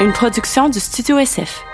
une production du Studio SF.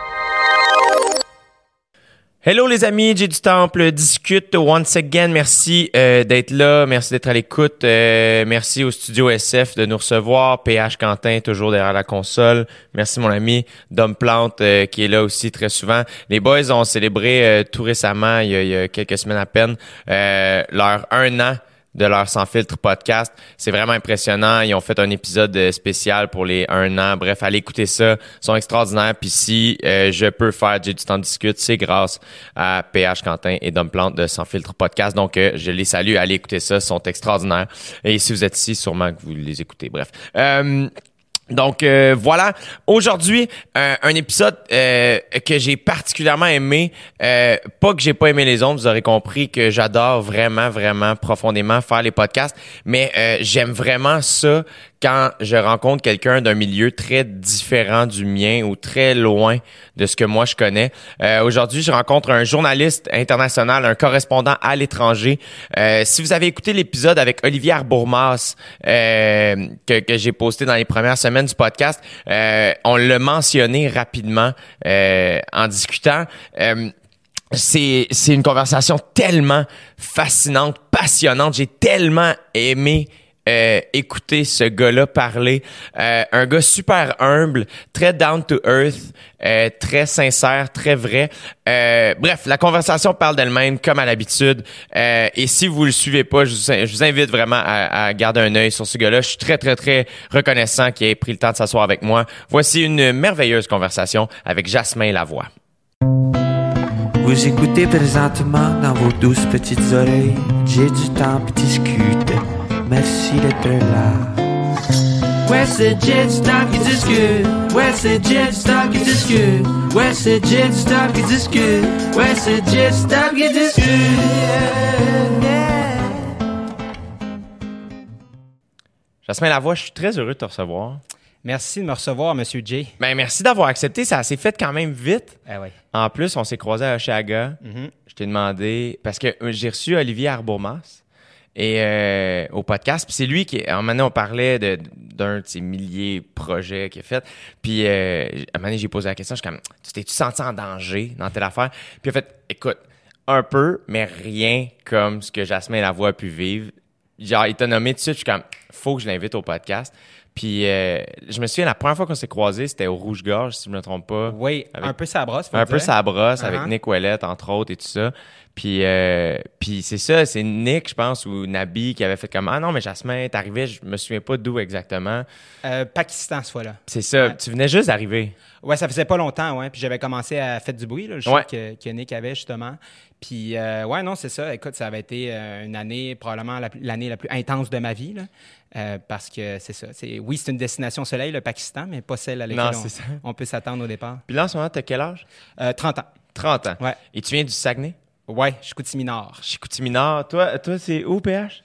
Hello les amis, j'ai du Temple, discute once again. Merci euh, d'être là, merci d'être à l'écoute. Euh, merci au studio SF de nous recevoir. PH Quentin toujours derrière la console. Merci mon ami Dom Plante euh, qui est là aussi très souvent. Les boys ont célébré tout récemment, il y, a, il y, a, quelques semaines à peine, leur un an de leur Sans Filtre podcast. C'est vraiment impressionnant. Ils ont fait un épisode euh, spécial pour les un an. Bref, allez écouter ça. Ils sont extraordinaires. Puis si euh, je peux faire du temps de discute, c'est grâce à PH Quentin et Dom Plante de Sans Filtre podcast. Donc, euh, je les salue. Allez écouter ça. Ils sont extraordinaires. Et si vous êtes ici, sûrement que vous les écoutez. Bref. Donc euh, voilà, aujourd'hui euh, un épisode euh, que j'ai particulièrement aimé, pas que j'ai pas aimé les autres, vous aurez compris que j'adore vraiment vraiment profondément faire les podcasts, mais j'aime vraiment ça quand je rencontre quelqu'un d'un milieu très différent du mien ou très loin de ce que moi je connais. Euh, Aujourd'hui, je rencontre un journaliste international, un correspondant à l'étranger. Euh, si vous avez écouté l'épisode avec Olivier Arbourmas euh, que, que j'ai posté dans les premières semaines du podcast, euh, on l'a mentionné rapidement euh, en discutant c'est c'est une conversation tellement fascinante, passionnante. J'ai tellement aimé euh, écouter ce gars-là parler. Euh, un gars super humble, très down to earth, euh, très sincère, très vrai. Euh, bref, la conversation parle d'elle-même comme à l'habitude. Euh, et si vous le suivez pas, je vous, invite vraiment à, à, garder un œil sur ce gars-là. Je suis très très très reconnaissant qu'il ait pris le temps de s'asseoir avec moi. Voici une merveilleuse conversation avec Jasmin Lavoie. Vous écoutez présentement dans vos douces petites oreilles. J'ai du temps pour discuter. Merci d'être là. Ouais, c'est Jet Stop qui discute. Ouais, c'est Jet Stop qui discute. Ouais, c'est Jet Stop qui discute. Ouais, c'est Jet Stop qui discute. Jasmin Lavoie, je suis très heureux de te recevoir. Merci de me recevoir, Monsieur Jay. Ben, merci d'avoir accepté. Ça s'est fait quand même vite. Ah ouais. En plus, on s'est croisés à Oshaga. Mhm. Je t'ai demandé, parce que euh, j'ai reçu Olivier Arbourmas et euh, au podcast. Puis c'est lui qui, à un moment donné, on parlait de, d'un de ses milliers de projets qu'il a fait. Puis euh, à un moment donné, j'ai posé la question, je suis comme, tu t'es-tu senti en danger dans telle affaire? Puis il a fait, écoute, un peu, mais rien comme ce que Jasmin Lavoie a pu vivre. Genre, il t'a nommé tout de suite, je suis comme, faut que je l'invite au podcast. Puis euh, je me souviens, la première fois qu'on s'est croisés, c'était au Rouge-Gorge, si je me trompe pas. Oui, Avec- un peu sa brosse. faut Un peu sa brosse avec Uh-huh. Nick Ouellette, entre autres, et tout ça. Puis, euh, puis c'est ça, c'est Nick, je pense, ou Nabi qui avait fait comme Ah non, mais Jasmin, t'arrivais, je me souviens pas d'où exactement. Euh, Pakistan, ce fois-là. C'est ça, Ouais. tu venais juste d'arriver. Ouais, ça faisait pas longtemps, ouais. Puis j'avais commencé à faire du bruit, là, le show Ouais. que, que Nick avait, justement. Puis, euh, ouais, non, c'est ça. Écoute, ça avait été euh, une année, probablement l'année la plus intense de ma vie, là. Parce que c'est ça. C'est, oui, c'est une destination soleil, le Pakistan, mais pas celle à laquelle Non, on, c'est ça. on peut s'attendre au départ. Puis là, en ce moment, t'as quel âge? Euh, 30 ans. 30 ans. Ouais. Et tu viens du Saguenay? Ouais, Chicoutimi-Nord. Chicoutimi-Nord. Toi, toi c'est où, PH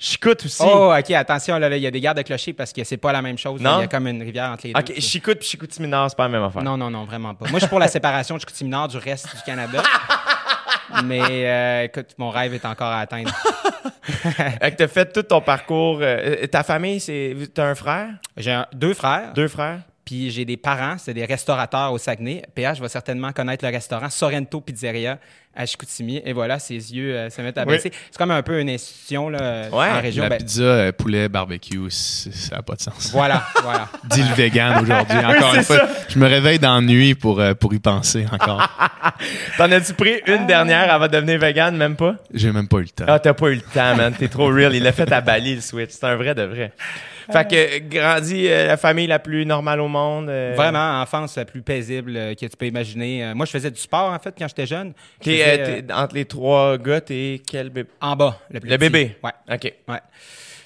Chicoute aussi. Oh, OK, attention, là, là, il y a des gardes de clocher parce que c'est pas la même chose. Non? Il y a comme une rivière entre les deux. Ok, Chicoute puis Chicoutimi-Nord, c'est pas la même affaire. Non, non, non, vraiment pas. Moi, je suis pour la séparation de Chicoutimi-Nord du reste du Canada. Mais euh, écoute, mon rêve est encore à atteindre. Fait que t'as fait tout ton parcours. euh, ta famille, c'est. T'as un frère? J'ai un- deux frères, Deux frères? Puis j'ai des parents, c'est des restaurateurs au Saguenay. PH va certainement connaître le restaurant Sorrento Pizzeria à Chicoutimi. Et voilà, ses yeux euh, se mettent à Oui. baisser. C'est comme un peu une institution là, Ouais, en région. La Ben, pizza euh, poulet barbecue, ça n'a pas de sens. voilà, voilà. Dis le vegan aujourd'hui. Encore c'est une fois, je me réveille dans la nuit pour, euh, pour y penser encore. T'en as-tu pris une dernière avant de devenir vegan, même pas? J'ai même pas eu le temps. Ah, t'as pas eu le temps, man. T'es trop real. Il l'a fait à Bali, le Switch. C'est un vrai de vrai. Fait que, euh, grandi euh, la famille la plus normale au monde. euh, Vraiment, enfance la plus paisible euh, que tu peux imaginer. Euh, moi, je faisais du sport, en fait, quand j'étais jeune. Je T'es, euh, euh, t'es- entre les trois gars, t'es quel bébé? en bas, le plus Le petit. bébé? Ouais. OK. Ouais.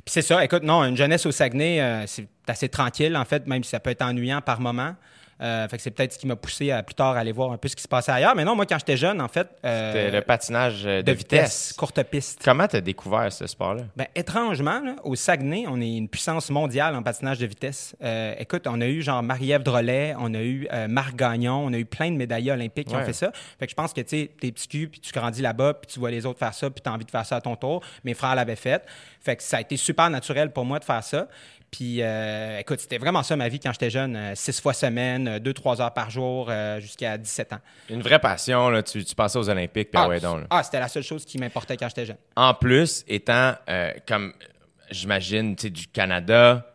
Puis c'est ça, écoute, non, une jeunesse au Saguenay, euh, c'est assez tranquille, en fait, même si ça peut être ennuyant par moment. Euh, fait que c'est peut-être ce qui m'a poussé à plus tard aller voir un peu ce qui se passait ailleurs. Mais non, moi, quand j'étais jeune, en fait. euh, C'était le patinage euh, de, de vitesse, courte piste. Comment t'as découvert ce sport-là? Ben, étrangement, là, au Saguenay, on est une puissance mondiale en patinage de vitesse. Euh, écoute, on a eu genre Marie-Ève Drolet, on a eu Marc Gagnon, on a eu plein de médaillés olympiques qui ont fait ça. Fait que je pense que tu t'es petit cul, puis tu grandis là-bas, puis tu vois les autres faire ça, puis tu as envie de faire ça à ton tour. Mes frères l'avaient fait. Fait que ça a été super naturel pour moi de faire ça. Puis, euh, écoute, c'était vraiment ça ma vie quand j'étais jeune. euh, six fois semaine, euh, deux, trois heures par jour, jusqu'à 17 ans. Une vraie passion, là. Tu, tu pensais aux Olympiques, puis ah, ouais, donc. là. ah, c'était la seule chose qui m'importait quand j'étais jeune. En plus, étant comme, j'imagine, tu sais, du Canada,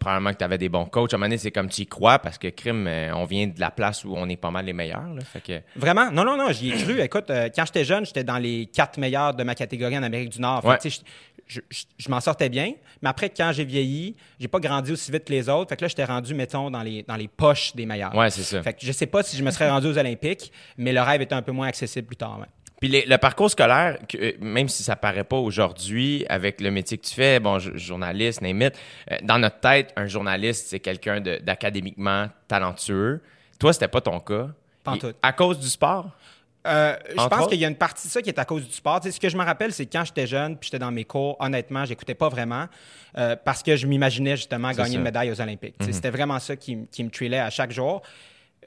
probablement que tu avais des bons coachs. À un moment donné, c'est comme tu y crois parce que crime, on vient de la place où on est pas mal les meilleurs. Là, fait que, Vraiment? Non, non, non, j'y ai cru. Écoute, quand j'étais jeune, j'étais dans les quatre meilleurs de ma catégorie en Amérique du Nord. Fait que, Ouais. Je, je- je m'en sortais bien. Mais après, quand j'ai vieilli, j'ai pas grandi aussi vite que les autres. Fait que là, j'étais rendu, mettons, dans les, dans les poches des meilleurs. ouais, c'est ça. Fait que je sais pas si je me serais rendu aux Olympiques, mais le rêve était un peu moins accessible plus tard. ouais. Puis les- le parcours scolaire, que, euh, même si ça paraît pas aujourd'hui, avec le métier que tu fais, bon, jo- journaliste, name it, euh, dans notre tête, un journaliste, c'est quelqu'un d'académiquement talentueux. Toi, c'était pas ton cas. Pas en tout. À cause du sport? Euh, je pense qu'il y a une partie de ça qui est à cause du sport. Ce que je me rappelle, c'est quand j'étais jeune puis j'étais dans mes cours, honnêtement, j'écoutais pas vraiment euh, parce que je m'imaginais justement gagner ça. une médaille aux Olympiques. Sais, C'était vraiment ça qui, me trillait à chaque jour.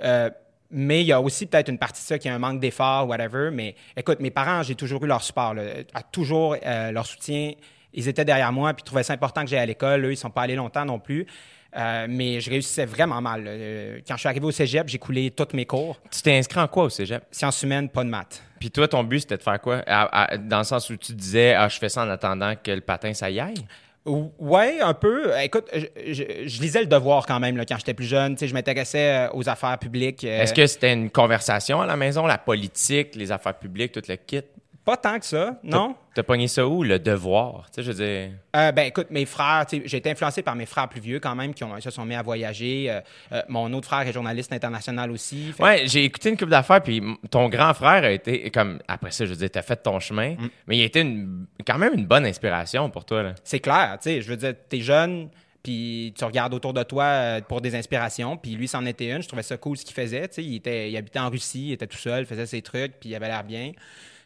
Euh, mais il y a aussi peut-être une partie de ça qui est un manque d'effort, whatever. Mais écoute, mes parents, j'ai toujours eu leur support, là, à toujours leur soutien. Ils étaient derrière moi puis ils trouvaient ça important que j'aille à l'école. Eux, ils sont pas allés longtemps non plus. Euh, mais je réussissais vraiment mal. Euh, Quand je suis arrivé au cégep, j'ai coulé tous mes cours. Tu t'es inscrit en quoi au cégep? Sciences humaines, pas de maths. Puis toi, ton but, c'était de faire quoi? À- à- dans le sens où tu disais, ah, je fais ça en attendant que le patin, ça y aille? Ou- Ouais, un peu. Écoute, je, je- je lisais le devoir quand même là, quand j'étais plus jeune. Tu sais, je m'intéressais euh, aux affaires publiques. euh, Est-ce que c'était une conversation à la maison, la politique, les affaires publiques, tout le kit? Pas tant que ça, non? T'as pogné ça où? Le devoir? Tu sais, je veux dire... Euh, ben écoute, mes frères, j'ai été influencé par mes frères plus vieux quand même qui ont, se sont mis à voyager. Euh, euh, mon autre frère est journaliste international aussi. Fait Ouais, j'ai écouté une couple d'affaires, puis ton grand frère a été comme après ça, je veux dire, t'as fait ton chemin, mais il a été une- quand même une bonne inspiration pour toi là. C'est clair, tu sais, je veux dire, t'es jeune, puis tu regardes autour de toi pour des inspirations, puis lui, c'en était une. Je trouvais ça cool ce qu'il faisait, tu sais, il, était, il habitait en Russie, il était tout seul, faisait ses trucs, puis il avait l'air bien.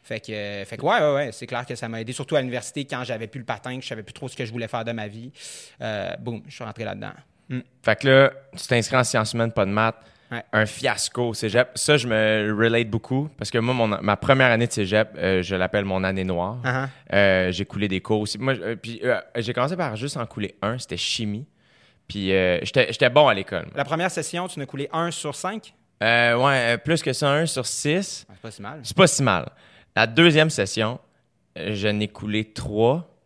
Fait que, euh, fait que ouais, ouais, ouais, c'est clair que ça m'a aidé, surtout à l'université, quand j'avais plus le patin, que je savais plus trop ce que je voulais faire de ma vie. Euh, boum, je suis rentré là-dedans. Mm. Fait que là, tu t'inscris en sciences humaines, pas de maths. Ouais. Un fiasco au cégep. Ça, je me relate beaucoup parce que moi, mon- ma première année de cégep, euh, je l'appelle mon année noire. Uh-huh. Euh, j'ai coulé des cours aussi. Moi, euh, puis, j'ai commencé par juste en couler un, c'était chimie. Puis j'étais bon à l'école. La première session, tu n'as coulé 1 sur 5? Euh, ouais, plus que ça, un sur six. C'est pas si mal. C'est pas si mal. La deuxième session, je n'ai coulé trois.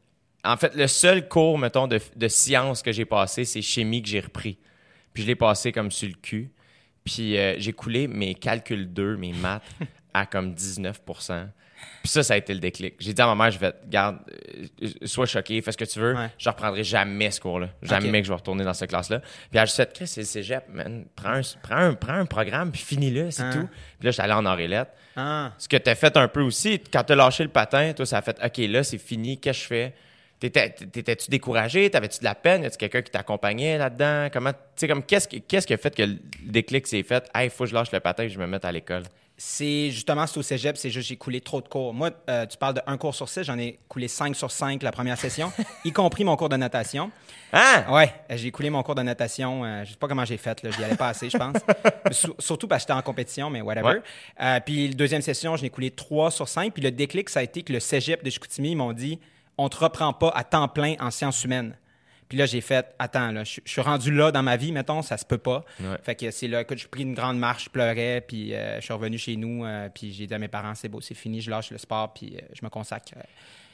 En fait, le seul cours, mettons, de, sciences que j'ai passé, c'est chimie que j'ai repris. Puis je l'ai passé comme sur le cul. Puis euh, j'ai coulé mes calculs 2, mes maths, à comme 19 Puis ça, ça a été le déclic. J'ai dit à ma mère, je vais, garde, euh, sois choqué, fais ce que tu veux. Ouais. Je reprendrai jamais ce cours-là. Jamais que je vais retourner dans cette classe-là. Puis elle a juste fait, Chris, c'est le cégep, man. Prends un, prends un, prends un programme, puis finis-le, c'est Ah. tout. Puis là, j'étais allé en Orélette. Ah. Ce que tu as fait un peu aussi, quand tu as lâché le patin, toi, ça a fait OK, là, c'est fini, qu'est-ce que je fais? T'étais- T'étais-tu découragé? T'avais-tu de la peine? Y a-tu quelqu'un qui t'accompagnait là-dedans? Comment, tu sais, comme, qu'est-ce qui, qu'est-ce qui a fait que le déclic s'est fait? Hey, faut que je lâche le patin et que je me mette à l'école. C'est justement, c'est au cégep, c'est juste j'ai coulé trop de cours. Moi, euh, tu parles de un cours sur six, j'en ai coulé 5 sur 5 la première session, y compris mon cours de natation. Hein? Ouais, j'ai coulé mon cours de natation. euh, je sais pas comment j'ai fait, là, j'y allais pas assez, je pense. Surtout parce que j'étais en compétition, mais whatever. Ouais. Euh, puis, la deuxième session, je n'ai coulé 3 sur 5. Puis, le déclic, ça a été que le cégep de Chicoutimi, ils m'ont dit on te reprend pas à temps plein en sciences humaines. Puis là, j'ai fait, attends, là, je, je suis rendu là dans ma vie, mettons, ça se peut pas. Ouais. Fait que c'est là que j'ai pris une grande marche, je pleurais, puis euh, je suis revenu chez nous, euh, puis j'ai dit à mes parents, c'est beau, c'est fini, je lâche le sport, puis euh, je me consacre.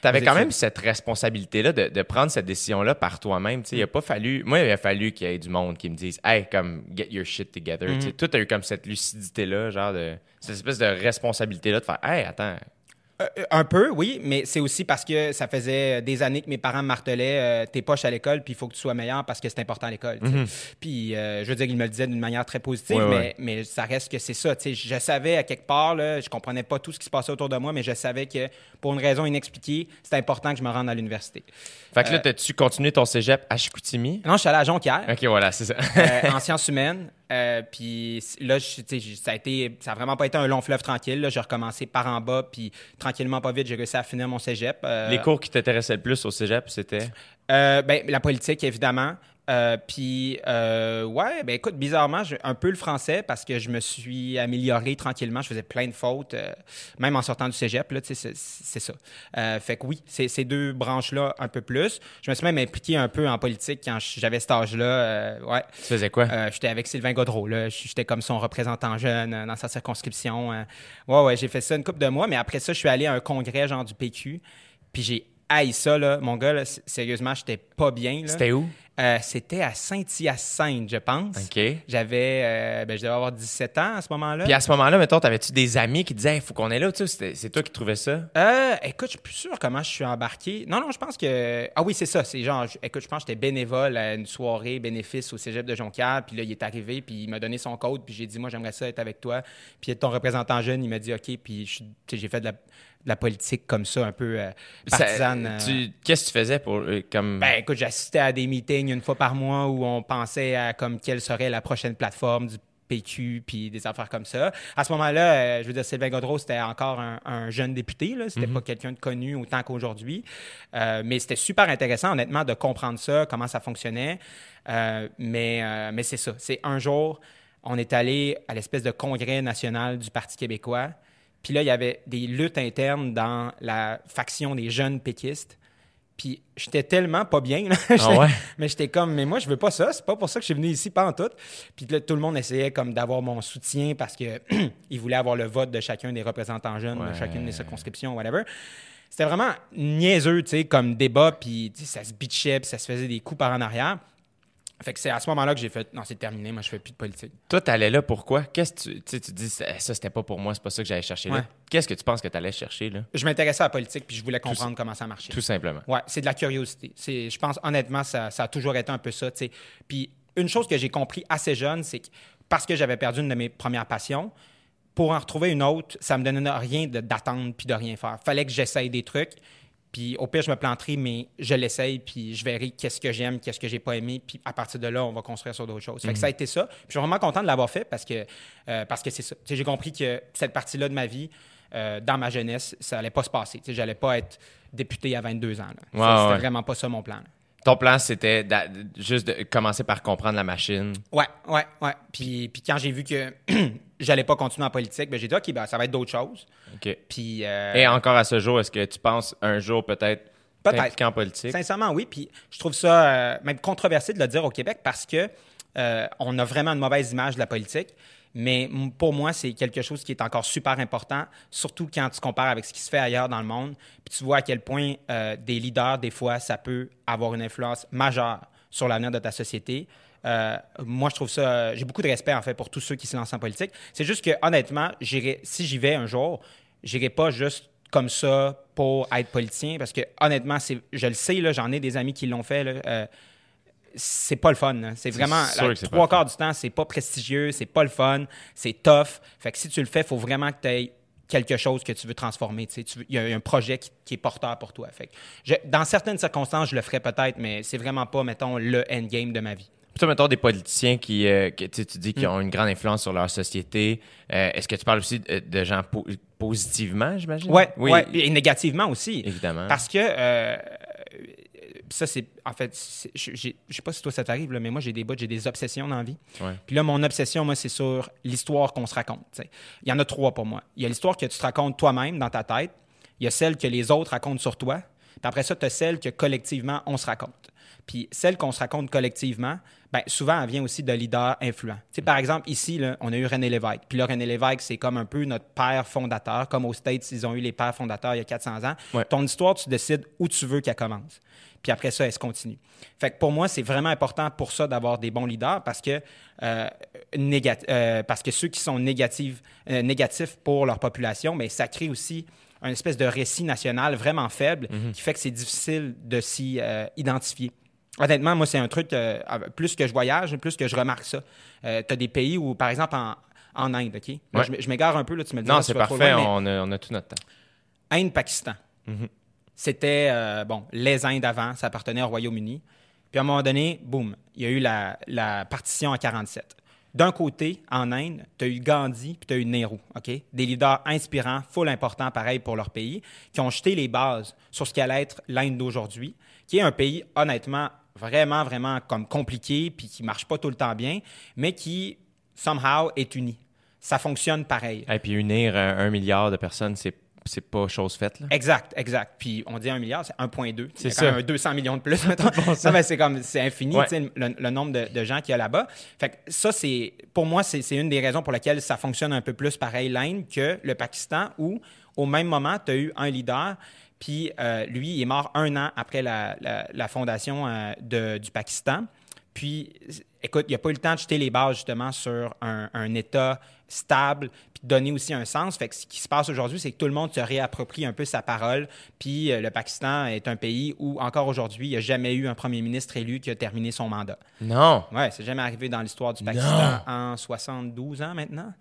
T'avais aux quand même cette responsabilité-là de, de prendre cette décision-là par toi-même. Tu Il a pas fallu. Moi, il a fallu qu'il y ait du monde qui me dise Hey, comme, get your shit together. Tu sais, Toi, t'as eu comme cette lucidité-là, genre de. Cette espèce de responsabilité-là de faire Hey, attends. Euh, un peu, oui, mais c'est aussi parce que ça faisait des années que mes parents me martelaient euh, tes poches à l'école, puis il faut que tu sois meilleur parce que c'est important à l'école. tu sais. Puis euh, je veux dire, ils me le disaient d'une manière très positive, Ouais, mais, ouais. mais ça reste que c'est ça. tu. Je savais à quelque part, là, je comprenais pas tout ce qui se passait autour de moi, mais je savais que pour une raison inexpliquée, c'était important que je me rende à l'université. Fait que là, t'as-tu continué ton cégep à Chicoutimi? Non, je suis allé à Jonquière. Ok, voilà, c'est ça. en sciences humaines. Euh, puis là, je- tu sais, j'ai- ça a été, ça a vraiment pas été un long fleuve tranquille. là. J'ai recommencé par en bas, puis tranquillement, pas vite, j'ai réussi à finir mon cégep. Euh, Les cours qui t'intéressaient le plus au cégep, c'était? Euh, ben, la politique, évidemment. Euh, puis, euh, ouais, ben écoute, bizarrement, j'ai un peu le français parce que je me suis amélioré tranquillement. Je faisais plein de fautes, euh, même en sortant du cégep, là, tu sais, c'est- ça. Fait que oui, ces deux branches-là un peu plus. Je me suis même impliqué un peu en politique quand j'avais cet âge-là. ouais. Tu faisais quoi? J'étais avec Sylvain Godreau, là. J'étais comme son représentant jeune dans sa circonscription. Ouais, ouais, j'ai fait ça une couple de mois, mais après ça, je suis allé à un congrès, genre du PQ, puis j'ai haï ça, là. Mon gars, là, sérieusement, j'étais pas bien. C'était où? Euh, C'était à Saint-Hyacinthe, je pense. OK. J'avais, euh, ben, je devais avoir 17 ans à ce moment-là. Puis à ce moment-là, mettons, t'avais-tu des amis qui disaient, il faut qu'on est là, tu sais, c'est toi qui trouvais ça? Euh, écoute, je suis plus sûr comment je suis embarqué. Non, non, je pense que. Ah oui, c'est ça. C'est genre, écoute, je pense que j'étais bénévole à une soirée bénéfice au cégep de Jonquière. Puis là, il est arrivé, puis il m'a donné son code. Puis j'ai dit, moi, j'aimerais ça être avec toi. Puis ton représentant jeune, il m'a dit, OK. Puis j'ai fait de la, la politique comme ça, un peu euh, partisane. euh. Qu'est-ce que tu faisais pour, euh, comme... Ben, écoute, j'assistais à des meetings une fois par mois où on pensait à comme quelle serait la prochaine plateforme du PQ, puis des affaires comme ça. À ce moment-là, euh, je veux dire, Sylvain Godreau, c'était encore un, un jeune député. Là. C'était pas quelqu'un de connu autant qu'aujourd'hui. Euh, mais c'était super intéressant, honnêtement, de comprendre ça, comment ça fonctionnait. Euh, mais mais c'est ça. C'est un jour, on est allé à l'espèce de congrès national du Parti québécois. Puis là, il y avait des luttes internes dans la faction des jeunes péquistes. Puis j'étais tellement pas bien. là. Ah ouais? Mais j'étais comme, mais moi, je veux pas ça. C'est pas pour ça que je suis venu ici, pas en tout. Puis là, tout le monde essayait comme d'avoir mon soutien parce que ils voulaient avoir le vote de chacun des représentants jeunes Ouais. de chacune des circonscriptions, whatever. C'était vraiment niaiseux, tu sais, comme débat, puis ça se bitchait, puis ça se faisait des coups par en arrière. Fait que c'est à ce moment-là que j'ai fait, non, c'est terminé, moi, je fais plus de politique. Toi, t'allais là pourquoi? Qu'est-ce que tu, tu tu dis, ça, ça, c'était pas pour moi, c'est pas ça que j'allais chercher Ouais. là. Qu'est-ce que tu penses que t'allais chercher là? Je m'intéressais à la politique, puis je voulais comprendre comment ça marchait. Tout simplement. Ouais, c'est de la curiosité. C'est, je pense, honnêtement, ça, ça a toujours été un peu ça. tu sais. Puis une chose que j'ai compris assez jeune, c'est que parce que j'avais perdu une de mes premières passions, pour en retrouver une autre, ça me donnait rien de- d'attendre puis de rien faire. Fallait que j'essaye des trucs. Puis au pire, je me planterai, mais je l'essaye, puis je verrai qu'est-ce que j'aime, qu'est-ce que j'ai pas aimé, puis à partir de là, on va construire sur d'autres choses. Fait que ça a été ça. Puis je suis vraiment content de l'avoir fait parce que euh, parce que c'est ça. J'ai compris que cette partie-là de ma vie, euh, dans ma jeunesse, ça allait pas se passer. Sais, j'allais pas être député à 22 ans. C'était ouais. vraiment pas ça mon plan. là. Ton plan, c'était juste de commencer par comprendre la machine. Ouais, ouais, ouais. Puis, puis quand j'ai vu que j'allais pas continuer en politique, ben j'ai dit, OK, ben, ça va être d'autres choses. OK. Puis, euh, Et encore à ce jour, est-ce que tu penses un jour peut-être Peut-être. en politique? sincèrement, oui. Puis je trouve ça euh, même controversé de le dire au Québec parce que euh, on a vraiment une mauvaise image de la politique. Mais pour moi, c'est quelque chose qui est encore super important, surtout quand tu compares avec ce qui se fait ailleurs dans le monde. Puis tu vois à quel point euh, des leaders, des fois, ça peut avoir une influence majeure sur l'avenir de ta société. Euh, moi, je trouve ça. J'ai beaucoup de respect, en fait, pour tous ceux qui se lancent en politique. C'est juste que, honnêtement, si j'y vais un jour, j'irai pas juste comme ça pour être politicien, parce que, honnêtement, je le sais, j'en ai des amis qui l'ont fait. là, euh, c'est pas le fun. là. C'est vraiment pas trois quarts du temps, c'est pas prestigieux, c'est pas le fun, c'est tough. Fait que si tu le fais, il faut vraiment que tu aies quelque chose que tu veux transformer. tu sais. Il y a un projet qui, qui est porteur pour toi. Fait que je- dans certaines circonstances, je le ferais peut-être, mais c'est vraiment pas, mettons, le endgame de ma vie. Toi, mettons des politiciens qui, euh, que, tu dis Mm. qu'ils ont une grande influence sur leur société. Euh, Est-ce que tu parles aussi de, de gens po- positivement, j'imagine? Ouais, oui. ouais, et négativement aussi. Évidemment. Parce que euh, ça, c'est en fait, je sais pas si toi ça t'arrive, mais moi j'ai des bouts, j'ai des obsessions dans la vie. Ouais. Puis là, mon obsession, moi, c'est sur l'histoire qu'on se raconte. Il y en a trois pour moi. Il y a l'histoire que tu te racontes toi-même dans ta tête. Il y a celle que les autres racontent sur toi. Puis après ça, tu as celle que collectivement, on se raconte. Puis celle qu'on se raconte collectivement, ben, souvent, elle vient aussi de leaders influents. Tu sais, Par exemple, ici, là, on a eu René Lévesque. Puis là, René Lévesque, c'est comme un peu notre père fondateur. Comme aux States, ils ont eu les pères fondateurs il y a 400 ans. Ouais. Ton histoire, tu décides où tu veux qu'elle commence. Puis après ça, elle se continue. Fait que pour moi, c'est vraiment important pour ça d'avoir des bons leaders parce que, euh, euh, parce que ceux qui sont négatifs, euh, négatifs pour leur population, mais ça crée aussi un espèce de récit national vraiment faible qui fait que c'est difficile de s'y identifier. Honnêtement, moi, c'est un truc, euh, plus que je voyage, plus que je remarque ça. tu as des pays où, par exemple, en, en Inde, OK? Là, Ouais. je m'égare un peu, là, tu me diras Non, c'est parfait, loin, on, a, on a tout notre temps. Inde-Pakistan. C'était, euh, bon, les Indes avant, ça appartenait au Royaume-Uni. Puis à un moment donné, boum, il y a eu la, la partition en 47. D'un côté, en Inde, tu as eu Gandhi puis tu as eu Nehru, OK? Des leaders inspirants, full importants, pareil, pour leur pays, qui ont jeté les bases sur ce qu'allait être l'Inde d'aujourd'hui, qui est un pays, honnêtement, vraiment, vraiment comme compliqué, puis qui marche pas tout le temps bien, mais qui, somehow, est uni. Ça fonctionne pareil. Et puis unir un, un milliard de personnes, c'est c'est pas chose faite. Là. Exact, exact. Puis on dit un milliard, c'est 1,2. C'est ça. un 200 millions de plus, mettons. Non, mais c'est comme, c'est infini, Ouais. le, le nombre de, de gens qu'il y a là-bas. Fait que ça, c'est, pour moi, c'est une des raisons pour lesquelles ça fonctionne un peu plus pareil l'Inde que le Pakistan, où au même moment, tu as eu un leader, puis euh, lui, il est mort un an après la, la- la fondation euh, de- du Pakistan. Puis, écoute, il n'a pas eu le temps de jeter les bases justement sur un, un État stable, puis de donner aussi un sens. Fait que ce qui se passe aujourd'hui, c'est que tout le monde se réapproprie un peu sa parole. Puis euh, le Pakistan est un pays où, encore aujourd'hui, il n'y a jamais eu un premier ministre élu qui a terminé son mandat. Non. Ouais, c'est jamais arrivé dans l'histoire du Pakistan en 72 ans maintenant.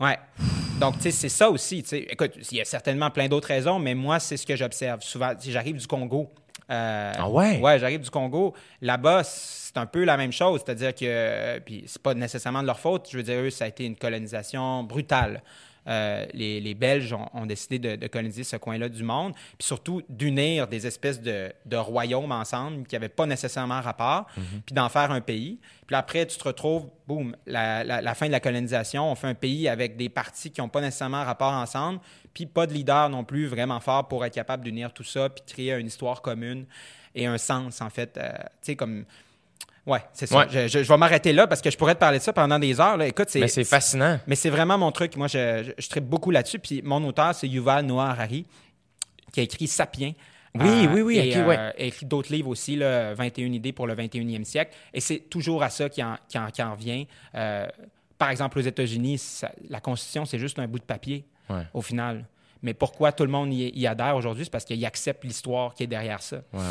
Ouais. Donc, tu sais, c'est ça aussi. tu sais. Écoute, il y a certainement plein d'autres raisons, mais moi, c'est ce que j'observe. Souvent, si j'arrive du Congo. euh, Ah ouais? Ouais, j'arrive du Congo. Là-bas, c'est un peu la même chose. C'est-à-dire que, euh, puis c'est pas nécessairement de leur faute. Je veux dire, eux, ça a été une colonisation brutale. Euh, les, les Belges ont, ont décidé de, de coloniser ce coin-là du monde, puis surtout d'unir des espèces de, de royaumes ensemble qui n'avaient pas nécessairement rapport, puis d'en faire un pays. Puis après, tu te retrouves, boum, la, la- la fin de la colonisation, on fait un pays avec des partis qui n'ont pas nécessairement rapport ensemble, puis pas de leader non plus vraiment fort pour être capable d'unir tout ça, puis créer une histoire commune et un sens, en fait. Euh, tu sais, comme... Ouais, c'est ça. Ouais. Je, je- je vais m'arrêter là parce que je pourrais te parler de ça pendant des heures. Là. Écoute, c'est Mais c'est fascinant. mais c'est vraiment mon truc. Moi, je, je, je tripe beaucoup là-dessus. Puis mon auteur, c'est Yuval Noah Harari, qui a écrit Sapiens. Oui, oui, oui, Et, ok, euh, écrit d'autres livres aussi, là, 21 idées pour le 21e siècle. Et c'est toujours à ça qui en, qui en, qui en revient. Euh, par exemple, aux États-Unis, ça- la Constitution, c'est juste un bout de papier, Ouais. au final. Mais pourquoi tout le monde y, y adhère aujourd'hui? C'est parce qu'il accepte l'histoire qui est derrière ça. Ouais, ouais.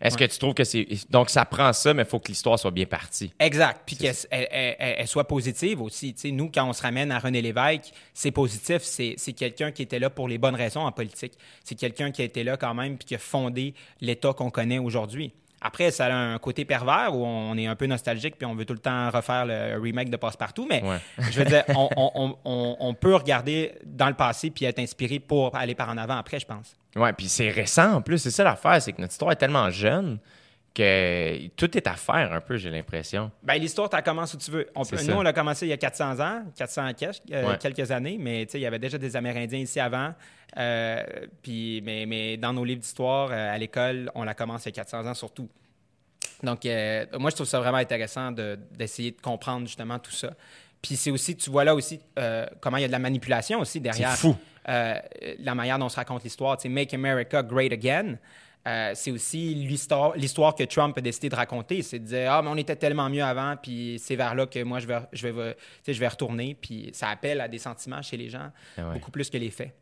Est-ce que tu trouves que c'est. Donc, ça prend ça, mais il faut que l'histoire soit bien partie. Exact. Puis qu'elle elle- elle- elle- elle soit positive aussi. Tu sais, nous, quand on se ramène à René Lévesque, c'est positif. C'est c'est quelqu'un qui était là pour les bonnes raisons en politique. C'est quelqu'un qui a été là quand même puis qui a fondé l'État qu'on connaît aujourd'hui. Après, ça a un côté pervers où on est un peu nostalgique puis on veut tout le temps refaire le remake de Passepartout. Mais Ouais. je veux dire, on, on- on- on- on peut regarder dans le passé puis être inspiré pour aller par en avant après, je pense. Ouais, puis c'est récent en plus. C'est ça l'affaire, c'est que notre histoire est tellement jeune que tout est à faire un peu, j'ai l'impression. Ben, l'histoire, tu commences où tu veux. On ça. nous, on a commencé il y a 400 ans, 400 quelques, euh, Ouais. quelques années, mais il y avait déjà des Amérindiens ici avant. Euh, puis, mais, mais dans nos livres d'histoire, euh, à l'école, on la commence il y a 400 ans surtout. Donc, moi, je trouve ça vraiment intéressant de- d'essayer de, comprendre justement tout ça. Puis c'est aussi, tu vois là aussi euh, comment il y a de la manipulation aussi derrière. fou. euh, la manière dont on se raconte l'histoire. Tu sais, Make America Great Again, euh, c'est aussi l'histoire, que Trump a décidé de raconter. C'est de dire, ah, mais on était tellement mieux avant, puis c'est vers là que moi, je vais, je vais, je vais retourner. Puis ça appelle à des sentiments chez les gens, Ah ouais. beaucoup plus que les faits.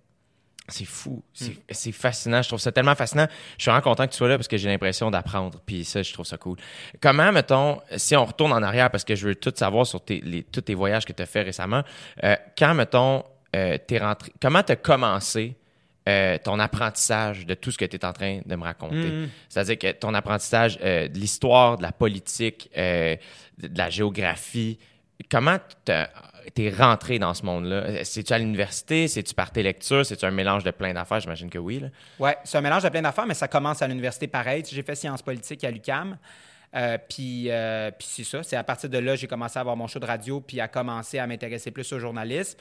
C'est fou. C'est Hmm. c'est fascinant. Je trouve ça tellement fascinant. Je suis vraiment content que tu sois là parce que j'ai l'impression d'apprendre. Puis ça, je trouve ça cool. Comment, mettons, si on retourne en arrière, parce que je veux tout savoir sur tes, les- tous tes voyages que tu as fait récemment, euh, quand, mettons, euh, t'es rentré, comment tu as commencé euh, ton apprentissage de tout ce que tu es en train de me raconter? Mhm. C'est-à-dire que ton apprentissage euh, de l'histoire, de la politique, euh, de, de la géographie, comment t'as- t'es rentré dans ce monde-là? C'est-tu à l'université? C'est-tu par tes lectures? C'est-tu un mélange de plein d'affaires? J'imagine que oui. Ouais, c'est un mélange de plein d'affaires, mais ça commence à l'université pareil. J'ai fait sciences politiques à l'UCAM. Euh, puis, euh, puis c'est ça. C'est à partir de là j'ai commencé à avoir mon show de radio, puis à commencer à m'intéresser plus au journalisme.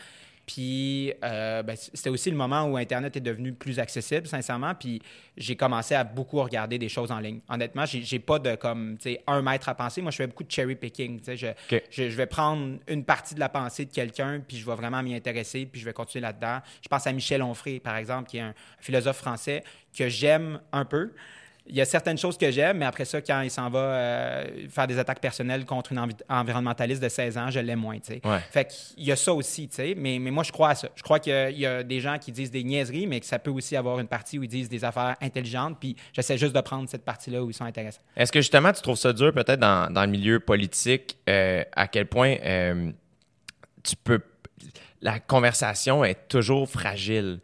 Puis euh, ben, c'était aussi le moment où Internet est devenu plus accessible, sincèrement. Puis j'ai commencé à beaucoup regarder des choses en ligne. Honnêtement, j'ai pas de comme tu sais un mètre à penser. Moi, je fais beaucoup de cherry picking. tu sais. Je, OK. je, je vais prendre une partie de la pensée de quelqu'un, puis je vais vraiment m'y intéresser, puis je vais continuer là-dedans. Je pense à Michel Onfray, par exemple, qui est un philosophe français que j'aime un peu. Il y a certaines choses que j'aime, mais après ça, quand il s'en va euh, faire des attaques personnelles contre une envi- environnementaliste de 16 ans, je l'aime moins, tu sais. Ouais. Fait qu'il y a ça aussi, tu sais. Mais, mais moi, je crois à ça. Je crois qu'il y a- il y a des gens qui disent des niaiseries, mais que ça peut aussi avoir une partie où ils disent des affaires intelligentes, puis j'essaie juste de prendre cette partie-là où ils sont intéressants. Est-ce que justement tu trouves ça dur peut-être dans, dans le milieu politique euh, à quel point euh, tu peux la conversation est toujours fragile?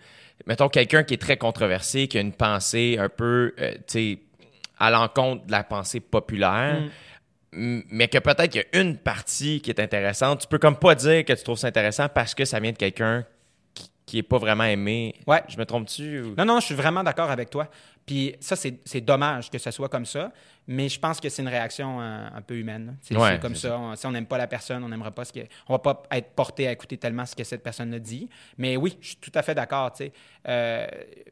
Mettons quelqu'un qui est très controversé, qui a une pensée un peu euh, tu sais à l'encontre de la pensée populaire. m- Mais que peut-être qu'il y a une partie qui est intéressante. Tu peux comme pas dire que tu trouves ça intéressant parce que ça vient de quelqu'un qui, qui est pas vraiment aimé. Ouais. Je me trompe-tu? ou- Non, non, je suis vraiment d'accord avec toi. Puis ça, c'est dommage que ce soit comme ça. Mais je pense que c'est une réaction euh, un peu humaine. C'est Ouais, comme ça. On- si on n'aime pas la personne, on n'aimerait pas ce que. On va pas être porté à écouter tellement ce que cette personne a dit. Mais oui, je suis tout à fait d'accord. Euh,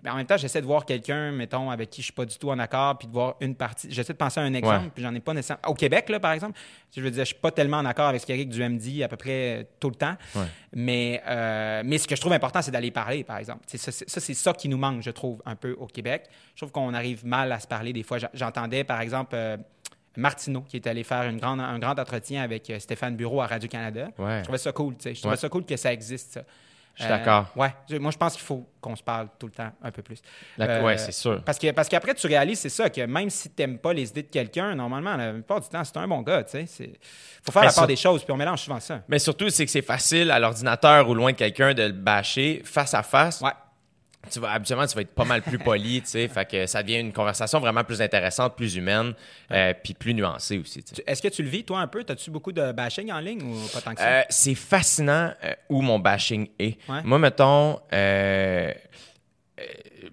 en même temps, j'essaie de voir quelqu'un, mettons, avec qui je suis pas du tout en accord, puis de voir une partie. J'essaie de penser à un exemple, Ouais. puis j'en ai pas nécessairement. Au Québec, là, par exemple, je veux dire, je suis pas tellement en accord avec ce qu'Éric Duhem dit à peu près tout le temps. Ouais. Mais, euh, mais ce que je trouve important, c'est d'aller parler, par exemple. Ça, c'est- ça, c'est ça qui nous manque, je trouve, un peu au Québec. Je trouve qu'on arrive mal à se parler des fois. J'entendais, par exemple, euh, Martineau, qui est allé faire une grande, un grand entretien avec euh, Stéphane Bureau à Radio-Canada. Ouais. Je trouvais ça cool, tu sais. Je trouvais Ouais. ça cool que ça existe, ça. Je suis d'accord. Ouais. Je- Moi, je pense qu'il faut qu'on se parle tout le temps un peu plus. Euh, ouais, c'est sûr. Parce que parce qu'après, tu réalises, c'est ça, que même si tu n'aimes pas les idées de quelqu'un, normalement, la plupart du temps, c'est un bon gars, tu sais. Il faut faire la part des choses, puis on mélange souvent ça. Mais surtout, c'est que c'est facile à l'ordinateur ou loin de quelqu'un de le bâcher face à face. Ouais. Tu vas, habituellement, tu vas être pas mal plus poli, tu sais. Fait que ça devient une conversation vraiment plus intéressante, plus humaine, euh, puis plus nuancée aussi, Est-ce que tu le vis, toi, un peu? As-tu beaucoup de bashing en ligne ou pas tant que ça? Euh, c'est fascinant euh, où mon bashing est. Ouais. Moi, mettons,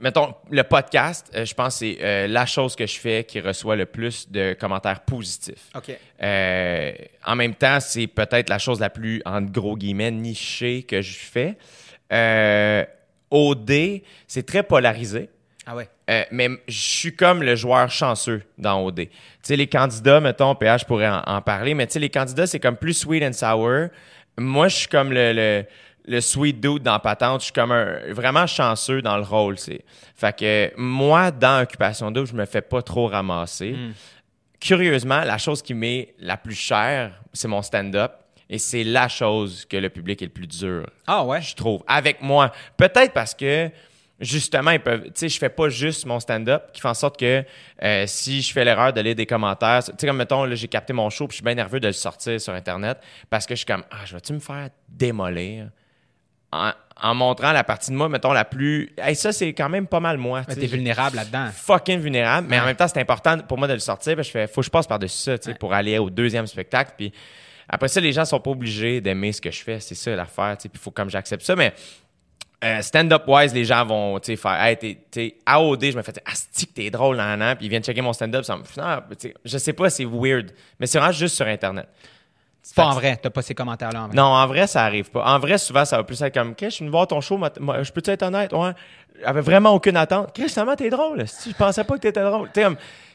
mettons, le podcast, je pense que c'est la chose que je fais qui reçoit le plus de commentaires positifs. OK. Euh, en même temps, c'est peut-être la chose la plus, en gros guillemets, nichée que je fais. Euh, OD, c'est très polarisé. Ah ouais. Euh, mais je suis comme le joueur chanceux dans OD. Tu sais, les candidats, mettons, PH pourrait en, en parler, mais tu sais, les candidats, c'est comme plus sweet and sour. Moi, je suis comme le, le, le sweet dude dans Patente. Je suis comme un, vraiment chanceux dans le rôle. c'est. Fait que moi, dans Occupation Double, je me fais pas trop ramasser. Curieusement, la chose qui m'est la plus chère, c'est mon stand-up. Et c'est la chose que le public est le plus dur Ah ouais? je trouve, avec moi. Peut-être parce que justement, ils peuvent, tu sais, je fais pas juste mon stand-up qui fait en sorte que euh, si je fais l'erreur de lire des commentaires, tu sais, comme mettons, là, j'ai capté mon show puis je suis bien nerveux de le sortir sur Internet parce que je suis comme, ah, je vais-tu me faire démolir en, en montrant la partie de moi, mettons, la plus. Hey, ça, c'est quand même pas mal moi. Mais tu T'es vulnérable là-dedans. Fucking vulnérable, mais en même temps, c'est important pour moi de le sortir. parce que je fais, faut que je passe par-dessus ça, tu sais, pour aller au deuxième spectacle. Puis après ça, les gens sont pas obligés d'aimer ce que je fais. C'est ça l'affaire. Puis il faut comme j'accepte ça. Mais euh, stand-up wise, les gens vont tu sais, faire Hey, t'es, t'es AOD, je me fais Asti que t'es drôle, nan, nan. Puis ils viennent checker mon stand-up. ça me- je sais pas, c'est weird. Mais c'est vraiment juste sur Internet. Pas en vrai. T'as pas ces commentaires-là en vrai. non, en vrai, ça arrive pas. En vrai, souvent, ça va plus être comme, Chris, je suis venu voir ton show, je peux-tu être honnête? Ouais. J'avais vraiment aucune attente. Chris, finalement, t'es drôle. Si je pensais pas que t'étais drôle.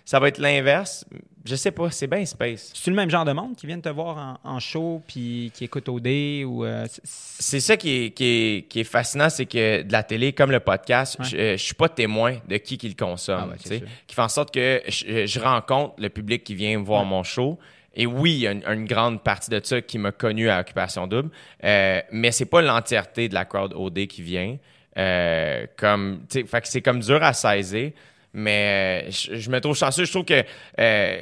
Ça va être l'inverse. Je sais pas, c'est bien space. C'est le même genre de monde qui vient te voir en, en show puis qui écoute OD ou. euh, c'est- ça qui est, qui est, qui est fascinant, c'est que de la télé, comme le podcast, Ouais. je, euh, je suis pas témoin de qui qui le consomme. Ah ouais, qui fait en sorte que je, je rencontre le public qui vient voir mon show. Et oui, il y a une, une grande partie de ça qui m'a connu à Occupation Double, euh, mais c'est pas l'entièreté de la crowd OD qui vient. Euh, comme, fait que c'est comme dur à saisir, mais euh, je, je me trouve chanceux. Je trouve que euh,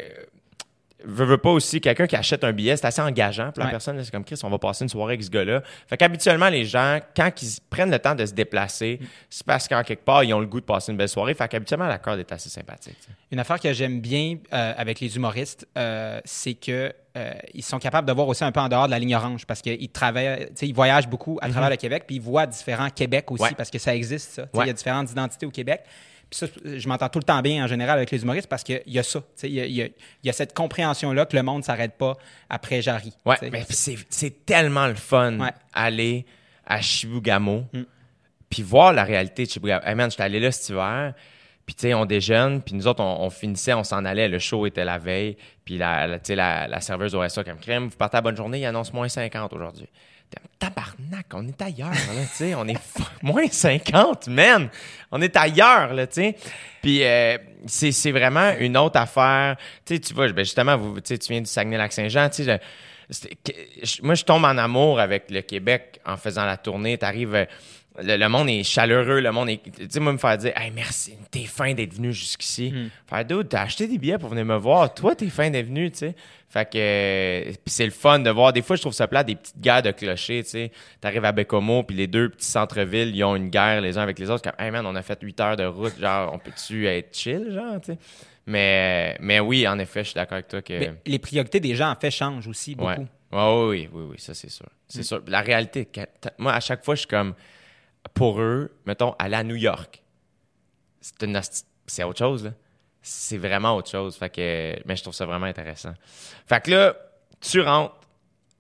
veux, veux pas aussi quelqu'un qui achète un billet, c'est assez engageant pour la Ouais. personne. C'est comme Chris, on va passer une soirée avec ce gars-là. Fait qu'habituellement, les gens, quand ils prennent le temps de se déplacer, c'est parce qu'en quelque part, ils ont le goût de passer une belle soirée. Fait qu'habituellement, la corde est assez sympathique. Une affaire que j'aime bien euh, avec les humoristes, euh, c'est que euh, ils sont capables de voir aussi un peu en dehors de la ligne orange parce qu'ils travaillent, ils voyagent beaucoup à travers le Québec, puis ils voient différents Québec aussi. Ouais. parce que ça existe ça. Ouais. Il y a différentes identités au Québec. Ça, je m'entends tout le temps bien en général avec les humoristes parce qu'il y a ça. Il y a, y a- il y a cette compréhension-là que le monde ne s'arrête pas après Jarry. Ouais, mais c'est, tellement le fun Ouais. aller à Chibougamau puis voir la réalité de Chibougamau. Hey man, j'étais allé là cet hiver, puis tu sais, on déjeune, puis nous autres, on, on finissait, on s'en allait, le show était la veille, puis la, la, la, la serveuse aurait ça comme crème, vous partez à bonne journée, il annonce moins 50 aujourd'hui. Tabarnak, on est ailleurs, là, tu sais, on est moins 50, man! On est ailleurs, là, tu sais. Puis euh, c'est, vraiment une autre affaire. Tu tu vois, ben justement, vous, tu tu viens du Saguenay-Lac-Saint-Jean, tu moi, je tombe en amour avec le Québec en faisant la tournée. T'arrives, euh, le, le monde est chaleureux, le monde est. Tu sais, moi, me faire dire, hey, merci, t'es fin d'être venu jusqu'ici. Faire, dude, t'as acheté des billets pour venir me voir. Toi, t'es fin d'être venu, tu sais. Fait que. euh, puis c'est le fun de voir. Des fois, je trouve ça plat, des petites guerres de clochers, tu sais. T'arrives à Bécomo, puis les deux petits centres-villes, ils ont une guerre les uns avec les autres. Comme, hey man, on a fait 8 heures de route. Genre, on peut-tu être chill, genre, tu sais? Mais, mais oui, en effet, je suis d'accord avec toi que. Mais les priorités des gens, en fait, changent aussi beaucoup. Ouais. Oui, oui, oui, ça c'est sûr. C'est sûr. La réalité, moi, à chaque fois, je suis comme, pour eux, mettons, aller à New York, c'est une c'est autre chose, là. c'est vraiment autre chose. Fait que, mais je trouve ça vraiment intéressant. Fait que là, tu rentres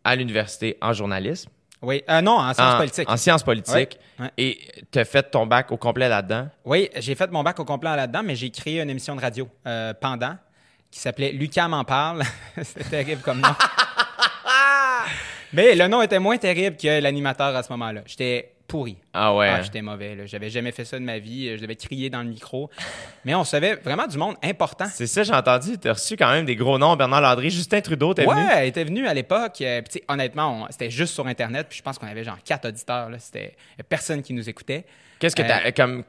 à l'université en journalisme. Oui, euh, non, en sciences en, politiques. En sciences politiques. Et tu as fait ton bac au complet là-dedans. Oui, j'ai fait mon bac au complet là-dedans, mais j'ai créé une émission de radio euh, pendant qui s'appelait Lucas m'en parle. C'était terrible comme nom. mais le nom était moins terrible que l'animateur à ce moment-là. J'étais pourri. Ah ouais. Ah, j'étais mauvais. J'avais jamais fait ça de ma vie. Je devais crier dans le micro. Mais on savait vraiment du monde important. C'est ça, j'ai entendu. Tu as reçu quand même des gros noms. Bernard Landry, Justin Trudeau, t'es Ouais, venu. elle était venue à l'époque. euh, honnêtement, on- c'était juste sur Internet. Puis je pense qu'on avait genre quatre auditeurs. C'était personne qui nous écoutait. Qu'est-ce que Euh, t'as. Comme,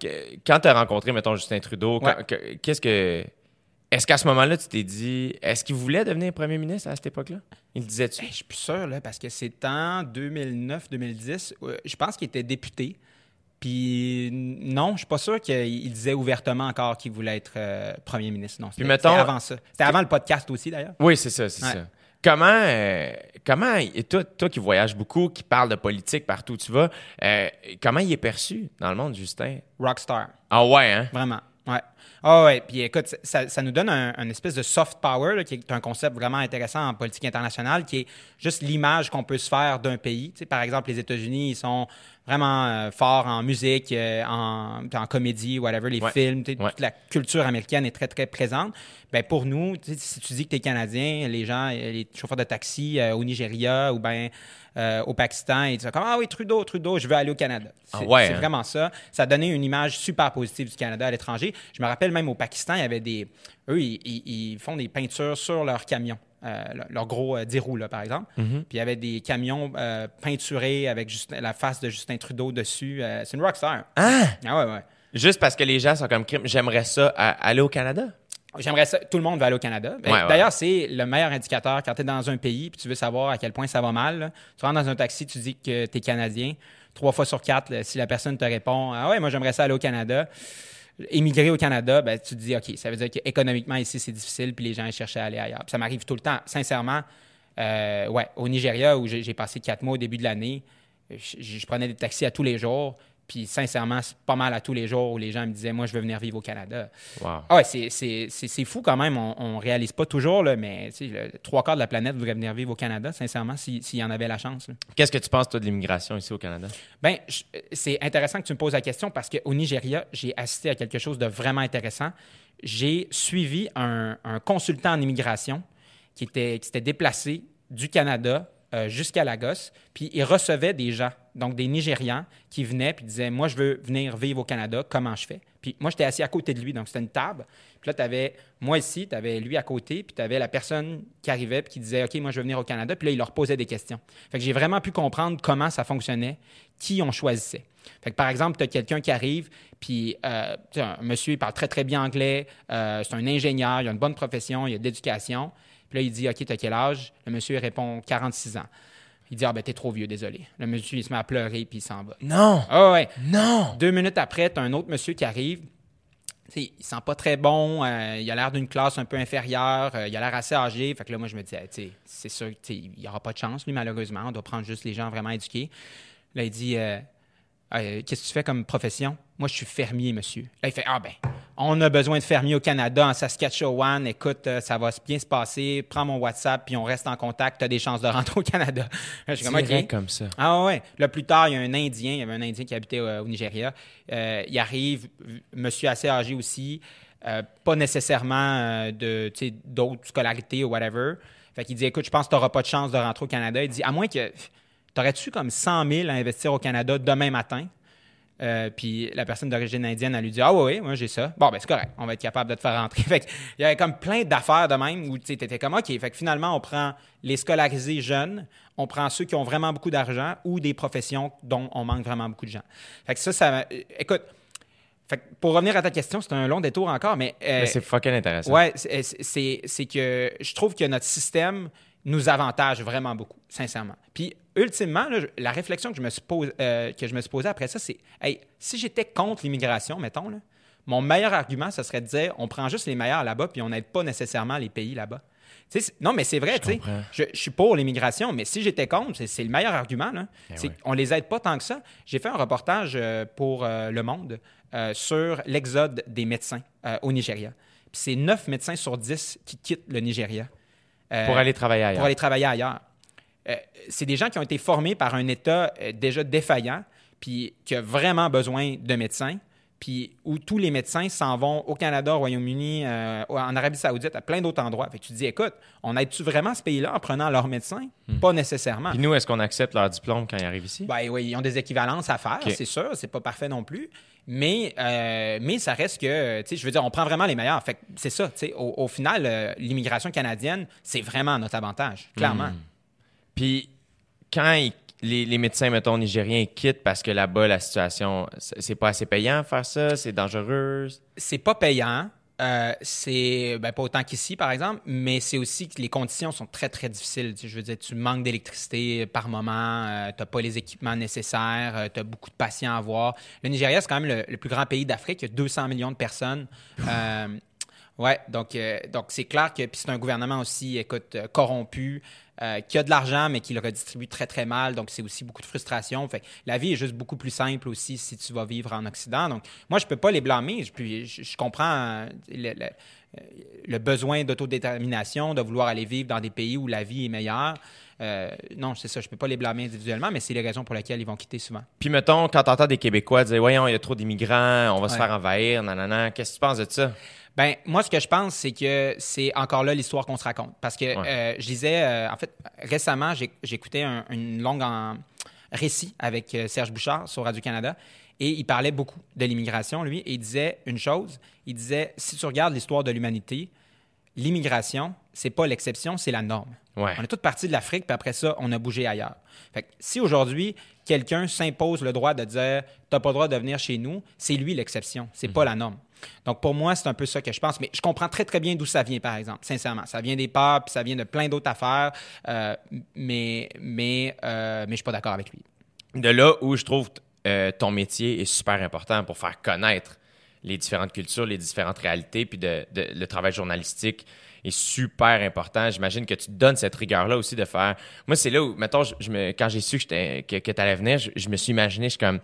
quand tu as rencontré, mettons, Justin Trudeau, Ouais. qu'est-ce que. Est-ce qu'à ce moment-là, tu t'es dit. Est-ce qu'il voulait devenir premier ministre à cette époque-là? Il disait-tu? Hey, je suis plus sûr, là, parce que c'est en 2009-2010. euh, je pense qu'il était député. Puis non, je suis pas sûr qu'il il disait ouvertement encore qu'il voulait être euh, premier ministre. Non, c'était avant ça. C'était avant le podcast aussi, d'ailleurs. Oui, c'est ça, c'est Ouais. ça. Comment, euh, comment et toi, toi qui voyages beaucoup, qui parles de politique partout où tu vas, euh, comment il est perçu dans le monde, Justin? Rockstar. Ah ouais, hein? Vraiment. Ouais. Ah ouais. Puis écoute, ça, ça nous donne un, un espèce de soft power, là, qui est un concept vraiment intéressant en politique internationale, qui est juste l'image qu'on peut se faire d'un pays. Tu sais, par exemple, les États-Unis, ils sont vraiment euh, forts en musique, euh, en, en comédie, whatever, les Ouais. films. Ouais. Toute la culture américaine est très, très présente. Ben, pour nous, si tu dis que tu es Canadien, les gens, les chauffeurs de taxi euh, au Nigeria ou ben au Pakistan, ils disent comme Ah oui, Trudeau, Trudeau, je veux aller au Canada. Ah C'est ouais, hein? vraiment ça. Ça a donné une image super positive du Canada à l'étranger. Je me rappelle même au Pakistan, il y avait des. Eux, ils, ils- ils font des peintures sur leurs camions. euh, leur- gros euh, 10 roues, là, par exemple. Mm-hmm. Puis il y avait des camions euh, peinturés avec Justin- la face de Justin Trudeau dessus. Euh, c'est une rockstar. Ah! Ah ouais, ouais. Juste parce que les gens sont comme crime, j'aimerais ça à- aller au Canada. J'aimerais ça. Tout le monde va aller au Canada. Ben, Ouais, ouais. D'ailleurs, c'est le meilleur indicateur quand tu es dans un pays puis tu veux savoir à quel point ça va mal. là. Tu rentres dans un taxi, tu dis que tu es Canadien. Trois fois sur quatre, là, si la personne te répond Ah ouais, moi j'aimerais ça aller au Canada, émigrer au Canada, ben, tu te dis OK, ça veut dire qu'économiquement ici c'est difficile puis les gens cherchent à aller ailleurs. Ça m'arrive tout le temps. Sincèrement, euh, ouais, au Nigeria où j'ai passé quatre mois au début de l'année, je, je prenais des taxis à tous les jours. Puis sincèrement, c'est pas mal à tous les jours où les gens me disaient Moi, je veux venir vivre au Canada. Wow. Ah ouais, c'est- c'est c'est- c'est fou quand même. On, on réalise pas toujours, là, mais le trois quarts de la planète voudrait venir vivre au Canada, sincèrement, si- s'il y en avait la chance. Qu'est-ce que tu penses, toi, de l'immigration ici au Canada? Je- c'est intéressant que tu me poses la question parce qu'au Nigeria, j'ai assisté à quelque chose de vraiment intéressant. J'ai suivi un, un consultant en immigration qui, était, qui s'était déplacé du Canada euh, jusqu'à Lagos, puis il recevait des gens, donc des Nigérians, qui venaient puis disaient Moi, je veux venir vivre au Canada, comment je fais? Puis moi, j'étais assis à côté de lui, donc c'était une table. Puis là, tu avais moi ici, tu avais lui à côté, puis tu avais la personne qui arrivait puis qui disait OK, moi, je veux venir au Canada, puis là, il leur posait des questions. Fait que j'ai vraiment pu comprendre comment ça fonctionnait, qui on choisissait. Fait que par exemple, tu as quelqu'un qui arrive, puis euh, un monsieur, il parle très, très bien anglais, euh, c'est un ingénieur, il a une bonne profession, il a de l'éducation. Puis là, il dit OK, tu as quel âge? Le monsieur il répond 46 ans. Il dit Ah, ben, t'es trop vieux, désolé. Le monsieur, il se met à pleurer, puis il s'en va. Non! Ah, ouais. Non! Deux minutes après, tu as un autre monsieur qui arrive. Tu sais, il sent pas très bon, euh, il a l'air d'une classe un peu inférieure, euh, il a l'air assez âgé. Fait que là, moi, je me dis, sais, c'est sûr qu'il n'y aura pas de chance, lui, malheureusement. On doit prendre juste les gens vraiment éduqués. Là, il dit, Euh, qu'est-ce que tu fais comme profession? Moi, je suis fermier, monsieur. Là, il fait, ah ben, on a besoin de fermiers au Canada, en Saskatchewan. Écoute, euh, ça va bien se passer. Prends mon WhatsApp, puis on reste en contact. Tu as des chances de rentrer au Canada. je suis comme, OK. Direct comme ça. Ah ouais. Là, plus tard, il y a un Indien, il y avait un Indien qui habitait euh, au Nigeria. Euh, il arrive, monsieur assez âgé aussi, euh, pas nécessairement de, d'autres scolarités ou whatever. Fait qu'il dit, écoute, je pense que tu n'auras pas de chance de rentrer au Canada. Il dit, à moins que, t'aurais-tu comme 100 000 à investir au Canada demain matin? Euh, puis la personne d'origine indienne, elle lui dit Ah oui, oui, moi j'ai ça. Bon, ben c'est correct, on va être capable de te faire rentrer. Fait il y avait comme plein d'affaires de même où tu étais comme OK. Fait que finalement, on prend les scolarisés jeunes, on prend ceux qui ont vraiment beaucoup d'argent ou des professions dont on manque vraiment beaucoup de gens. Fait que ça, ça. euh, Écoute, fait que pour revenir à ta question, c'est un long détour encore, mais. euh, Mais c'est fucking intéressant. Ouais, c'est- c'est que je trouve que notre système nous avantage vraiment beaucoup, sincèrement. Puis, ultimement, là, la réflexion que je me suis, pose- euh, que je me suis posée après ça, c'est hey, si j'étais contre l'immigration, mettons, là, mon meilleur argument, ce serait de dire on prend juste les meilleurs là-bas, puis on n'aide pas nécessairement les pays là-bas. Non, mais c'est vrai. Je, je suis pour l'immigration, mais si j'étais contre, c'est- le meilleur argument. Là. Eh ouais. qu'on les aide pas tant que ça. J'ai fait un reportage euh, pour euh, Le Monde euh, sur l'exode des médecins au Nigeria. Puis c'est 9 médecins sur 10 qui quittent le Nigeria. Pour aller travailler ailleurs. pour aller travailler ailleurs. Euh, c'est des gens qui ont été formés par un État euh, déjà défaillant, puis qui a vraiment besoin de médecins, puis où tous les médecins s'en vont au Canada, au Royaume-Uni, euh, en Arabie Saoudite, à plein d'autres endroits. Fait que tu te dis, écoute, on aide-tu vraiment ce pays-là en prenant leurs médecins? Pas nécessairement. Puis nous, est-ce qu'on accepte leur diplôme quand ils arrivent ici? Ben oui, ils ont des équivalences à faire, c'est sûr, c'est pas parfait non plus. Mais, euh, mais ça reste que, tu sais, je veux dire, on prend vraiment les meilleurs. Fait que c'est ça, tu sais, au, au final, euh, l'immigration canadienne, c'est vraiment à notre avantage, clairement. Hmm. Puis quand les, médecins, mettons, nigériens quittent parce que là-bas, la situation, c'est pas assez payant faire ça, c'est dangereux? C'est pas payant. euh, c'est ben, pas autant qu'ici, par exemple, mais c'est aussi que les conditions sont très, très difficiles. Je veux dire, tu manques d'électricité par moment, tu n'as pas les équipements nécessaires, tu as beaucoup de patients à voir. Le Nigeria, c'est quand même le, le plus grand pays d'Afrique. Il y a 200 millions de personnes. Ouais, donc euh, donc c'est clair que puis c'est un gouvernement aussi, écoute, euh, corrompu, euh, qui a de l'argent, mais qui le redistribue très, très mal. Donc, c'est aussi beaucoup de frustration. Fait la vie est juste beaucoup plus simple aussi si tu vas vivre en Occident. Donc, moi, je peux pas les blâmer. Je, puis, je, je comprends le, le- le besoin d'autodétermination, de vouloir aller vivre dans des pays où la vie est meilleure. Euh, non, c'est ça. Je peux pas les blâmer individuellement, mais c'est les raisons pour lesquelles ils vont quitter souvent. Puis mettons, quand t'entends des Québécois dire, voyons, il y a trop d'immigrants, on va se faire envahir, nanana, qu'est-ce que tu penses de ça? Ben moi, ce que je pense, c'est que c'est encore là l'histoire qu'on se raconte. Parce que Ouais. euh, je disais, euh, en fait, récemment, j'ai- j'écoutais un- une longue en- récit avec euh, Serge Bouchard sur Radio-Canada et il parlait beaucoup de l'immigration, lui, et il disait une chose. Il disait, si tu regardes l'histoire de l'humanité, l'immigration, c'est pas l'exception, c'est la norme. Ouais. On est toute partie de l'Afrique, puis après ça, on a bougé ailleurs. Fait que si aujourd'hui, quelqu'un s'impose le droit de dire t'as pas le droit de venir chez nous, c'est lui l'exception, c'est pas la norme. Donc pour moi, c'est un peu ça que je pense. Mais je comprends très très bien d'où ça vient, par exemple, sincèrement. Ça vient des peurs, puis ça vient de plein d'autres affaires, euh, mais, mais, euh, mais je suis pas d'accord avec lui. De là où je trouve euh, ton métier est super important pour faire connaître les différentes cultures, les différentes réalités, puis de, le travail journalistique est super important. J'imagine que tu donnes cette rigueur-là aussi de faire. Moi, c'est là où, mettons, quand j'ai su que, que tu allais venir, je, je me suis imaginé, je suis comme.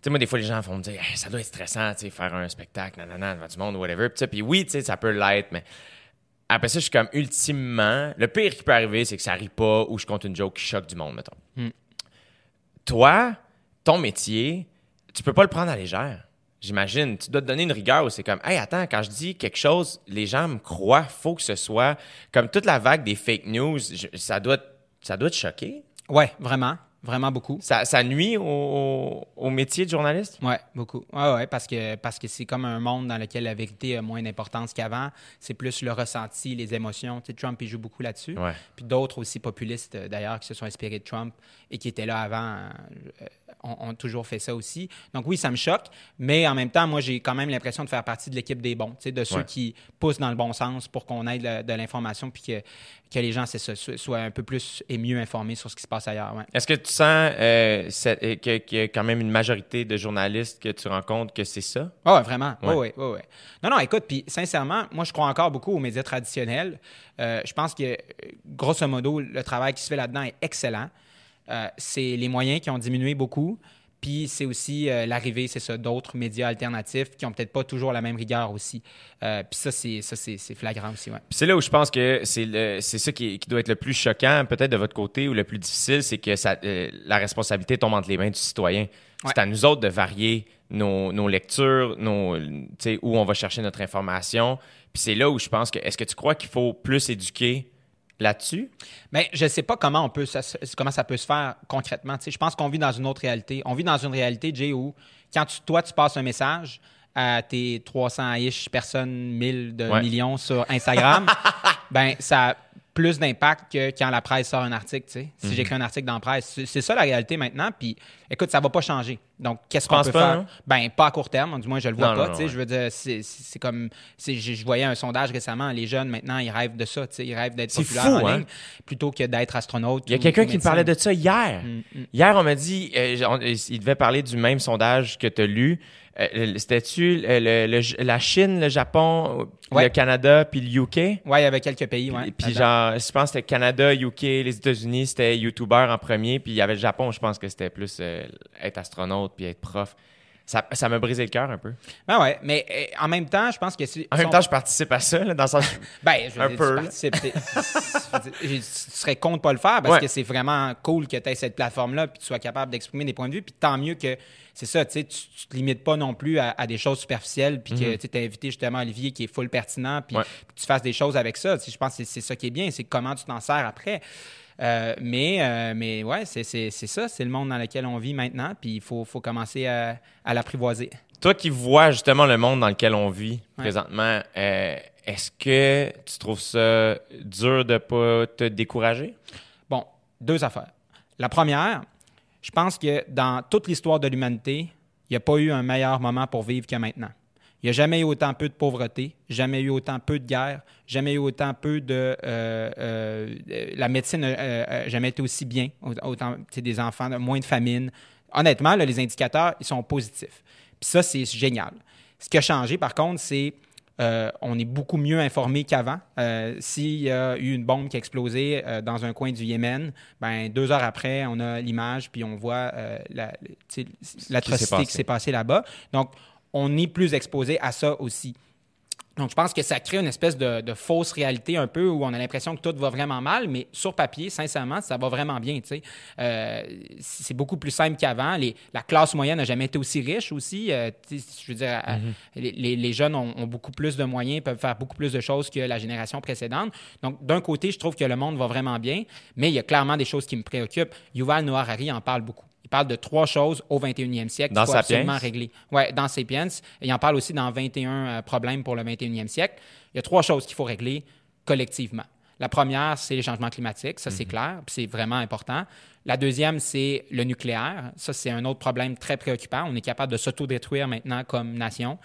Tu sais, moi, des fois, les gens vont me dire, Hey, ça doit être stressant, tu sais, faire un spectacle, nanana, devant du monde, whatever. Puis, puis oui, tu sais, ça peut l'être, mais après ça, je suis comme, ultimement, le pire qui peut arriver, c'est que ça rit pas ou je compte une joke qui choque du monde, mettons. Toi, ton métier, tu peux pas le prendre à légère. J'imagine. Tu dois te donner une rigueur où c'est comme, hey, attends, quand je dis quelque chose, les gens me croient, faut que ce soit comme toute la vague des fake news, je- ça doit, ça doit te choquer? Ouais, vraiment, vraiment beaucoup. Ça, ça nuit au, métier de journaliste? Ouais, beaucoup. Ouais, ouais, parce que parce que c'est comme un monde dans lequel la vérité a moins d'importance qu'avant. C'est plus le ressenti, les émotions. Tu sais, Trump, il joue beaucoup là-dessus. Ouais. Puis d'autres aussi populistes, euh, d'ailleurs, qui se sont inspirés de Trump et qui étaient là avant, euh, ont, ont toujours fait ça aussi. Donc oui, ça me choque, mais en même temps, moi, j'ai quand même l'impression de faire partie de l'équipe des bons, de ceux Ouais. qui poussent dans le bon sens pour qu'on ait de, de l'information puis que, que les gens ça, soient un peu plus et mieux informés sur ce qui se passe ailleurs. Ouais. Est-ce que tu sens euh, euh, qu'il y a quand même une majorité de journalistes que tu rencontres que c'est ça? Ah ouais, vraiment. Ouais. Oui, oui, oui. Non, non, écoute, puis sincèrement, moi, je crois encore beaucoup aux médias traditionnels. Euh, je pense que, grosso modo, le travail qui se fait là-dedans est excellent. Euh, c'est les moyens qui ont diminué beaucoup. Puis c'est aussi euh, l'arrivée, c'est ça, d'autres médias alternatifs qui ont peut-être pas toujours la même rigueur aussi. Euh, puis ça, c'est ça, c'est flagrant aussi, ouais. Puis c'est là où je pense que c'est c'est ça qui, qui doit être le plus choquant, peut-être de votre côté, ou le plus difficile, c'est que ça, euh, la responsabilité tombe entre les mains du citoyen. C'est à nous autres de varier nos, nos lectures, nos, où on va chercher notre information. Puis c'est là où je pense que, est-ce que tu crois qu'il faut plus éduquer là-dessus? Mais je ne sais pas comment on peut ça, comment ça peut se faire concrètement. Tu sais, je pense qu'on vit dans une autre réalité. On vit dans une réalité, Jay, où quand tu- toi, tu passes un message à tes 300-ish personnes, 1000 de Ouais. millions sur Instagram, ben ça plus d'impact que quand la presse sort un article. Tu sais. Mhm. Si j'écris un article dans la presse, c'est- ça la réalité maintenant. Puis écoute, ça va pas changer. Donc, qu'est-ce qu'on peut pas, faire? non? Ben, pas à court terme, du moins, je le vois Non, pas. non, tu sais. ouais. Je veux dire, c'est- comme. Je, voyais un sondage récemment, les jeunes maintenant, ils rêvent de ça. tu sais. Ils rêvent d'être populaires fou, en hein? plutôt que d'être astronaute. Il y a quelqu'un qui me parlait de ça hier. Hier, on m'a dit, euh, on- il devait parler du même sondage que tu as lu. Euh, C'était-tu le- le- le- la Chine, le Japon, Ouais. le Canada, puis le UK? Ouais, il y avait quelques pays, ouais. puis genre, je pense que c'était Canada, UK, les États-Unis, c'était YouTuber en premier, puis il y avait le Japon, je pense que c'était plus euh, être astronaute puis être prof. ça, ça m'a brisé le cœur un peu. Ben ouais, mais euh, en même temps, je pense que si. En même temps, je participe à ça, là, dans le sens. Ben, je veux Un dire, peu, tu participes, je veux dire, tu serais con de pas le faire parce Ouais. que c'est vraiment cool que tu aies cette plateforme-là puis que tu sois capable d'exprimer des points de vue. Puis tant mieux que c'est ça, tu sais, tu te limites pas non plus à, à des choses superficielles puis que tu as invité justement Olivier qui est full pertinent puis Mhm. Ouais. que tu fasses des choses avec ça. Je pense que c'est ça qui est bien, c'est comment tu t'en sers après. Euh, mais, euh, mais ouais, c'est c'est- c'est ça, c'est le monde dans lequel on vit maintenant, puis il faut, faut commencer à, à l'apprivoiser. Toi qui vois justement le monde dans lequel on vit Ouais. présentement, euh, est-ce que tu trouves ça dur de pas te décourager? Bon, deux affaires. La première, je pense que dans toute l'histoire de l'humanité, il n'y a pas eu un meilleur moment pour vivre que maintenant. Il n'y a jamais eu autant peu de pauvreté, jamais eu autant peu de guerre, jamais eu autant peu de... euh, euh, euh, la médecine n'a jamais été aussi bien, autant des enfants, moins de famine. Honnêtement, là, les indicateurs, ils sont positifs. Puis ça, c'est génial. Ce qui a changé, par contre, c'est euh, on est beaucoup mieux informé qu'avant. Euh, S'il y a eu une bombe qui a explosé euh, dans un coin du Yémen, ben deux heures après, on a l'image puis on voit euh, la- l'atrocité qui s'est passée là-bas. Donc, on est plus exposé à ça aussi. Donc, je pense que ça crée une espèce de, de fausse réalité un peu où on a l'impression que tout va vraiment mal, mais sur papier, sincèrement, ça va vraiment bien. Euh, c'est beaucoup plus simple qu'avant. Les- La classe moyenne n'a jamais été aussi riche aussi. Euh, je veux dire, les- les jeunes ont, ont beaucoup plus de moyens, peuvent faire beaucoup plus de choses que la génération précédente. Donc, d'un côté, je trouve que le monde va vraiment bien, mais il y a clairement des choses qui me préoccupent. Yuval Noah Harari en parle beaucoup. Il parle de trois choses au 21e siècle qu'il faut Sapiens? absolument régler. Oui, dans Sapiens. Il en parle aussi dans 21 euh, problèmes pour le 21e siècle. Il y a trois choses qu'il faut régler collectivement. La première, c'est les changements climatiques, ça c'est clair, puis c'est vraiment important. La deuxième, c'est le nucléaire. Ça, c'est un autre problème très préoccupant. On est capable de s'autodétruire maintenant comme nation.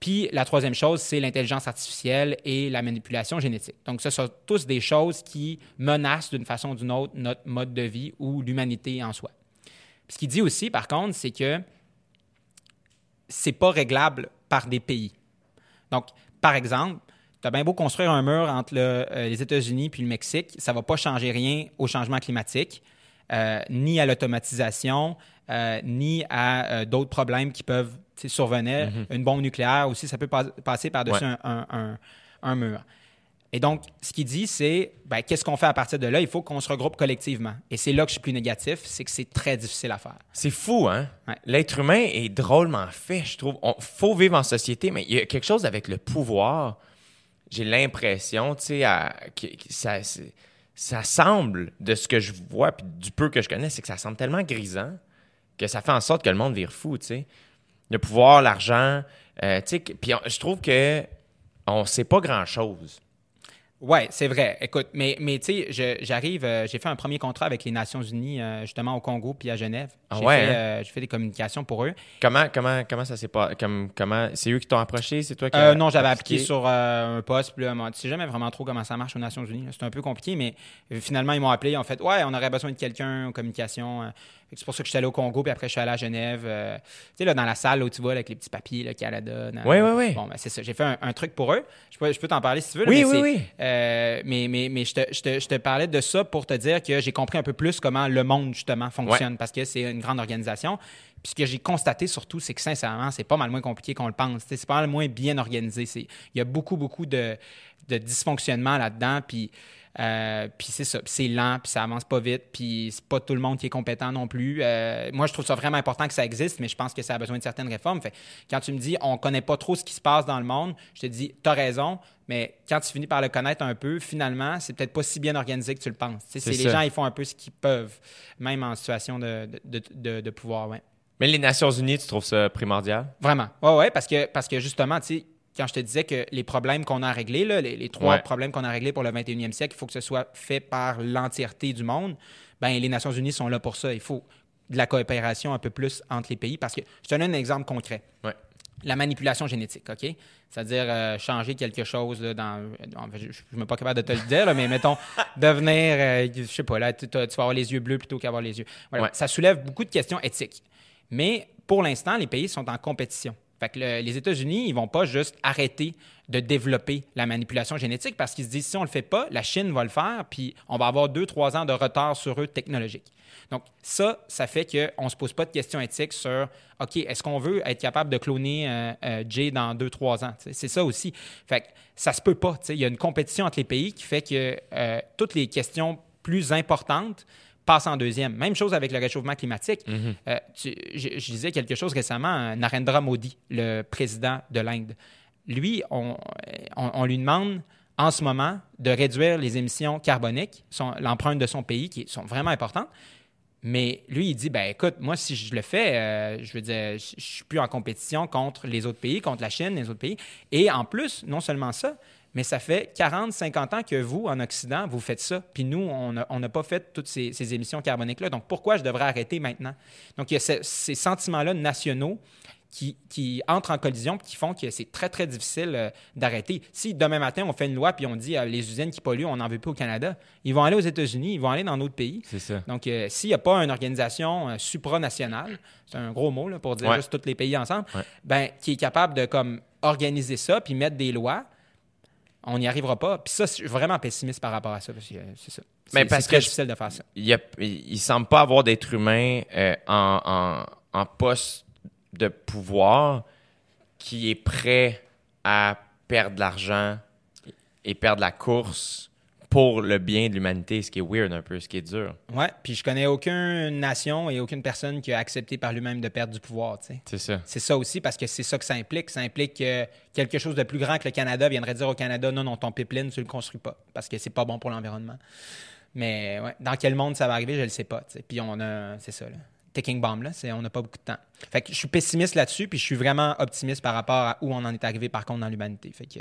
Puis la troisième chose, c'est l'intelligence artificielle et la manipulation génétique. Donc, ce sont tous des choses qui menacent d'une façon ou d'une autre notre mode de vie ou l'humanité en soi. Ce qu'il dit aussi, par contre, c'est que c'est pas réglable par des pays. Donc, par exemple, tu as bien beau construire un mur entre le- euh, les États-Unis puis le Mexique, ça va pas changer rien au changement climatique, euh, ni à l'automatisation, euh, ni à d'autres problèmes qui peuvent survenir. Une bombe nucléaire aussi, ça peut pas- passer par-dessus Ouais. un, un- un- un mur. Et donc, ce qu'il dit, c'est ben, qu'est-ce qu'on fait à partir de là? Il faut qu'on se regroupe collectivement. Et c'est là que je suis plus négatif, c'est que c'est très difficile à faire. C'est fou, hein? Ouais. L'être humain est drôlement fait, je trouve. Il faut vivre en société, mais il y a quelque chose avec le pouvoir. J'ai l'impression, tu sais, que, que ça, ça semble, de ce que je vois, puis du peu que je connais, c'est que ça semble tellement grisant que ça fait en sorte que le monde vire fou, tu sais. Le pouvoir, l'argent, euh, tu sais, puis je trouve que on sait pas grand-chose. Oui, c'est vrai. Écoute, mais, mais tu sais, j'arrive, euh, j'ai fait un premier contrat avec les Nations Unies, euh, justement au Congo puis à Genève. Ah J'ai ouais, fait, hein? euh, j'ai fait des communications pour eux. Comment, comment, comment ça s'est pas... Comme, comment, c'est eux qui t'ont approché? C'est toi qui non, j'avais appliqué? sur un poste. Puis tu sais jamais vraiment trop comment ça marche aux Nations Unies. C'est un peu compliqué, mais finalement, ils m'ont appelé. Ils ont fait Ouais, on aurait besoin de quelqu'un en communication. C'est pour ça que je suis allé au Congo, puis après, je suis allé à Genève. euh, tu sais, là, dans la salle où tu vois, là, avec les petits papiers, le Canada. dans- Ouais, ouais, ouais. Bon, ben, c'est ça. J'ai fait un, un truc pour eux. Je peux, je peux t'en parler si tu veux. là, Oui, mais oui, oui. euh, mais mais, mais je, te, je, te, je te parlais de ça pour te dire que j'ai compris un peu plus comment le monde, justement, fonctionne, parce que c'est une grande organisation. Puis ce que j'ai constaté surtout, c'est que sincèrement, c'est pas mal moins compliqué qu'on le pense. C'est pas mal moins bien organisé. Il y a beaucoup, beaucoup de, de dysfonctionnement là-dedans. Puis, euh, puis c'est ça. C'est lent, puis ça avance pas vite. Puis c'est pas tout le monde qui est compétent non plus. Euh, moi, je trouve ça vraiment important que ça existe, mais je pense que ça a besoin de certaines réformes. Fait, quand tu me dis on connaît pas trop ce qui se passe dans le monde, je te dis t'as raison, mais quand tu finis par le connaître un peu, finalement, c'est peut-être pas si bien organisé que tu le penses. C'est les gens, ils font un peu ce qu'ils peuvent, même en situation de, de, de- de pouvoir. Ouais. Mais les Nations Unies, tu trouves ça primordial? Vraiment. Oui, oui, parce que, parce que justement, tu sais, quand je te disais que les problèmes qu'on a là, les, les trois Ouais. problèmes qu'on a à régler pour le 21e siècle, il faut que ce soit fait par l'entièreté du monde. Ben, les Nations Unies sont là pour ça. Il faut de la coopération un peu plus entre les pays. Parce que je te donne un exemple concret. Ouais. La manipulation génétique, OK? C'est-à-dire euh, changer quelque chose là, dans. je ne suis même pas capable de te le dire, là, mais mettons, devenir, euh, je sais pas, là, tu, tu vas avoir les yeux bleus plutôt qu'avoir les yeux. Voilà. Ouais. Ça soulève beaucoup de questions éthiques. Mais pour l'instant, les pays sont en compétition. Fait que le- les États-Unis, ils vont pas juste arrêter de développer la manipulation génétique parce qu'ils se disent si on le fait pas, la Chine va le faire, puis on va avoir deux, trois ans de retard sur eux technologique. Donc, ça, ça fait qu'on ne se pose pas de questions éthiques sur OK, est-ce qu'on veut être capable de cloner euh, euh, Jay dans deux, trois ans? C'est ça aussi. Fait que ça se peut pas. Il y a une compétition entre les pays qui fait que euh, toutes les questions plus importantes passent en deuxième. Même chose avec le réchauffement climatique. Euh, tu- je, je disais quelque chose récemment, euh, Narendra Modi, le président de l'Inde. Lui, on, on- on lui demande en ce moment de réduire les émissions carboniques, l'empreinte de son pays, qui sont vraiment importantes. Mais lui, il dit, ben écoute, moi, si je le fais, euh, je veux dire, je je suis plus en compétition contre les autres pays, contre la Chine, les autres pays. Et en plus, non seulement ça, mais ça fait 40, 50 ans que vous, en Occident, vous faites ça. Puis nous, on n'a pas fait toutes ces, ces émissions carboniques-là. Donc, pourquoi je devrais arrêter maintenant? Donc, il y a ce- ces sentiments-là nationaux qui, qui entrent en collision qui font que c'est très, très difficile euh, d'arrêter. Si demain matin, on fait une loi puis on dit euh, les usines qui polluent, on n'en veut plus au Canada, ils vont aller aux États-Unis, ils vont aller dans d'autres pays. C'est ça. Donc, euh, s'il n'y a pas une organisation supranationale, c'est un gros mot là, pour dire Ouais. juste tous les pays ensemble, Ouais. ben, qui est capable de comme, organiser ça puis mettre des lois, on n'y arrivera pas. Puis ça, je suis vraiment pessimiste par rapport à ça. parce que, euh, C'est ça. Mais parce très que je- difficile de faire ça. il il semble pas avoir d'être humain euh, en, en- en poste de pouvoir qui est prêt à perdre de l'argent et perdre la course pour le bien de l'humanité, ce qui est weird un peu, ce qui est dur. Ouais, puis je connais aucune nation et aucune personne qui a accepté par lui-même de perdre du pouvoir, tu sais. C'est ça. C'est ça aussi parce que c'est ça que ça implique. Ça implique que quelque chose de plus grand que le Canada viendrait dire au Canada non, non, ton pipeline, tu le construis pas parce que c'est pas bon pour l'environnement. Mais ouais, dans quel monde ça va arriver, je le sais pas. tu sais. Puis on a, c'est ça, là. Ticking bomb, là, on n'a pas beaucoup de temps. Fait que je suis pessimiste là-dessus, puis je suis vraiment optimiste par rapport à où on en est arrivé, par contre, dans l'humanité. Fait que,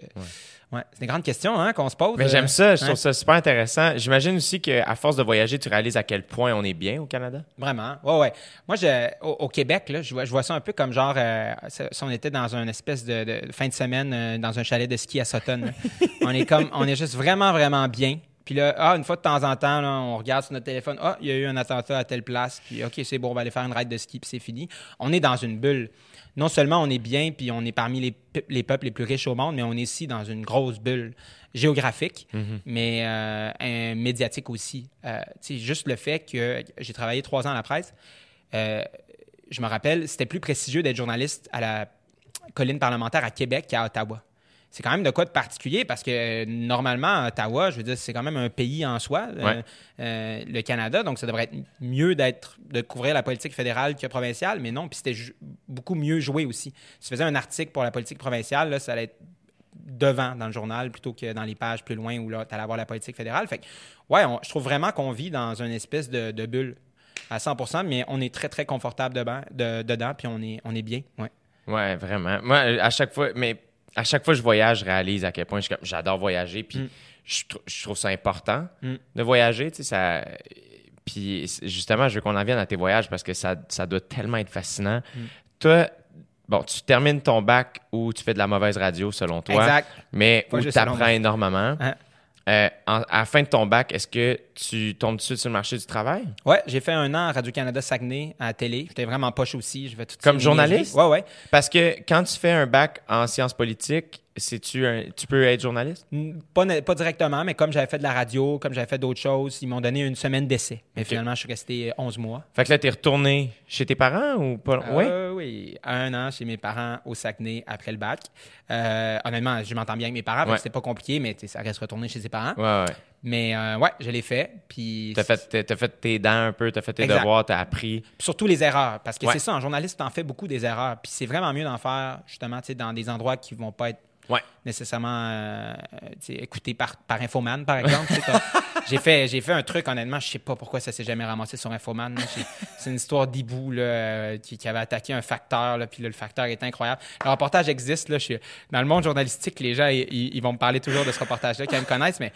ouais, c'est des grandes questions hein, qu'on se pose. Mais euh, j'aime ça, je trouve ça super intéressant. J'imagine aussi qu'à force de voyager, tu réalises à quel point on est bien au Canada? Vraiment. Ouais, ouais. Moi, je, au, au Québec, là, je, vois, je vois ça un peu comme genre euh, si on était dans une espèce de, de fin de semaine euh, dans un chalet de ski à Sutton. on est comme, on est juste vraiment, vraiment bien. Puis là, ah, une fois de temps en temps, là, on regarde sur notre téléphone, ah, il y a eu un attentat à telle place, puis OK, c'est bon, on va aller faire une ride de ski, puis c'est fini. On est dans une bulle. Non seulement on est bien, puis on est parmi les, les peuples les plus riches au monde, mais on est ici dans une grosse bulle géographique, mais euh, médiatique aussi. Euh, juste le fait que j'ai travaillé trois ans à la presse, euh, je me rappelle, c'était plus prestigieux d'être journaliste à la colline parlementaire à Québec qu'à Ottawa. C'est quand même de quoi de particulier parce que euh, normalement, Ottawa, je veux dire, c'est quand même un pays en soi, euh, Ouais. euh, le Canada, donc ça devrait être mieux d'être de couvrir la politique fédérale que provinciale, mais non, puis c'était beaucoup mieux joué aussi. Si tu faisais un article pour la politique provinciale, là, ça allait être devant dans le journal plutôt que dans les pages plus loin où là, tu allais avoir la politique fédérale. Fait que, ouais, on- je trouve vraiment qu'on vit dans une espèce de, de bulle à 100% mais on est très, très confortable dedans, de- dedans puis on est, on est bien. Ouais. Ouais, vraiment. Moi, à chaque fois, mais à chaque fois que je voyage, je réalise à quel point j'adore voyager. Puis Mm. je, trou- je trouve ça important Mm. de voyager. Tu sais, ça. Puis justement, je veux qu'on en vienne à tes voyages parce que ça, ça doit tellement être fascinant. Mm. Toi, bon, tu termines ton bac ou tu fais de la mauvaise radio selon toi. Exact. Mais Pas où tu apprends énormément. Hein? Euh, en- à la fin de ton bac, est-ce que tu tombes tout de suite sur le marché du travail? Ouais, j'ai fait un an à Radio-Canada Saguenay à la télé. J'étais vraiment poche aussi. Je vais tout Comme journaliste? Ouais, ouais. Parce que quand tu fais un bac en sciences politiques, c'est-tu un- tu peux être journaliste? Pas, pas directement, mais comme j'avais fait de la radio, comme j'avais fait d'autres choses, ils m'ont donné une semaine d'essai. Mais finalement, je suis resté 11 mois. Fait que là, t'es retourné chez tes parents ou pas? oui? Euh, oui, un an chez mes parents au Saguenay après le bac. Euh, honnêtement, je m'entends bien avec mes parents, Ouais. c'était pas compliqué, mais tu ça reste retourner chez ses parents. Ouais, ouais. Mais euh, ouais, je l'ai fait. Puis T'as fait, t'as- t'as fait tes dents un peu, t'as fait tes Exact. devoirs, t'as appris. Puis surtout les erreurs. Parce que Ouais. c'est ça, en journaliste, t'en fais beaucoup des erreurs. Puis c'est vraiment mieux d'en faire, justement, tu dans des endroits qui vont pas être Ouais. nécessairement euh, écoutés par, par Infoman, par exemple. J'ai, fait, j'ai fait un truc, honnêtement, je sais pas pourquoi ça s'est jamais ramassé sur Infoman. C'est une histoire d'hibou là, euh, qui, qui avait attaqué un facteur, là, puis là, le facteur est incroyable. Le reportage existe. Là, je suis- dans le monde journalistique, les gens, ils, ils- vont me parler toujours de ce reportage-là, qui me connaissent, mais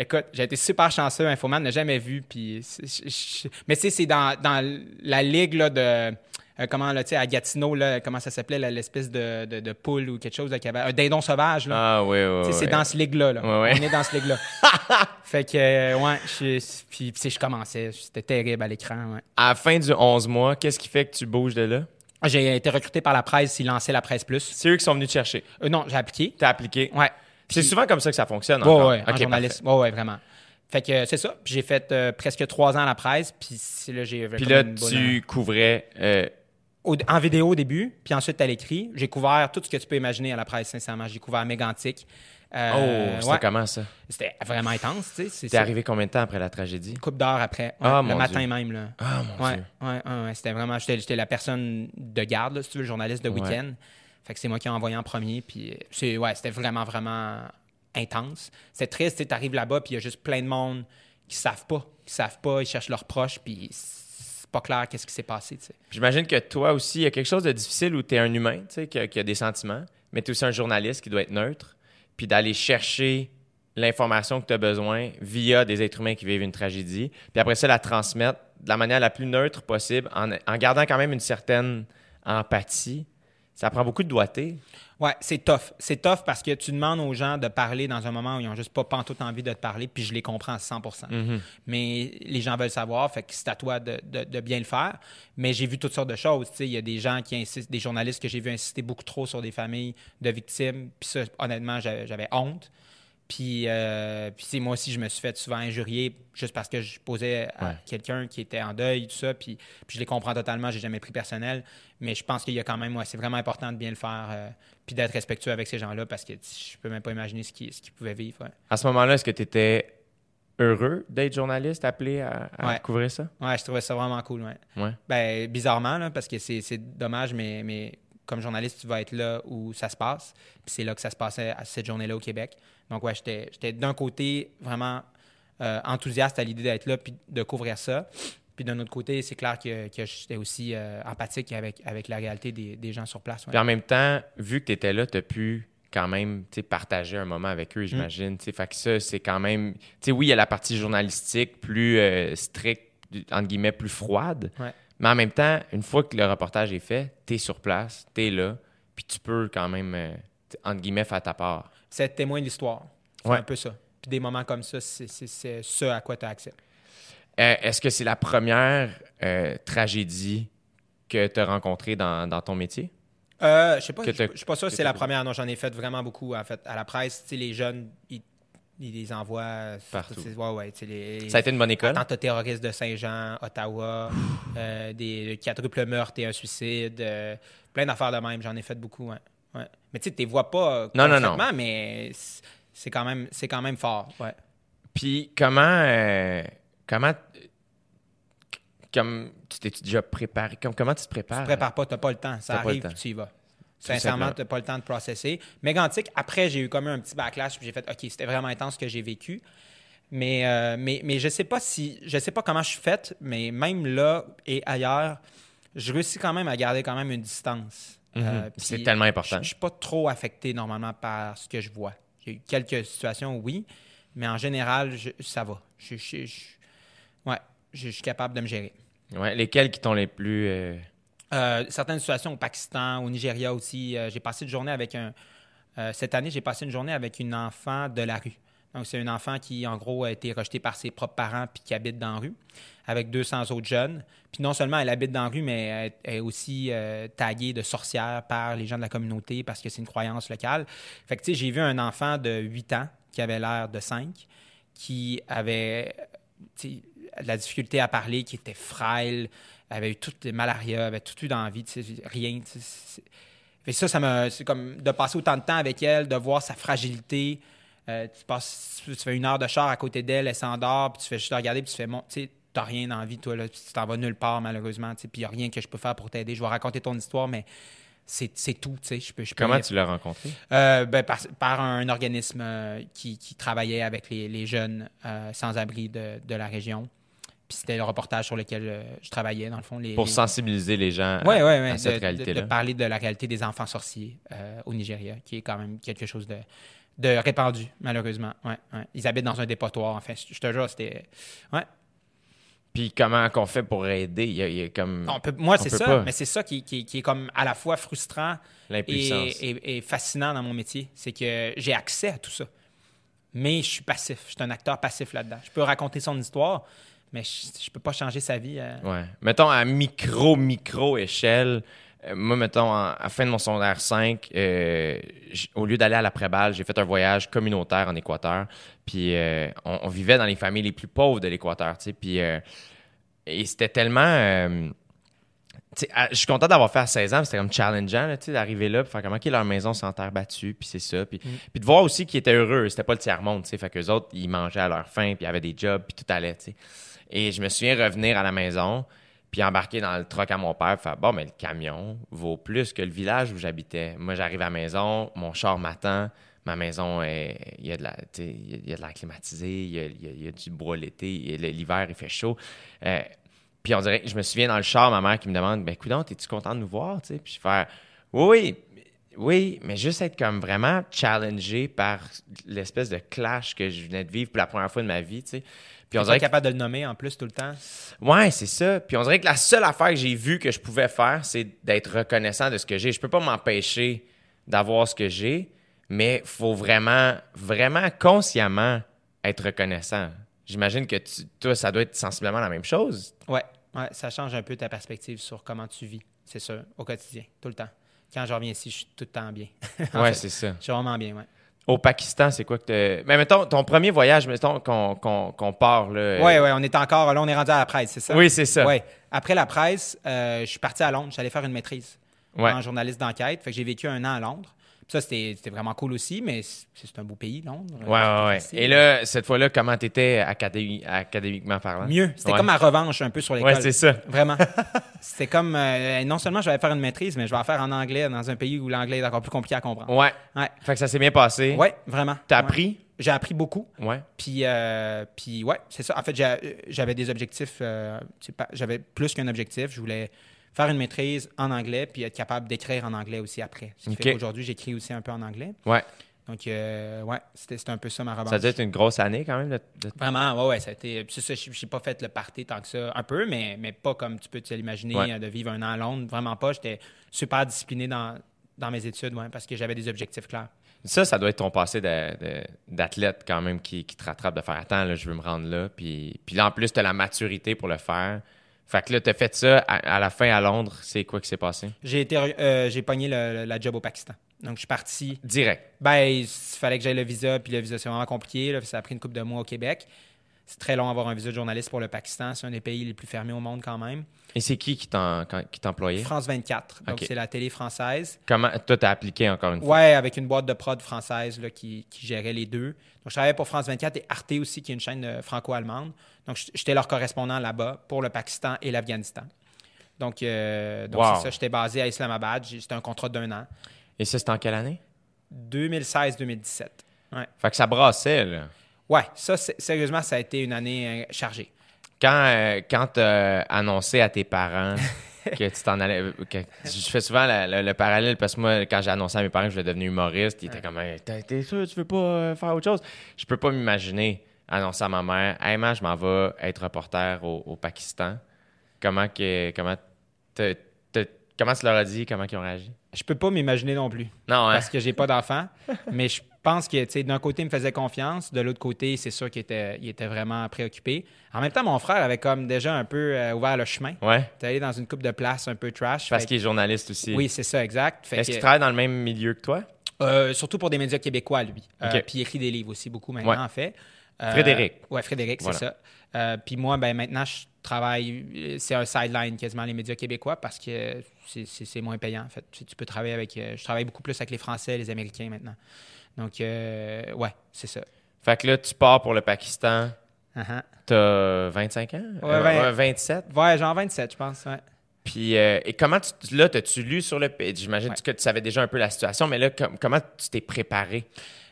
Écoute, j'ai été super chanceux. Infoman n'a jamais vu. Puis, c'est- je- je- mais tu sais, c'est dans, dans la ligue là, de. Euh, comment, là, tu sais, à Gatineau, là, comment ça s'appelait, l'espèce de, de, de poule ou quelque chose, là, qui avait un dindon sauvage. Là. Ah, oui, oui. Tu sais, oui. c'est dans ce ligue-là. Là. Ouais, ouais. On est dans ce ligue-là. fait que, euh, ouais, je, puis, tu sais, je commençais. C'était terrible à l'écran. Ouais. À la fin du 11 mois, qu'est-ce qui fait que tu bouges de là? J'ai été recruté par la presse, ils lançaient la presse plus. C'est eux qui sont venus te chercher? Euh, non, j'ai appliqué. T'as appliqué? Ouais. C'est souvent comme ça que ça fonctionne. Encore. ouais, en Ok, journaliste. Ouais, ouais, vraiment. Fait que euh, c'est ça. Puis j'ai fait euh, presque trois ans à la presse. Puis là, j'ai. Puis là, une bonne- tu couvrais. euh, au- en vidéo au début, puis ensuite à l'écrit. J'ai couvert tout ce que tu peux imaginer à la presse, sincèrement. J'ai couvert Mégantic. Euh, oh, c'était ouais. comment ça? C'était vraiment intense, tu sais. T'es arrivé combien de temps après la tragédie? Une couple d'heures après. Ouais, Ah, le matin Dieu. même, là. Ah, mon Ouais, Dieu. ouais, ouais, ouais. C'était vraiment. J'étais la personne de garde, là, si tu veux, le journaliste de week-end. Fait que c'est moi qui ai envoyé en premier. Puis ouais, c'était vraiment, vraiment intense. C'est triste, tu arrives là-bas, puis il y a juste plein de monde qui savent pas. Qui savent pas, ils cherchent leurs proches, puis pas clair qu'est-ce qui s'est passé. J'imagine que toi aussi, il y a quelque chose de difficile où tu es un humain, qui, a- qui a des sentiments, mais tu es aussi un journaliste qui doit être neutre, puis d'aller chercher l'information que tu as besoin via des êtres humains qui vivent une tragédie, puis après ça, la transmettre de la manière la plus neutre possible, en gardant quand même une certaine empathie. Ça prend beaucoup de doigté. Ouais, c'est tough. C'est tough parce que tu demandes aux gens de parler dans un moment où ils n'ont juste pas pantoute envie de te parler, puis je les comprends à 100% Mais les gens veulent savoir, fait que c'est à toi de, de- de bien le faire. Mais j'ai vu toutes sortes de choses. Il y a des gens qui insistent, des journalistes que j'ai vu insister beaucoup trop sur des familles de victimes. Puis ça, honnêtement, j'avais honte. Puis, euh, puis moi aussi, je me suis fait souvent injurier juste parce que je posais à Ouais. quelqu'un qui était en deuil, tout ça. Puis, puis je les comprends totalement, j'ai jamais pris personnel. Mais je pense qu'il y a quand même, ouais, c'est vraiment important de bien le faire, euh, puis d'être respectueux avec ces gens-là parce que je peux même pas imaginer ce qu'ils pouvaient vivre. ouais. À ce moment-là, est-ce que tu étais heureux d'être journaliste, appelé à, à Ouais. couvrir ça? Ouais, je trouvais ça vraiment cool, ouais. Ouais. Ben, bizarrement, là, parce que c'est c'est dommage, mais, mais comme journaliste, tu vas être là où ça se passe. Puis c'est là que ça se passait à cette journée-là au Québec. Donc, ouais, j'étais d'un côté vraiment euh, enthousiaste à l'idée d'être là puis de couvrir ça. Puis d'un autre côté, c'est clair que, que j'étais aussi euh, empathique avec, avec la réalité des, des gens sur place. ouais. Puis en même temps, vu que tu étais là, tu as pu quand même partager un moment avec Mm. eux, j'imagine. Tu sais, Fait que ça, c'est quand même. tu sais, oui, il y a la partie journalistique plus euh, stricte, entre guillemets, plus froide. Ouais. Mais en même temps, une fois que le reportage est fait, tu es sur place, tu es là, puis tu peux quand même, euh, entre guillemets, faire ta part. C'est être témoin de l'histoire. C'est Ouais. un peu ça. Puis des moments comme ça, c'est ce à quoi tu as accès. Euh, Est-ce que c'est la première euh, tragédie que tu as rencontrée dans, dans ton métier? Euh, je sais pas, je suis pas sûr que c'est la première. Non, j'en ai fait vraiment beaucoup, en fait. À la presse, les jeunes, ils, ils les envoient... Partout. Ouais, les... Ça a été une bonne école? Attentats terroristes de Saint-Jean, Ottawa, euh, des quadruples meurtres et un suicide, euh, plein d'affaires de même. J'en ai fait beaucoup, ouais. ouais. Mais tu sais, tu les vois pas Non, non, non. mais c'est- quand, même- c'est quand même fort, ouais. Puis comment euh, comment comme tu t'es déjà préparé comme comment tu te prépares? Tu te prépares pas, tu n'as pas le temps. Ça T'as le arrive, temps. tu y vas. Sincèrement, tu n'as pas le temps de processer. Mégantic, après, j'ai eu comme un petit backlash, puis j'ai fait OK, c'était vraiment intense ce que j'ai vécu. Mais, euh, mais, mais je sais pas si. Je sais pas comment je suis faite, mais même là et ailleurs, je réussis quand même à garder quand même une distance. Euh, Mhm. C'est puis tellement important. Je, je suis pas trop affecté normalement par ce que je vois. Il y a eu quelques situations, oui, mais en général, je- ça va. Je, je- je- ouais, je, suis capable de me gérer. Ouais, lesquels qui t'ont les plus euh, Euh, certaines situations au Pakistan, au Nigeria aussi. euh, j'ai passé une journée avec un. euh, cette année, j'ai passé une journée avec une enfant de la rue. Donc, c'est un enfant qui, en gros, a été rejeté par ses propres parents puis qui habite dans la rue avec 200 autres jeunes. Puis non seulement elle habite dans la rue, mais elle est aussi taguée de sorcière par les gens de la communauté parce que c'est une croyance locale. Fait que, tu sais, j'ai vu un enfant de 8 ans qui avait l'air de 5, qui avait de la difficulté à parler, qui était frêle, avait eu toutes les malaria, avait tout eu dans la vie, tu sais, rien. Fait ça, ça me, c'est comme de passer autant de temps avec elle, de voir sa fragilité. Euh, tu, passes, tu fais une heure de char à côté d'elle, elle s'endort, puis tu fais juste la regarder, puis tu fais, bon, tu sais, t'as rien dans la vie, toi, là, tu t'en vas nulle part, malheureusement, puis il n'y a rien que je peux faire pour t'aider. Je vais raconter ton histoire, mais c'est c'est tout, tu sais. Je peux, je peux comment tu l'as rencontré euh, ben, par, par un organisme euh, qui, qui travaillait avec les, les jeunes sans-abri de, de la région. Puis c'était le reportage sur lequel euh, je travaillais, dans le fond. Les, pour les- sensibiliser les gens Ouais, à, ouais, ouais, à de- cette de, réalité-là de parler de la réalité des enfants sorciers euh, au Nigeria, qui est quand même quelque chose de, de répandu, malheureusement. Ouais, ouais. Ils habitent dans un dépotoir, enfin, je te jure, c'était... Ouais. Puis comment qu'on fait pour aider? Il y a, il y a comme On peut- moi, c'est ça, pas. mais c'est ça qui, qui- qui est comme à la fois frustrant et- et fascinant dans mon métier. C'est que j'ai accès à tout ça. Mais je suis passif. Je suis un acteur passif là-dedans. Je peux raconter son histoire, mais je, je peux pas changer sa vie. euh. Ouais. Mettons à micro micro échelle, euh, moi, mettons, en- à la fin de mon secondaire 5, euh, au lieu d'aller à l'après-balle, j'ai fait un voyage communautaire en Équateur. Puis on, on vivait dans les familles les plus pauvres de l'Équateur, tu sais. Puis et c'était tellement... à- je suis content d'avoir fait à 16 ans, c'était comme challengeant, là, tu sais, d'arriver là, puis faire comment OK, leur maison, en terre battue, puis c'est ça. Puis, puis de voir aussi qu'ils étaient heureux, c'était pas le tiers-monde, tu sais. Fait qu'eux autres, ils mangeaient à leur faim, puis ils avaient des jobs, puis tout allait, tu sais. Et je me souviens revenir à la maison, puis embarquer dans le truck à mon père, faire bon, mais le camion vaut plus que le village où j'habitais. Moi, j'arrive à la maison, mon char m'attend, ma maison, il y a de la, il y a- de l'air climatisé, il y a, y a- du bois l'été, l'hiver, il fait chaud. Euh, puis on dirait, je me souviens dans le char, ma mère qui me demande, ben, coudonc, es-tu content de nous voir, tu sais? Puis je fais, oui, oui, mais juste être comme vraiment challengé par l'espèce de clash que je venais de vivre pour la première fois de ma vie, tu sais. Puis on dirait que capable de le nommer en plus tout le temps? Ouais, c'est ça. Puis on dirait que la seule affaire que j'ai vue que je pouvais faire, c'est d'être reconnaissant de ce que j'ai. Je peux pas m'empêcher d'avoir ce que j'ai, mais faut vraiment, vraiment consciemment être reconnaissant. J'imagine que tu- toi, ça doit être sensiblement la même chose. Ouais, ouais, ça change un peu ta perspective sur comment tu vis, c'est sûr, au quotidien, tout le temps. Quand je reviens ici, je suis tout le temps bien. En ouais, c'est ça. Je suis vraiment bien, ouais. Au Pakistan, c'est quoi que tu. Mais mettons, ton premier voyage, mettons qu'on qu'on- qu'on part, là. Ouais, ouais, on est encore, là, on est rendu à la presse, c'est ça? Oui, c'est ça. Ouais. Après la presse, euh, je suis parti à Londres, j'allais faire une maîtrise Ouais. en journaliste d'enquête. Fait que j'ai vécu un an à Londres. Ça, c'était vraiment cool aussi, mais c'est un beau pays, Londres. Ouais, ouais, ouais. Facile. Et là, cette fois-là, comment t'étais académi- académiquement parlant? Mieux. C'était Ouais. comme ma revanche un peu sur l'école. Ouais, c'est ça. Vraiment. C'était comme, euh, non seulement je vais faire une maîtrise, mais je vais la faire en anglais dans un pays où l'anglais est encore plus compliqué à comprendre. Ouais. Ouais. Fait que ça s'est bien passé. Ouais, vraiment. T'as Ouais. appris? J'ai appris beaucoup. Ouais. Puis, euh, puis ouais, c'est ça. En fait, j'ai- j'avais des objectifs. euh, j'avais plus qu'un objectif. Je voulais faire une maîtrise en anglais puis être capable d'écrire en anglais aussi après. Ce qui Ok. fait qu'aujourd'hui, j'écris aussi un peu en anglais. Ouais. Donc, euh, ouais, c'était un peu ça ma revanche. Ça a dû être une grosse année quand même. de- de- Vraiment, ouais, ouais, ça a été. C'est ça, je n'ai pas fait le party tant que ça. Un peu, mais, mais pas comme tu peux te l'imaginer Ouais. euh, de vivre un an à Londres. Vraiment pas. J'étais super discipliné dans, dans mes études, ouais, parce que j'avais des objectifs clairs. Ça, ça doit être ton passé d'athlète quand même qui, qui te rattrape de faire Attends, là, je veux me rendre là. Puis, puis là, en plus, tu as la maturité pour le faire. Fait que là, tu as fait ça à, à la fin à Londres. C'est quoi qui s'est passé? J'ai été, euh, j'ai pogné le- la job au Pakistan. Donc, je suis parti. Direct. Ben, il fallait que j'aille le visa, puis le visa, c'est vraiment compliqué. là. Ça a pris une couple de mois au Québec. C'est très long d'avoir un visa de journaliste pour le Pakistan. C'est un des pays les plus fermés au monde quand même. Et c'est qui qui t'employait? France 24. Donc, c'est la télé française. Comment toi, t'as appliqué encore une fois? Ouais, avec une boîte de prod française là, qui, qui gérait les deux. Donc, je travaillais pour France 24 et Arte aussi, qui est une chaîne euh, franco-allemande. Donc, j'étais leur correspondant là-bas pour le Pakistan et l'Afghanistan. Donc, euh, donc Wow. c'est ça. J'étais basé à Islamabad. C'était un contrat d'un an. Et ça, c'était en quelle année? 2016-2017. Ouais. Fait que ça brassait, là. Ouais, ça, sérieusement, ça a été une année euh, chargée. Quand, euh, quand annoncé à tes parents que tu t'en allais. que- je fais souvent la- la- le parallèle parce que moi, quand j'ai annoncé à mes parents que je voulais devenir humoriste, ils étaient comme T'es sûr, tu veux pas euh, faire autre chose? Je peux pas m'imaginer annoncer à ma mère Hey, man, je m'en vais être reporter au, au Pakistan. Comment que. Comment, comment tu leur as dit? Comment ils ont réagi? Je peux pas m'imaginer non plus Non, hein? parce que j'ai pas d'enfant. mais je pense que, tu sais, d'un côté, il me faisait confiance. De l'autre côté, c'est sûr qu'il était, il était vraiment préoccupé. En même temps, mon frère avait comme déjà un peu euh, ouvert le chemin. Ouais. T'es allé dans une coupe de place un peu trash. Parce qu'il est journaliste aussi. Oui, c'est ça, exact. Est-ce qu'il travaille dans le même milieu que toi? Euh, surtout pour des médias québécois, lui. Euh, puis il écrit des livres aussi beaucoup maintenant, Ouais. en fait. Euh, Frédéric. Ouais, Frédéric, c'est Voilà. ça. Euh, puis moi, ben, maintenant, je travaille, euh, c'est un sideline quasiment les médias québécois parce que c'est- moins payant, en fait. Tu, tu peux travailler avec, je travaille beaucoup plus avec les Français, les Américains maintenant. Donc, euh, ouais, c'est ça. Fait que là, tu pars pour le Pakistan. Uh-huh. T'as 25 ans? Ouais, Euh, vingt- 27? Ouais, genre 27, je pense, ouais. Puis, euh, et comment tu, là, t'as-tu lu sur le? J'imagine Ouais. que tu savais déjà un peu la situation, mais là, com- comment tu t'es préparé?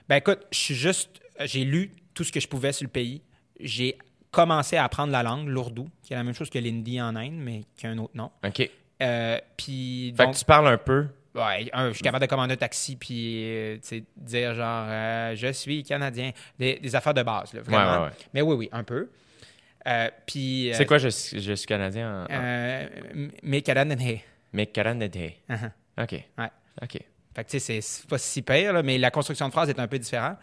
Ben écoute, je suis juste, j'ai lu tout ce que je pouvais sur le pays. J'ai commencé à apprendre la langue, l'ourdou, qui est la même chose que l'hindi en Inde, mais qui a un autre nom. OK. Euh, puis Fait donc, que tu parles un peu. ouais, un, je suis capable de commander un taxi puis euh, dire genre euh, je suis canadien, des, des affaires de base là, vraiment. Ouais, ouais, ouais. Mais oui, oui, un peu. Euh, puis. C'est quoi, je, suis- je suis canadien? En, euh, mais canadien. Mais canadien. Uh-huh. OK. Ouais. OK. Fait que tu sais, c'est- c'est pas si pire, là, mais la construction de phrase est un peu différente.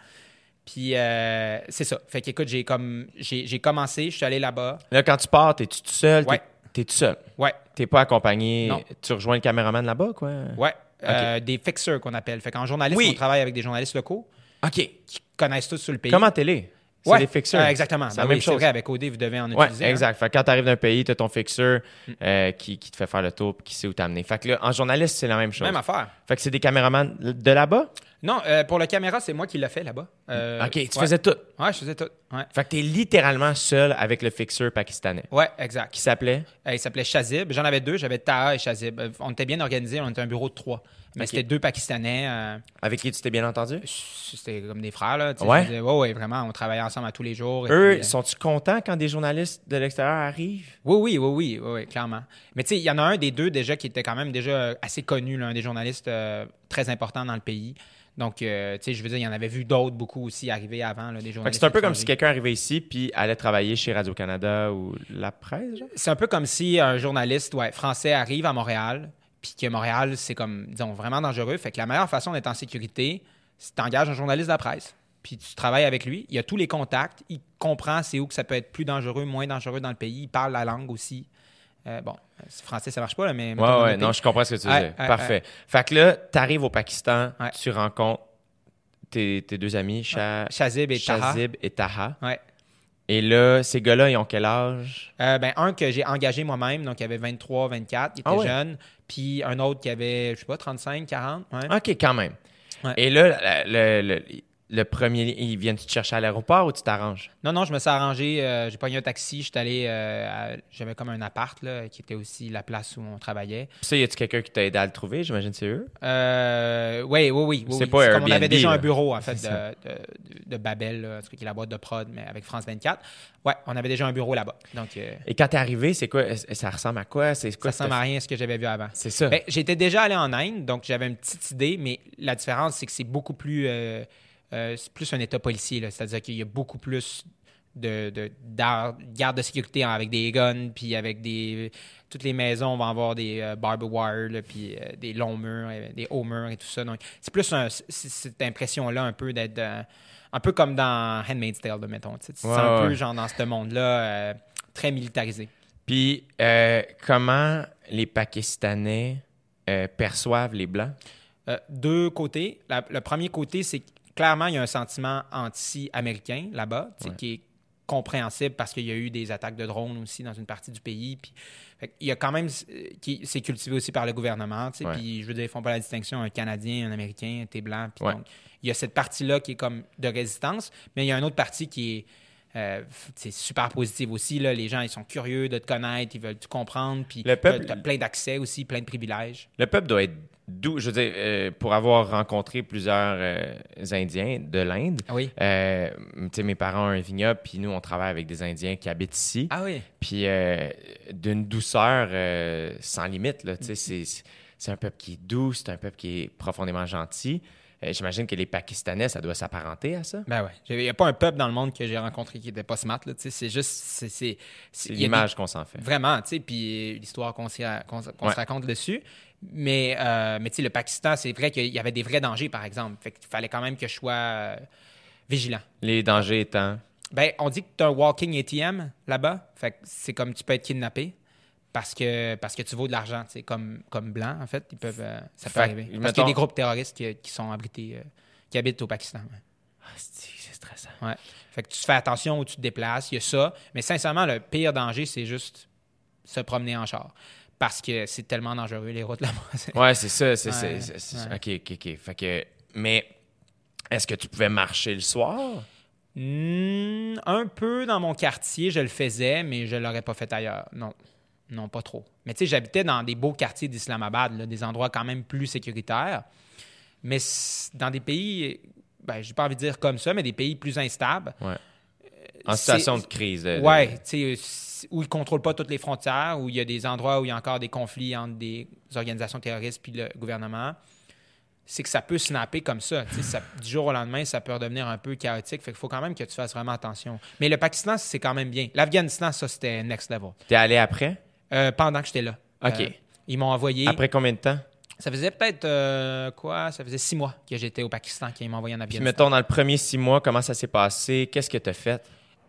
Puis euh, c'est ça. Fait qu'écoute, j'ai comme j'ai commencé, je suis allé là-bas. Là, quand tu pars, t'es-tu tout seul? Ouais. T'es- tout seul? Ouais, T'es pas accompagné? Non. Tu rejoins le caméraman là-bas, quoi? ouais. Euh, des fixers qu'on appelle. Fait qu'en journaliste, Oui. on travaille avec des journalistes locaux OK. qui connaissent tous sur le pays. Comme en télé. C'est Ouais, des fixeurs. euh, exactement. C'est Ben la oui, même chose. vrai, avec OD, vous devez en Ouais, utiliser. hein. exact. Fait que quand tu arrives d'un pays, tu as ton fixeur euh, qui, qui te fait faire le tour qui sait où t'amener. Fait que là, en journaliste, c'est la même chose. Même affaire. Fait que c'est des caméramans de là-bas? Non, euh, pour la caméra, c'est moi qui l'ai fait là-bas. Euh, OK, tu ouais. faisais tout. Ouais, je faisais tout. Ouais, Fait que t'es littéralement seul avec le fixeur pakistanais. ouais exact. Qui s'appelait? Euh, il s'appelait Shazib. J'en avais deux. J'avais Taha et Shazib. Euh, On était bien organisés. On était un bureau de trois. Mais c'était deux Pakistanais. euh, Avec qui tu t'es bien entendu? c'était comme des frères. Là, Ouais? disais, ouais, ouais, vraiment. On travaillait ensemble à tous les jours. Eux, sont-tu contents quand des journalistes de l'extérieur arrivent? Oui, oui, oui, oui, oui, clairement. Mais tu sais, il y en a un des deux déjà qui était quand même déjà assez connu, là, un des journalistes très importants dans le pays. Donc, tu sais, je veux dire, il y en avait vu d'autres beaucoup aussi arriver avant, là, des journalistes. c'est un peu comme si quelqu'un arrivait ici puis allait travailler chez Radio-Canada ou La Presse? C'est un peu comme si un journaliste ouais, français arrive à Montréal, puis que Montréal, c'est comme, disons, vraiment dangereux. Fait que la meilleure façon d'être en sécurité, c'est d'engager un journaliste de la presse. Puis tu travailles avec lui, il a tous les contacts, il comprend c'est où que ça peut être plus dangereux, moins dangereux dans le pays, il parle la langue aussi. Euh, bon, euh, français, ça marche pas, là, mais... Ouais, ouais, non, je comprends ce que tu veux Ouais, dire. ouais, Parfait. Fait que là, t'arrives au Pakistan, Ouais. tu rencontres tes, tes deux amis, Sha- Shazib et Taha. Shazib et Taha. Ouais. Et là, ces gars-là, ils ont quel âge? Euh, ben, un que j'ai engagé moi-même, donc il avait 23, 24, il était Ah ouais. jeune. Puis un autre qui avait, je sais pas, 35, 40. Ouais. OK, quand même. Ouais. Et là, le, le- le- le premier, ils viennent te chercher à l'aéroport ou tu t'arranges? Non, non, je me suis arrangé. euh, j'ai pogné un taxi. J'étais allé. euh, à- J'avais comme un appart là, qui était aussi la place où on travaillait. Ça, y a-tu quelqu'un qui t'a aidé à le trouver? J'imagine que c'est eux. Euh, oui, oui, oui. oui, C'est oui. pas comme on avait Airbnb, déjà là. un bureau, en fait, de, de, Babel, là, ce qui est la boîte de prod, mais avec France 24. Ouais, on avait déjà un bureau là-bas. Donc, euh, Et quand t'es arrivé, c'est quoi? Ça ressemble à quoi? C'est ça ressemble à rien à ce que j'avais vu avant. C'est ça. Ben, J'étais déjà allé en Inde, donc j'avais une petite idée, mais la différence, c'est que c'est beaucoup plus. Euh, c'est plus un état policier, là. c'est-à-dire qu'il y a beaucoup plus de, gardes de sécurité avec des guns, puis avec des. Toutes les maisons vont avoir des euh, barbed wire, là, puis euh, des longs murs, des hauts murs et tout ça. Donc, c'est plus un- cette impression-là, un peu d'être. un peu comme dans Handmaid's Tale, mettons. tu. C'est Ouais, un peu genre dans ce monde-là, très militarisé. Puis, comment les Pakistanais perçoivent les Blancs? Euh, deux côtés. La- le premier côté, c'est que clairement, il y a un sentiment anti-américain là-bas, Ouais. qui est compréhensible parce qu'il y a eu des attaques de drones aussi dans une partie du pays. Puis, il y a quand même, euh, qui c'est cultivé aussi par le gouvernement. Ouais. Puis je veux dire, ils font pas la distinction un Canadien, un Américain, t'es blanc. puis Ouais. donc, il y a cette partie-là qui est comme de résistance, mais il y a une autre partie qui est euh, c'est super positive aussi. Là. Les gens, ils sont curieux de te connaître, ils veulent te comprendre. Puis Le peuple- t'as- t'as plein d'accès aussi, plein de privilèges. Le peuple doit être doux. Je veux dire, euh, pour avoir rencontré plusieurs euh, Indiens de l'Inde, Oui. tu sais, mes parents ont un vignoble, puis nous, on travaille avec des Indiens qui habitent ici. Ah oui. Puis d'une douceur sans limite. Là, c'est un peuple qui est doux, c'est un peuple qui est profondément gentil. Euh, j'imagine que les Pakistanais, ça doit s'apparenter à ça. Ben ouais. Il n'y a pas un peuple dans le monde que j'ai rencontré qui n'était pas smart. C'est juste. C'est, l'image qu'on s'en fait. Vraiment, tu sais, puis l'histoire qu'on, Ouais. se raconte dessus. Mais, euh, mais tu sais, le Pakistan, c'est vrai qu'il y avait des vrais dangers, par exemple. Fait qu'il fallait quand même que je sois euh, vigilant. Les dangers étant? Ben, on dit que tu as un walking ATM là-bas. Fait que c'est comme tu peux être kidnappé parce que, parce que tu vaux de l'argent, tu sais, comme, comme blanc, en fait. Ils peuvent, euh, ça peut Fait arriver. Parce qu'il y a des groupes terroristes qui, qui sont abrités, euh, qui habitent au Pakistan. ouais. Ah, c'est, stressant. Ouais. Fait que tu fais attention où tu te déplaces, il y a ça. Mais sincèrement, le pire danger, c'est juste se promener en char. Parce que c'est tellement dangereux, les routes là-bas. Ouais, c'est ça. C'est, Ouais, ouais. OK, OK, OK. Fait que, mais est-ce que tu pouvais marcher le soir? Hmm, un peu dans mon quartier, je le faisais, mais je l'aurais pas fait ailleurs. Non. Non, pas trop. Mais tu sais, j'habitais dans des beaux quartiers d'Islamabad, là, des endroits quand même plus sécuritaires. Mais dans des pays, ben, j'ai pas envie de dire comme ça, mais des pays plus instables, Ouais. En situation de crise. de- Ouais, tu sais, euh, où ils ne contrôlent pas toutes les frontières, où il y a des endroits où il y a encore des conflits entre des organisations terroristes puis le gouvernement, c'est que ça peut snapper comme ça. ça- du jour au lendemain, ça peut redevenir un peu chaotique. Fait qu'il faut quand même que tu fasses vraiment attention. Mais le Pakistan, c'est quand même bien. L'Afghanistan, ça, c'était next level. T'es allé après? Euh, pendant que j'étais là. OK. Euh, ils m'ont envoyé. Après combien de temps? Ça faisait peut-être euh, quoi? Ça faisait six mois que j'étais au Pakistan, qu'ils m'ont envoyé en Puis Afghanistan. mettons, dans le premier six mois, comment ça s'est passé? Qu'est-ce que tu as fait?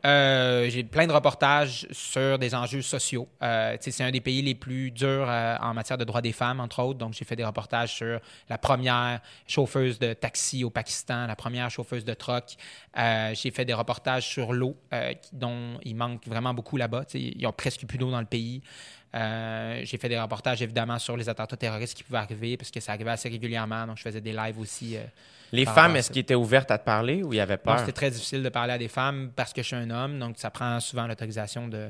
Euh, j'ai plein de reportages sur des enjeux sociaux. Euh, c'est un des pays les plus durs euh, en matière de droits des femmes, entre autres. Donc, j'ai fait des reportages sur la première chauffeuse de taxi au Pakistan, la première chauffeuse de truck. Euh, j'ai fait des reportages sur l'eau, dont il manque vraiment beaucoup là-bas. Ils ont presque plus d'eau dans le pays. Euh, j'ai fait des reportages, évidemment, sur les attentats terroristes qui pouvaient arriver, parce que ça arrivait assez régulièrement. Donc, je faisais des lives aussi. euh, Les femmes, à est-ce ça. qu'ils étaient ouvertes à te parler ou il y avait peur? c'était très difficile de parler à des femmes parce que je suis un homme, donc ça prend souvent l'autorisation de,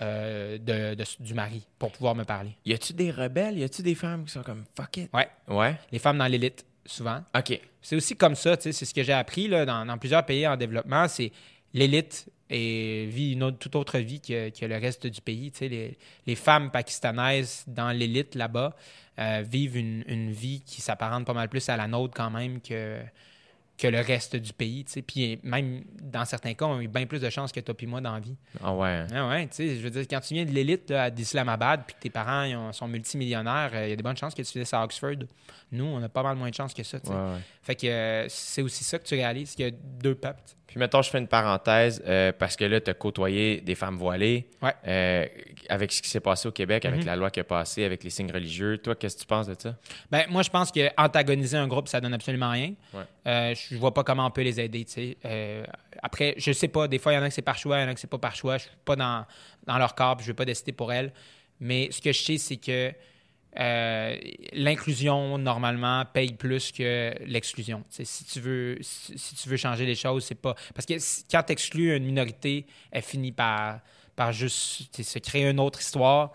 euh, de- de- du mari pour pouvoir me parler. Y a-tu des rebelles? Y a-tu des femmes qui sont comme fuck it? Ouais, Ouais. les femmes dans l'élite, souvent. OK. C'est aussi comme ça, tu sais, c'est ce que j'ai appris là, dans, dans plusieurs pays en développement, c'est l'élite et vit une autre, toute autre vie que, que le reste du pays. Tu sais, les, les femmes pakistanaises dans l'élite là-bas euh, vivent une, une vie qui s'apparente pas mal plus à la nôtre quand même que, que le reste du pays. tu sais. Puis même dans certains cas, on a eu bien plus de chances que toi puis moi dans la vie. Ah ouais. Ah ouais, tu sais, je veux dire, quand tu viens de l'élite d'Islamabad puis que tes parents ils ont- sont multimillionnaires, euh, il y a des bonnes chances que tu ça à Oxford. Nous, on a pas mal moins de chances que ça. tu sais. Ouais, ouais. Fait que euh, c'est aussi ça que tu réalises, qu'il y a deux peuples. Puis mettons, je fais une parenthèse euh, parce que là, tu as côtoyé des femmes voilées. Ouais. Euh, avec ce qui s'est passé au Québec, avec Mhm. la loi qui a passé, avec les signes religieux. Toi, qu'est-ce que tu penses de ça? Ben, moi, je pense que antagoniser un groupe, ça donne absolument rien. Ouais. Euh, je vois pas comment on peut les aider. tu sais. Euh, après, je sais pas. Des fois, il y en a que c'est par choix, il y en a que c'est pas par choix. Je suis pas dans, dans leur corps, puis je vais pas décider pour elles. Mais ce que je sais, c'est que euh, l'inclusion, normalement, paye plus que l'exclusion. Si tu, veux, si, si tu veux changer les choses, c'est pas. Parce que quand tu exclues une minorité, elle finit par, par juste se créer une autre histoire.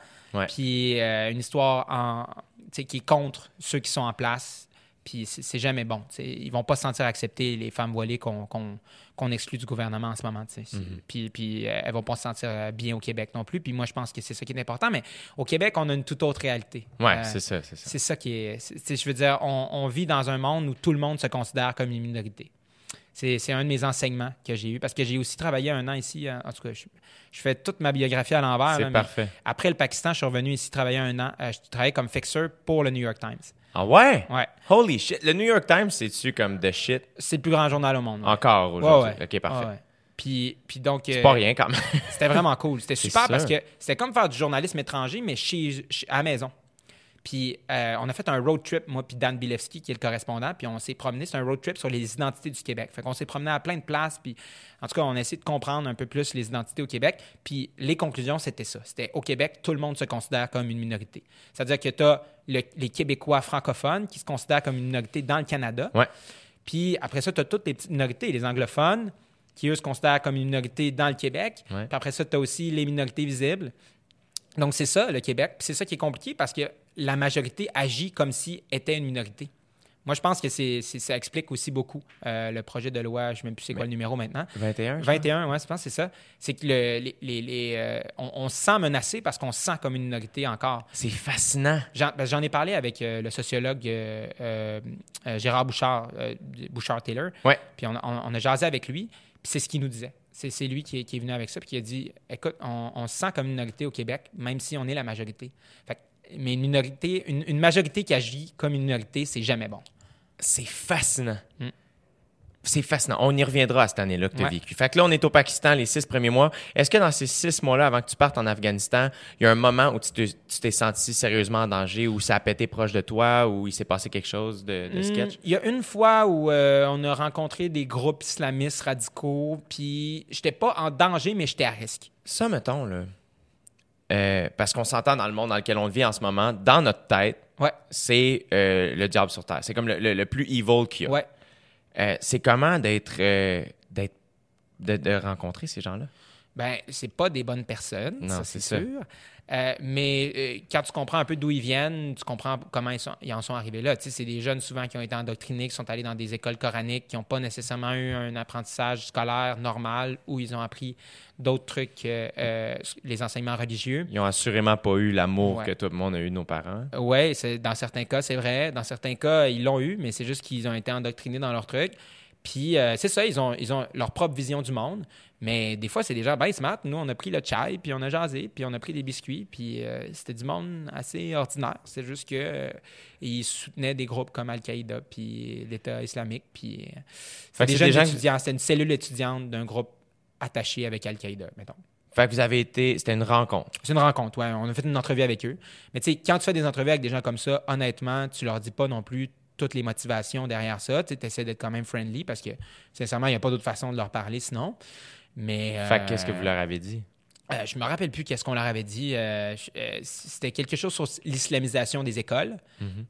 Puis euh, une histoire en, qui est contre ceux qui sont en place. Puis c'est jamais bon. tu sais. Ils vont pas se sentir accepter, les femmes voilées qu'on exclut du gouvernement en ce moment. C'est- Mhm. Puis, puis euh, elles vont pas se sentir euh, bien au Québec non plus. Puis moi, je pense que c'est ça qui est important. Mais au Québec, on a une toute autre réalité. Ouais, Euh, c'est ça, c'est ça. c'est ça qui est. je veux dire, on, on vit dans un monde où tout le monde se considère comme une minorité. C'est un de mes enseignements que j'ai eu parce que j'ai aussi travaillé un an ici. En, tout cas, je, je fais toute ma biographie à l'envers. C'est parfait. Après le Pakistan, je suis revenu ici travailler un an. Je travaillais comme fixeur pour le New York Times. Ah ouais? Ouais. Holy shit. Le New York Times, c'est-tu comme de shit? C'est le plus grand journal au monde. ouais. encore aujourd'hui? Ouais, ouais. OK, parfait. Ouais. Puis, puis donc. C'est euh, pas rien quand même. C'était vraiment cool. C'était C'est super parce que c'était comme faire du journalisme étranger, mais chez, chez- à la maison. Puis euh, on a fait un road trip, moi puis Dan Bilewski, qui est le correspondant, puis on s'est promené, c'est un road trip sur les identités du Québec. Fait qu'on s'est promené à plein de places, puis en tout cas, on a essayé de comprendre un peu plus les identités au Québec. Puis les conclusions, c'était ça. C'était au Québec, tout le monde se considère comme une minorité. C'est-à-dire que tu as les Québécois francophones qui se considèrent comme une minorité dans le Canada. Ouais. Puis après ça, tu as toutes les petites minorités, les anglophones, qui eux se considèrent comme une minorité dans le Québec. Ouais. Puis après ça, tu as aussi les minorités visibles. Donc c'est ça, le Québec. C'est ça qui est compliqué parce que la majorité agit comme si était une minorité. Moi, je pense que c'est, ça explique aussi beaucoup euh, le projet de loi, je ne sais même plus c'est quoi le numéro maintenant. 21? je 21, oui, je pense que c'est ça. C'est que le- les, les- les, euh, on, on se sent menacé parce qu'on se sent comme une minorité encore. C'est fascinant. J'en, ben, ai parlé avec euh, le sociologue Gérard Bouchard, Bouchard-Taylor. Ouais. Puis on, on- on a jasé avec lui, puis c'est ce qu'il nous disait. C'est, lui qui est, qui est venu avec ça, puis qui a dit Écoute, on, on se sent comme une minorité au Québec, même si on est la majorité. Fait mais une minorité, une, une majorité qui agit comme une minorité, c'est jamais bon. C'est fascinant. Mm. C'est fascinant. On y reviendra à cette année-là que tu as Ouais. vécu. Fait que là, on est au Pakistan les six premiers mois. Est-ce que dans ces six mois-là, avant que tu partes en Afghanistan, il y a un moment où tu te- tu t'es senti sérieusement en danger, où ça a pété proche de toi, où il s'est passé quelque chose de, de sketch? Hmm, Il y a une fois où euh, on a rencontré des groupes islamistes radicaux, puis j'étais pas en danger, mais j'étais à risque. Ça, mettons, là. euh, parce qu'on s'entend dans le monde dans lequel on vit en ce moment, dans notre tête, Ouais, c'est euh, le diable sur terre. C'est comme le, le- le plus evil qu'il y a. ouais. Euh, c'est comment d'être, euh, d'être de, de rencontrer ces gens-là? Ben, c'est pas des bonnes personnes, Non, ça c'est sûr. Euh, mais euh, quand tu comprends un peu d'où ils viennent, tu comprends comment ils, sont- ils en sont arrivés là. Tu sais, c'est des jeunes souvent qui ont été endoctrinés, qui sont allés dans des écoles coraniques, qui n'ont pas nécessairement eu un apprentissage scolaire normal où ils ont appris d'autres trucs que euh, les enseignements religieux. Ils ont assurément pas eu l'amour Ouais. que tout le monde a eu de nos parents. Oui, dans certains cas, c'est vrai. Dans certains cas, ils l'ont eu, mais c'est juste qu'ils ont été endoctrinés dans leur truc. Puis euh, c'est ça, ils ont, ils ont leur propre vision du monde. Mais des fois, c'est des gens bien smart. Nous, on a pris le chai, puis on a jasé, puis on a pris des biscuits. Puis euh, c'était du monde assez ordinaire. C'est juste que euh, ils soutenaient des groupes comme Al-Qaïda, puis l'État islamique. Puis euh, c'est des des jeunes gens- étudiants. C'était une cellule étudiante d'un groupe attachés avec Al-Qaïda, mettons. Fait que vous avez été, c'était une rencontre. C'est une rencontre, ouais. On a fait une entrevue avec eux. Mais tu sais, quand tu fais des entrevues avec des gens comme ça, honnêtement, tu leur dis pas non plus toutes les motivations derrière ça. Tu essaies d'être quand même friendly parce que, sincèrement, il n'y a pas d'autre façon de leur parler sinon. Mais. Fait que euh, qu'est-ce que vous leur avez dit? euh, je me rappelle plus qu'est-ce qu'on leur avait dit. Euh, euh, C'était quelque chose sur l'islamisation des écoles.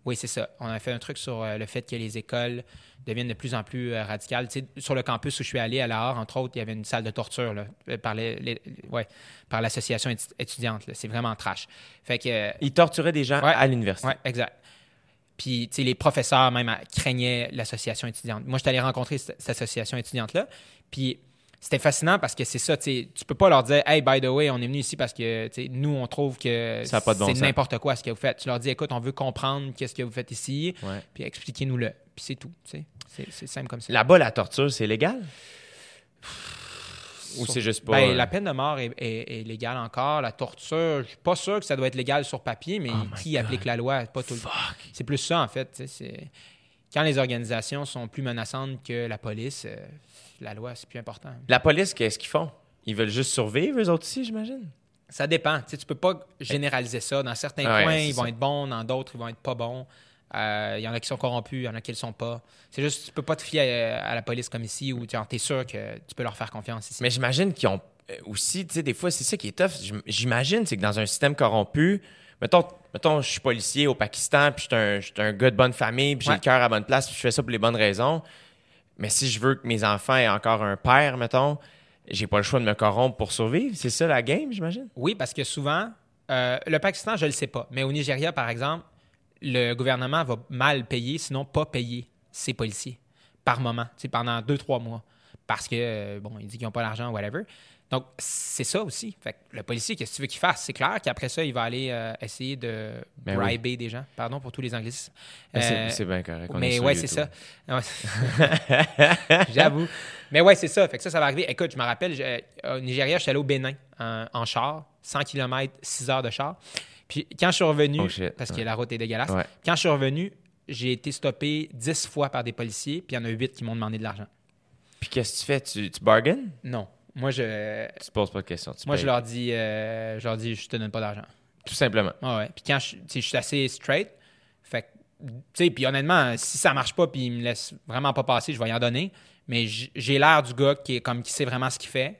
Oui, c'est ça. On a fait un truc sur euh, le fait que les écoles deviennent de plus en plus euh, radicales. Tu sais, sur le campus où je suis allé, à la Hare, entre autres, il y avait une salle de torture là, euh, par les- les- ouais, par l'association étu- étudiante. C'est vraiment trash. Fait que euh, Ils torturaient des gens Ouais. à l'université. oui, exact. Puis, tu sais, les professeurs même euh, craignaient l'association étudiante. Moi, je suis allé rencontrer cette, cette association étudiante-là. Puis, c'était fascinant parce que c'est ça, tu peux pas leur dire, hey, by the way, on est venu ici parce que, nous, on trouve que bon c'est n'importe quoi ce que vous faites. Tu leur dis, écoute, on veut comprendre qu'est-ce que vous faites ici, Ouais. puis expliquez-nous-le. Puis c'est tout. C'est- simple comme ça. Là-bas, la torture, c'est légal? Ou c'est juste pas. Ben, euh, la peine de mort est, est- est légale encore. La torture, je suis pas sûr que ça doit être légal sur papier, mais Oh qui God. applique la loi? Pas tout le C'est plus ça, en fait. c'est- Quand les organisations sont plus menaçantes que la police, euh, la loi, c'est plus important. La police, qu'est-ce qu'ils font? Ils veulent juste survivre, eux autres aussi, j'imagine? Ça dépend. Tu tu peux pas généraliser ça. Dans certains Ouais, coins, ils vont ça. être bons. Dans d'autres, ils vont être pas bons. Euh, Il y en a qui sont corrompus, il y en a qui ne le sont pas. C'est juste, tu peux pas te fier à, à la police comme ici où tu es sûr que tu peux leur faire confiance ici. Mais j'imagine qu'ils ont euh, aussi, tu sais, des fois, c'est ça qui est tough. J'im- J'imagine, c'est que dans un système corrompu, mettons, mettons je suis policier au Pakistan, puis je suis un, un gars de bonne famille, puis j'ai Ouais. le cœur à la bonne place, puis je fais ça pour les bonnes raisons. Mais si je veux que mes enfants aient encore un père, mettons, j'ai pas le choix de me corrompre pour survivre. C'est ça la game, j'imagine? Oui, parce que souvent, euh, le Pakistan, je ne le sais pas, mais au Nigeria, par exemple, le gouvernement va mal payer, sinon pas payer ses policiers par moment, pendant deux, trois mois. Parce que, euh, bon, il dit qu'ils n'ont pas l'argent, whatever. Donc, c'est ça aussi. Fait que le policier, qu'est-ce que tu veux qu'il fasse? C'est clair qu'après ça, il va aller euh, essayer de Ben oui. briber des gens. Pardon pour tous les anglicismes. C'est- Euh, c'est bien correct. on mais ouais, c'est ça. J'avoue. Mais ouais, c'est ça. Fait que ça, ça va arriver. Écoute, je me rappelle, je- au Nigeria, je suis allé au Bénin en, en char, 100 km, 6 heures de char. Puis quand je suis revenu, Oh parce que ouais. la route est dégueulasse, Ouais. quand je suis revenu, j'ai été stoppé 10 fois par des policiers, puis il y en a 8 qui m'ont demandé de l'argent. Puis qu'est-ce que tu fais? Tu, tu bargain? Non. Moi, je, Tu te poses pas de questions. tu moi, payes. je leur dis, euh, je leur dis, je te donne pas d'argent. Tout simplement. Ah ouais. Puis quand je, je suis assez straight, fait tu sais, puis honnêtement, si ça marche pas puis il me laisse vraiment pas passer, je vais y en donner. Mais j'ai l'air du gars qui est comme qui sait vraiment ce qu'il fait,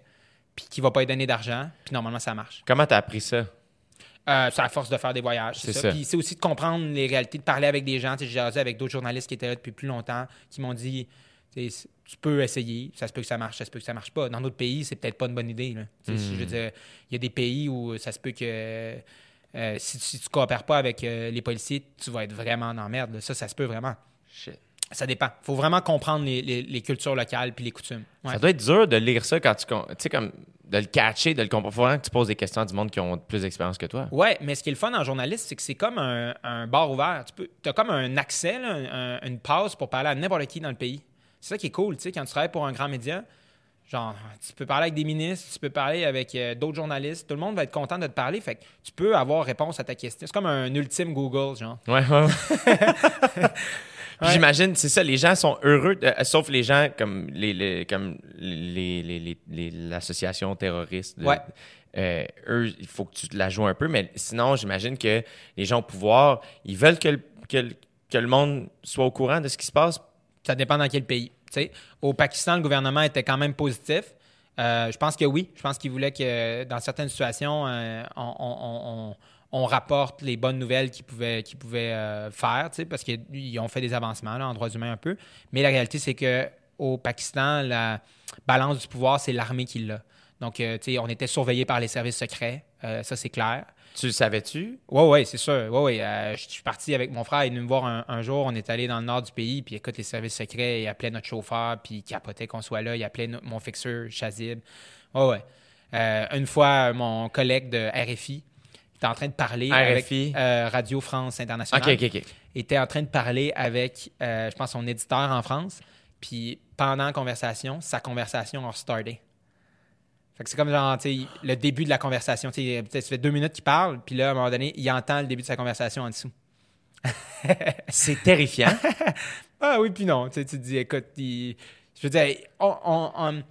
puis qui va pas y donner d'argent, puis normalement ça marche. Comment t'as appris ça? Euh, c'est à force de faire des voyages, c'est ça. ça. Puis c'est aussi de comprendre les réalités, de parler avec des gens. Tu sais, J'ai jasé avec d'autres journalistes qui étaient là depuis plus longtemps, qui m'ont dit, tu tu peux essayer, ça se peut que ça marche, ça se peut que ça marche pas. Dans d'autres pays, c'est peut-être pas une bonne idée. là. Tu Je veux dire, il y a des pays où ça se peut que euh, si, si tu coopères pas avec euh, les policiers, tu vas être vraiment dans la merde. là. Ça, ça se peut vraiment. Shit. Ça dépend. faut vraiment comprendre les, les- les cultures locales puis les coutumes. Ouais. Ça doit être dur de lire ça quand tu. Tu sais, comme. De le catcher, de le comprendre. Faut vraiment que tu poses des questions à du monde qui ont plus d'expérience que toi. Ouais, mais ce qui est le fun en journaliste, c'est que c'est comme un, un bar ouvert. Tu as comme un accès, là, un- un- une passe pour parler à n'importe qui dans le pays. C'est ça qui est cool, tu sais, quand tu travailles pour un grand média. Genre, tu peux parler avec des ministres, tu peux parler avec euh, d'autres journalistes. Tout le monde va être content de te parler. Fait que tu peux avoir réponse à ta question. C'est comme un ultime Google, genre. Ouais, ouais. ouais. Puis Ouais. J'imagine, c'est ça, les gens sont heureux, euh, sauf les gens comme les, les- comme les, les- les- les- l'association terroriste. de- Ouais. euh, eux, il faut que tu te la joues un peu, mais sinon, j'imagine que les gens au pouvoir, ils veulent que que, que le monde soit au courant de ce qui se passe. Ça dépend dans quel pays. Au Pakistan, le gouvernement était quand même positif. Euh, je pense que oui. Je pense qu'il voulait que dans certaines situations, euh, on, rapporte les bonnes nouvelles qu'ils pouvaient, qu'ils pouvaient euh, faire, parce qu'ils ont fait des avancements en droits humains un peu. Mais la réalité, c'est que au Pakistan, la balance du pouvoir, c'est l'armée qui l'a. Donc, on était surveillé par les services secrets. Ça, c'est clair. Tu le savais-tu? Oui, oui, c'est sûr. Ouais, ouais. Euh, je suis parti avec mon frère, il est venu me voir un, un jour. On est allé dans le nord du pays, puis écoute, les services secrets, il appelait notre chauffeur, puis il capotait qu'on soit là. Il appelait no- mon fixeur, Chazib. Ouais, ouais. Euh, une fois, mon collègue de RFI était en train de parler RFI? avec euh, Radio France Internationale. Ok, ok, ok. était en train de parler avec, euh, je pense, son éditeur en France. Puis pendant la conversation, sa conversation a starté. Fait que c'est comme genre, le début de la conversation. Tu sais, peut-être ça fait deux minutes qu'il parle, puis là, à un moment donné, il entend le début de sa conversation en dessous. C'est terrifiant. Ah oui, puis non. Tu te dis, écoute, il- je veux dire, on- on- on-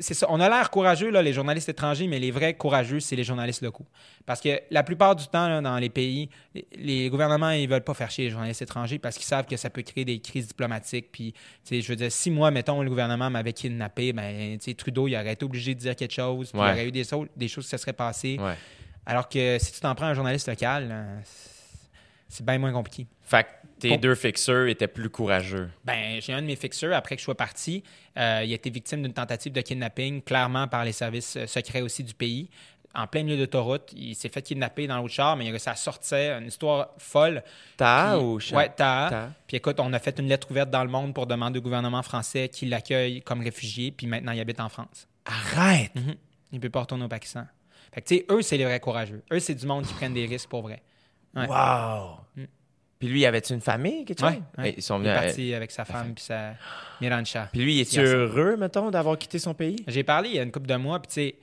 c'est ça. On a l'air courageux, là, les journalistes étrangers, mais les vrais courageux, c'est les journalistes locaux. Parce que la plupart du temps, là, dans les pays, les- gouvernements, ils veulent pas faire chier les journalistes étrangers parce qu'ils savent que ça peut créer des crises diplomatiques. Puis, je veux dire, si moi, mettons, le gouvernement m'avait kidnappé, ben, Trudeau, il aurait été obligé de dire quelque chose. Ouais. il y aurait eu des, so- des choses qui se seraient passées. Ouais. Alors que si tu t'en prends un journaliste local, c'est bien moins compliqué. Fait que tes Bon. deux fixeurs étaient plus courageux. Ben, j'ai un de mes fixeurs, après que je sois parti, euh, il a été victime d'une tentative de kidnapping, clairement par les services euh, secrets aussi du pays. En plein milieu d'autoroute, il s'est fait kidnapper dans l'autre char, mais il a réussi à sortir, une histoire folle. Ta Puis- ou Cha- Ouais, Taha. Taha. Puis écoute, on a fait une lettre ouverte dans le monde pour demander au gouvernement français qu'il l'accueille comme réfugié, puis maintenant il habite en France. Arrête! Mhm. Il ne peut pas retourner au Pakistan. Fait que, tu sais, eux, c'est les vrais courageux. Eux, c'est du monde qui prennent des risques pour vrai. Ouais. Wow! Puis lui, avait-tu une famille, quelque? Ouais, ouais. Ils sont Il est venus à- parti avec sa femme puis sa Mirancha. Puis lui, est-il Garçon. heureux, mettons, d'avoir quitté son pays? J'ai parlé il y a une couple de mois, puis tu sais,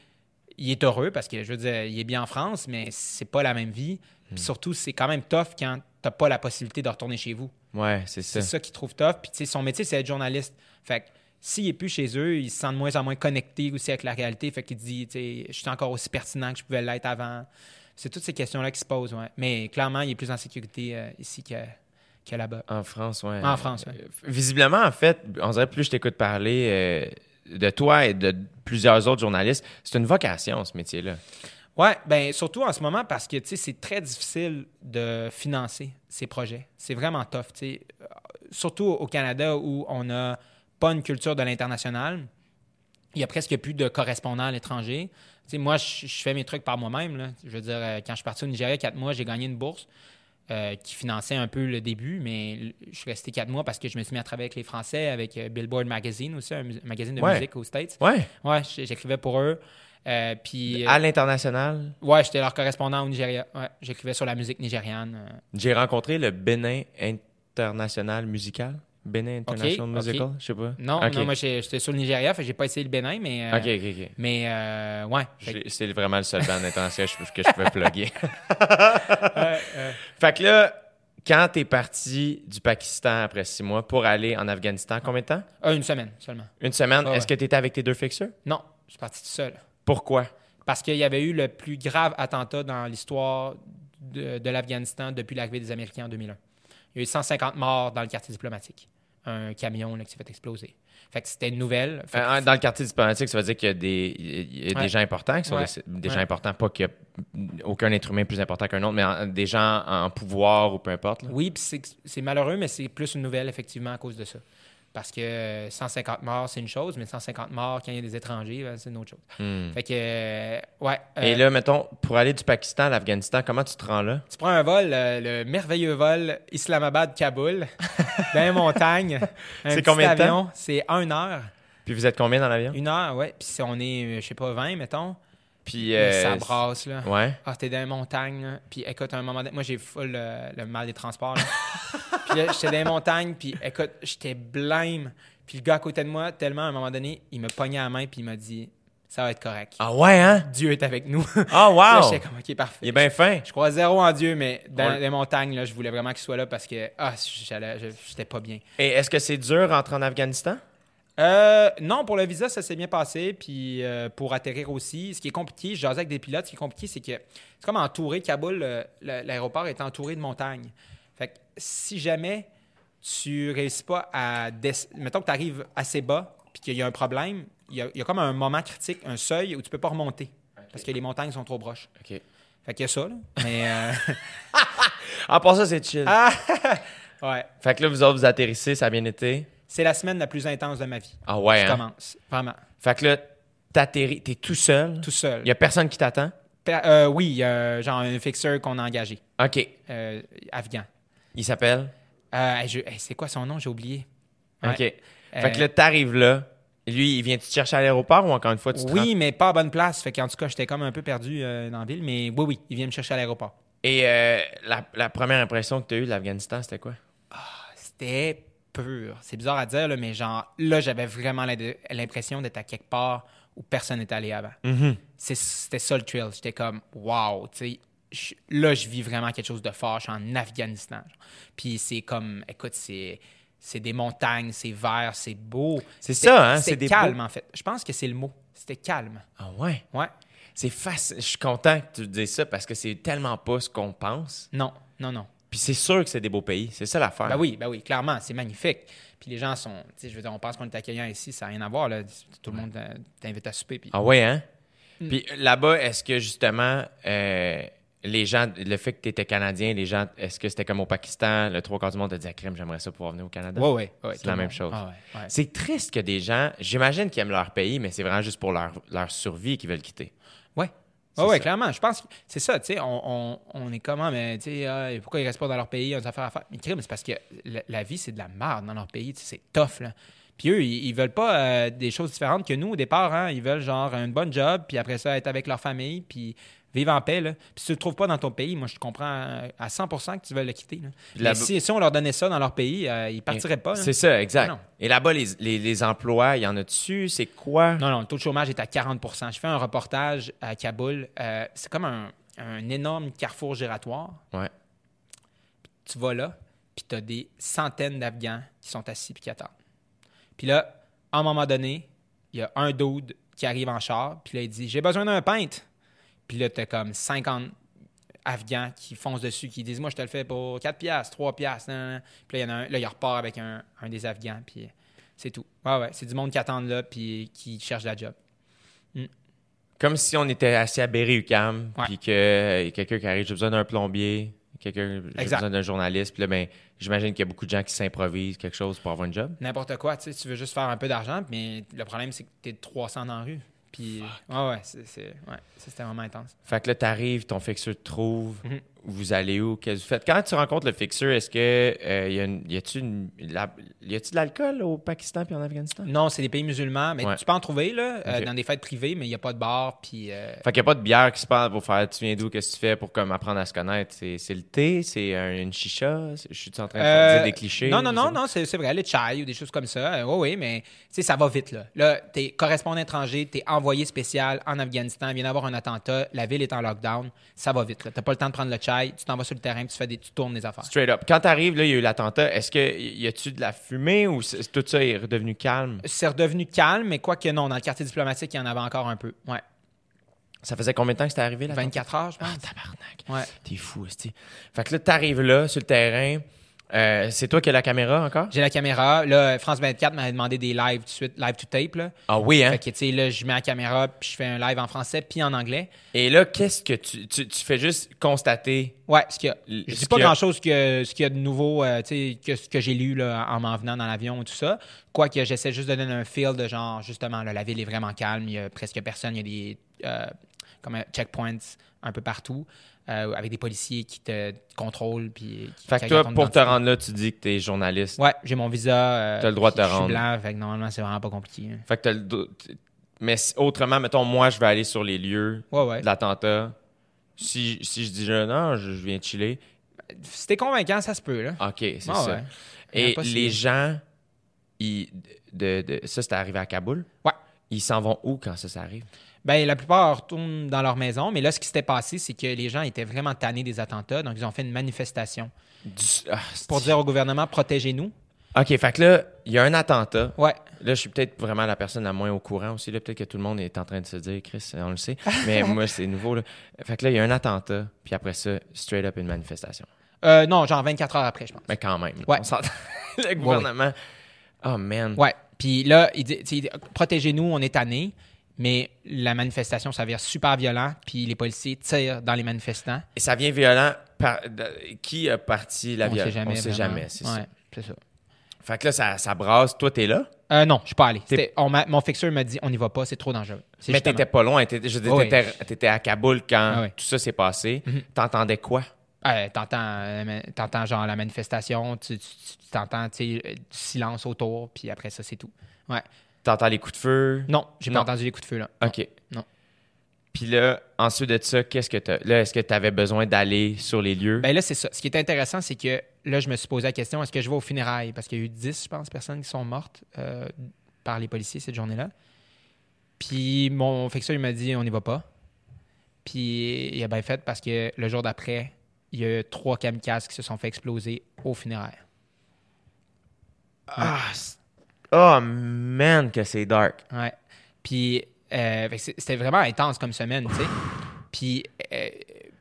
il est heureux parce que, je veux dire, il est bien en France, mais c'est pas la même vie. Puis surtout, c'est quand même tough quand t'as pas la possibilité de retourner chez vous. Ouais, c'est ça. C'est ça qu'il trouve tough. Puis tu sais, son métier, c'est être journaliste. Fait que s'il est plus chez eux, il se sent de moins en moins connecté aussi avec la réalité. Fait qu'il dit, tu sais, je suis encore aussi pertinent que je pouvais l'être avant. C'est toutes ces questions-là qui se posent, ouais. Mais clairement, il est plus en sécurité euh, ici que, que là-bas. En France, ouais. En France, ouais. Euh, Visiblement, en fait, on dirait plus je t'écoute parler euh, de toi et de plusieurs autres journalistes, c'est une vocation, ce métier-là. Ouais, ben surtout en ce moment parce que tu sais c'est très difficile de financer ces projets. C'est vraiment tough, tu sais. Surtout au Canada où on n'a pas une culture de l'international. Il y a presque plus de correspondants à l'étranger. Sais, moi, je, je fais mes trucs par moi-même. Je veux dire, euh, quand je suis parti au Nigeria quatre mois, j'ai gagné une bourse euh, qui finançait un peu le début, mais je suis resté quatre mois parce que je me suis mis à travailler avec les Français, avec euh, Billboard Magazine aussi, un magazine de Ouais. musique aux States. Ouais. Ouais, j'écrivais pour eux. Euh, puis, À l'international, Ouais, j'étais leur correspondant au Nigeria. Ouais, j'écrivais sur la musique nigériane. j'ai rencontré le Bénin International Musical. Bénin International. Musical, je sais pas. Non, Ok. non, moi j'étais sur le Nigeria, fait j'ai pas essayé le Bénin, mais. euh, Ok, ok, ok. Mais euh, ouais. Fait C'est vraiment le seul band international que je- peux plugger. euh, fait que là, quand t'es parti du Pakistan après six mois pour aller en Afghanistan, combien de temps? ah, une semaine seulement. Une semaine. Est-ce que t'étais avec tes deux fixeurs? Non, je suis parti tout seul. Pourquoi? Parce qu'il y avait eu le plus grave attentat dans l'histoire de, de l'Afghanistan depuis l'arrivée des Américains en 2001. Il y a eu 150 morts dans le quartier diplomatique. Un camion là, qui s'est fait exploser. Fait que c'était une nouvelle. Fait que- dans le quartier diplomatique, ça veut dire qu'il y a des, il y a des Ouais. gens importants qui sont Ouais. des, des gens importants, pas qu'il a aucun être humain plus important qu'un autre, mais en- des gens en pouvoir ou peu importe. là. Oui, puis c'est malheureux, mais c'est plus une nouvelle, effectivement, à cause de ça. Parce que euh, 150 morts, c'est une chose, mais 150 morts quand il y a des étrangers, ben, c'est une autre chose. Hmm. Fait que, euh, ouais. euh, Et là, mettons, pour aller du Pakistan à l'Afghanistan, comment tu te rends là? tu prends un vol, euh, le merveilleux vol Islamabad-Kaboul, dans les montagnes. C'est combien de temps? avion, C'est une heure. Puis vous êtes combien dans l'avion? Une heure, ouais. Puis si on est, euh, je sais pas, 20, mettons, Puis. euh, ça brasse, là. Ouais. Ah, t'es dans les montagnes, là. Puis écoute, à un moment donné, moi, j'ai full euh, le mal des transports, là. puis là, j'étais dans les montagnes, puis écoute, j'étais blême. Puis le gars à côté de moi, tellement, à un moment donné, il me pognait la main, puis il m'a dit, ça va être correct. Ah ouais, hein? Dieu est avec nous. Ah, Là, wow! j'étais comme, OK, parfait. Il est bien fin. Je crois zéro en Dieu, mais dans les montagnes, là, je voulais vraiment qu'il soit là parce que, ah, j'étais pas bien. Et est-ce que c'est dur rentrer en Afghanistan? Euh, non, pour le visa, ça s'est bien passé. Puis euh, pour atterrir aussi, ce qui est compliqué, je jasais avec des pilotes, ce qui est compliqué, c'est que c'est comme entouré, Kaboul, euh, l'aéroport est entouré de montagnes. Fait que si jamais tu réussis pas à. Mettons que tu arrives assez bas, puis qu'il y a un problème, il y a, il y a comme un moment critique, un seuil où tu peux pas remonter. Parce que les montagnes sont trop proches. OK. Fait qu'il y a ça, là. Mais. euh, En part ça, c'est chill. ah! ouais. Fait que là, vous autres, vous atterrissez, ça a bien été. C'est la semaine la plus intense de ma vie. Ah ouais, Je hein? commence. Vraiment. Fait que là, t'atterris, t'es tout seul. Tout seul. Il y a personne qui t'attend? Euh, oui, genre un fixeur qu'on a engagé. OK. euh, afghan. Il s'appelle? Euh, je- hey, c'est quoi son nom? J'ai oublié. Ouais. OK. Fait Euh, que là, t'arrives là. Lui, il vient te chercher à l'aéroport ou encore une fois, tu te rends- oui, mais pas à bonne place. Fait qu'en tout cas, j'étais comme un peu perdu dans la ville. Mais oui, oui, il vient me chercher à l'aéroport. Et la, la première impression que tu as eue de l'Afghanistan, c'était quoi? C'était pur. C'est bizarre à dire, là, mais genre, là, j'avais vraiment l'impression d'être à quelque part où personne n'est allé avant. C'est- C'était ça le thrill. J'étais comme, wow, tu sais. je- Là, je vis vraiment quelque chose de fort. Je suis en Afghanistan. genre. Puis c'est comme, écoute, c'est c'est des montagnes, c'est vert, c'est beau. C'est ça, hein, c'est calme, beaux- en fait. Je pense que c'est le mot. C'était calme. Ah ouais? Ouais. C'est facile. Je suis content que tu dises ça parce que c'est tellement pas ce qu'on pense. Non, non, non. Puis c'est sûr que c'est des beaux pays. C'est ça l'affaire. Ben oui, ben oui, clairement, c'est magnifique. Puis les gens sont, tu sais, je veux dire, on pense qu'on est accueillant ici, ça n'a rien à voir, là. Tout le monde euh, t'invite à souper. Puis... Ah ouais, hein? Mm. Puis là-bas, est-ce que justement, euh, les gens, le fait que tu étais Canadien, les gens, est-ce que c'était comme au Pakistan, le trois quarts du monde te dit, crème, j'aimerais ça pouvoir venir au Canada? Ouais, ouais, ouais, C'est la même chose. Ah ouais, ouais. C'est triste que des gens, j'imagine qu'ils aiment leur pays, mais c'est vraiment juste pour leur, leur survie qu'ils veulent quitter. Ouais. C'est Ouais, clairement. Je pense que c'est ça, tu sais, on, on, on est comment, mais tu sais, ah, pourquoi ils restent pas dans leur pays, ils ont des affaires à faire. Mais crime, c'est parce que la, la vie, c'est de la merde dans leur pays, c'est tough, là. Puis eux, ils, ils veulent pas euh, des choses différentes que nous au départ, hein. Ils veulent genre un bon job, puis après ça, être avec leur famille, puis vivre en paix, là. Puis si tu le trouves pas dans ton pays, moi, je comprends euh, à 100% que tu veux le quitter, là. Puis là- Mais si, si on leur donnait ça dans leur pays, euh, ils partiraient pas. C'est ça, exact. Non. Et là-bas, les, les, les emplois, il y en a dessus? C'est quoi? Non, non, le taux de chômage est à 40% Je fais un reportage à Kaboul. Euh, c'est comme un, un énorme carrefour giratoire. Ouais. Tu vas là, puis tu as des centaines d'Afghans qui sont assis puis qui attendent. Puis là, à un moment donné, il y a un dude qui arrive en char, puis là, il dit J'ai besoin d'un peintre. Puis là, tu as comme 50 Afghans qui foncent dessus, qui disent Moi, je te le fais pour 4 piastres, 3 piastres. nan, nan, nan. Puis là, il y en a un, là, il repart avec un, un des Afghans, puis c'est tout. Ouais, ouais, c'est du monde qui attend là, puis qui cherche la job. Comme si on était assis à Berry-UQAM, Ouais. puis qu'il y a quelqu'un qui arrive, j'ai besoin d'un plombier, quelqu'un, j'ai besoin d'un journaliste. Puis là, ben, j'imagine qu'il y a beaucoup de gens qui s'improvisent quelque chose pour avoir un job. N'importe quoi, tu sais, tu veux juste faire un peu d'argent, mais le problème, c'est que tu es 300 dans la rue. Puis, ouais, ouais, c'est, c'est- ouais, c'était vraiment intense. Fait que là, t'arrives, ton fixeur te trouve, Mhm. Vous allez où, qu'est-ce que vous faites? Quand tu rencontres le fixeur, est-ce que euh, y, a une- y a-tu la- de l'alcool au Pakistan puis en Afghanistan? Non, c'est des pays musulmans, mais Ouais. tu peux en trouver, là, euh, dans des fêtes privées, mais il n'y a pas de bar, puis... euh, Fait qu'il n'y a pas de bière qui se passe pour faire tu viens d'où, qu'est-ce que tu fais pour comme apprendre à se connaître? C'est, le thé, c'est un- une chicha, je suis en train de dire des clichés. Non, non, non, non, c'est, vrai, les chai ou des choses comme ça. oui, oui, mais ça va vite, là. Là, t'es correspondant étranger, t'es envoyé spécial en Afghanistan, il vient d'avoir un attentat, la ville est en lockdown, ça va vite. T'as pas le temps de prendre le chai, tu t'en vas sur le terrain, puis tu, fais des, tu tournes des affaires. Straight up. Quand t'arrives, là, il y a eu l'attentat. Est-ce que y a-tu de la fumée ou tout ça est redevenu calme? C'est redevenu calme, mais quoi que non, dans le quartier diplomatique, il y en avait encore un peu. Ouais. Ça faisait combien de temps que c'était arrivé là? 24 heures, je pense. Ah, tabarnak. Ouais. T'es fou, esti. Fait que là, t'arrives là, sur le terrain. Euh, c'est toi qui as la caméra encore? J'ai la caméra. Là, France 24 m'avait demandé des lives tout de suite, live to tape. Là. Ah oui, hein? Fait que, tu sais, là, je mets la caméra, puis je fais un live en français, puis en anglais. Et là, qu'est-ce que tu, tu, tu fais juste constater? Ouais, ce qu'il y a. Je dis pas grand-chose que ce qu'il y a de nouveau, euh, tu sais, que ce que j'ai lu là, en m'en venant dans l'avion et tout ça. Quoique j'essaie juste de donner un feel de genre, justement, là, la ville est vraiment calme, il y a presque personne, il y a des euh, comme, checkpoints un peu partout, euh, avec des policiers qui te contrôlent. Puis, qui, Fait que toi, pour te rendre là, tu dis que t'es journaliste. Ouais, j'ai mon visa. euh, T'as le droit de te Je suis rendre. blanc, fait que normalement, c'est vraiment pas compliqué. hein. Fait que t'as le. Mais autrement, mettons, moi, je vais aller sur les lieux Ouais, ouais. de l'attentat. Si, si je dis non, je, viens de chiller. Si t'es convaincant, ça se peut, là. OK, c'est Ah ça. ouais. Et les gens, ils, de, de- ça, c'était arrivé à Kaboul? Ouais. Ils s'en vont où quand ça, ça arrive? Ben, la plupart retournent dans leur maison, mais là, ce qui s'était passé, c'est que les gens étaient vraiment tannés des attentats, donc ils ont fait une manifestation Du- ah, pour dire au gouvernement protégez-nous. OK, fait que là, il y a un attentat. Ouais. Là, je suis peut-être vraiment la personne la moins au courant aussi. Là, peut-être que tout le monde est en train de se dire, Chris, on le sait. Mais moi, c'est nouveau. Là. Fait que là, il y a un attentat, puis après ça, straight up une manifestation. Euh, non, genre 24 heures après, je pense. Mais quand même, Ouais. on le gouvernement. Oh man. Ouais. Puis là, il dit, protégez-nous, on est tannés. Mais la manifestation s'avère super violent, puis les policiers tirent dans les manifestants. Et ça vient violent. par- qui a parti la on violence? sait jamais. On sait vraiment. jamais, c'est Ouais, ça. ça. Fait que là, ça, ça brasse. Toi, t'es là? Euh, non, je suis pas allé. On mon fixeur m'a dit on n'y va pas, c'est trop dangereux. Mais justement- t'étais pas loin. T'étais, Oui. à Kaboul quand Ah oui. tout ça s'est passé. Mhm. T'entendais quoi? Euh, t'entends, euh, t'entends genre la manifestation, tu, tu- tu- t'entends tu sais, euh, du silence autour, puis après ça, c'est tout. Ouais. T'entends les coups de feu? Non, j'ai pas entendu les coups de feu là. OK. Non. Puis là, ensuite de ça, qu'est-ce que t'as? Là, est-ce que t'avais besoin d'aller sur les lieux? Ben là, c'est ça. Ce qui est intéressant, c'est que là, je me suis posé la question est-ce que je vais aux funérailles Parce qu'il y a eu 10, je pense, personnes qui sont mortes euh, par les policiers cette journée-là. Puis mon fixeur, il m'a dit on n'y va pas. Puis il a bien fait parce que le jour d'après, il y a trois kamikazes qui se sont fait exploser aux funérailles. Ah, oh man, que c'est dark. Ouais. Puis, euh, c'était vraiment intense comme semaine, tu sais. Puis, euh,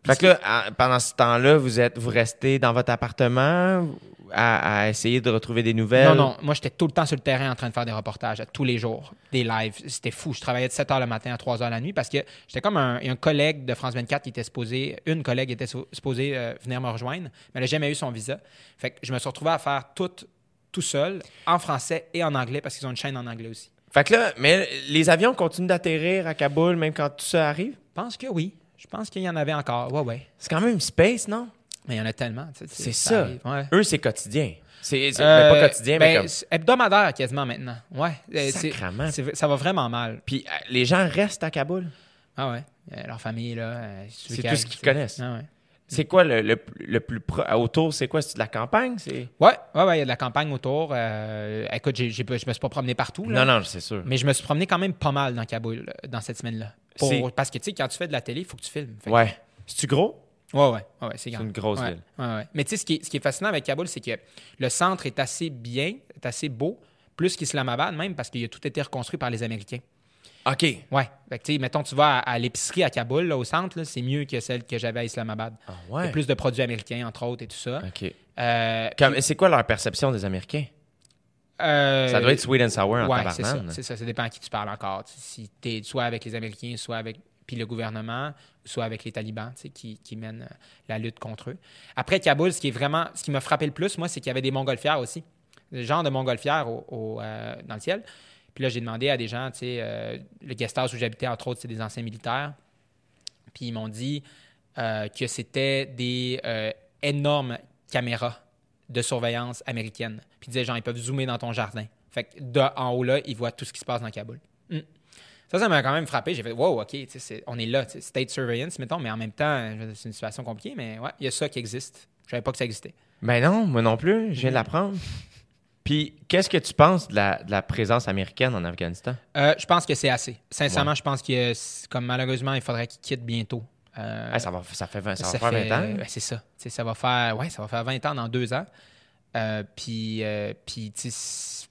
Fait que là, à- pendant ce temps-là, vous êtes, vous restez dans votre appartement à, à essayer de retrouver des nouvelles? Non, non. Moi, j'étais tout le temps sur le terrain en train de faire des reportages à tous les jours, des lives. C'était fou. Je travaillais de 7 h le matin à 3 h la nuit parce que j'étais comme un, un collègue de France 24 qui était supposé, une collègue était supposée euh, venir me rejoindre, mais elle n'a jamais eu son visa. Fait que je me suis retrouvé à faire tout, tout seul, en français et en anglais parce qu'ils ont une chaîne en anglais aussi. Fait que là, mais les avions continuent d'atterrir à Kaboul même quand tout ça arrive? Je pense que oui. Je pense qu'il y en avait encore. Ouais, ouais. C'est quand même space, non? Mais il y en a tellement. tu sais, C'est ça. ouais. Eux, c'est quotidien. C'est Euh, pas quotidien, mais ben, comme. hebdomadaire quasiment maintenant. Ouais. Euh, c'est- Ça va vraiment mal. Puis euh, les gens restent à Kaboul? Ah ouais. Euh, leur famille, là. euh, C'est tout ce qu'ils connaissent. Ah ouais. C'est quoi le, le, le plus pro... autour? C'est quoi? C'est de la campagne? C'est... Ouais, ouais, ouais, il y a de la campagne autour. Euh, écoute, j'ai pas- je me suis pas promené partout, là, Non, non, c'est sûr. mais je me suis promené quand même pas mal dans Kaboul euh, dans cette semaine-là. Pour- C'est- parce que, tu sais, quand tu fais de la télé, il faut que tu filmes. Fait que- Ouais. C'est-tu gros? Ouais, ouais, ouais, c'est grand. une grosse ville. ouais. Mais tu sais, ce qui, est, ce qui est fascinant avec Kaboul, c'est que le centre est assez bien, est assez beau, plus qu'Islamabad même, parce qu'il a tout été reconstruit par les Américains. OK. Ouais. Fait que, mettons, tu vas à, à l'épicerie à Kaboul, là, au centre, c'est mieux que celle que j'avais à Islamabad. Ah Il y ouais. a plus de produits américains, entre autres, et tout ça. OK. Euh, Comme- c'est quoi leur perception des Américains? euh, Ça doit être sweet and sour en Ouais, c'est ça, tabarnane. c'est ça. Ça dépend à qui tu parles encore. Si tu es soit avec les Américains, soit avec puis le gouvernement, soit avec les talibans tu sais, qui, qui mènent euh, la lutte contre eux. Après Kaboul, ce qui est vraiment, ce qui m'a frappé le plus, moi, c'est qu'il y avait des montgolfières aussi. Le genre de montgolfières au, au, euh, dans le ciel. Puis là, j'ai demandé à des gens, tu sais, euh, le guest house où j'habitais, entre autres, c'est des anciens militaires. Puis ils m'ont dit euh, que c'était des euh, énormes caméras de surveillance américaines. Puis ils disaient, genre, ils peuvent zoomer dans ton jardin. Fait que de en haut, là, ils voient tout ce qui se passe dans Kaboul. Mm. Ça, ça m'a quand même frappé. J'ai fait, wow, OK, on est là, state surveillance, mettons, mais en même temps, c'est une situation compliquée, mais ouais, il y a ça qui existe. Je savais pas que ça existait. Ben non, moi non plus. Je viens de l'apprendre. Puis, qu'est-ce que tu penses de la, de la présence américaine en Afghanistan? Euh, je pense que c'est assez. Sincèrement, je pense que, comme malheureusement, il faudrait qu'ils quittent bientôt. Euh, Ah, ça, va, ça fait 20, ça va faire fait- 20 ans. c'est ça. Ça va faire, ouais, ça va faire 20 ans dans deux ans. Euh, puis, c'est-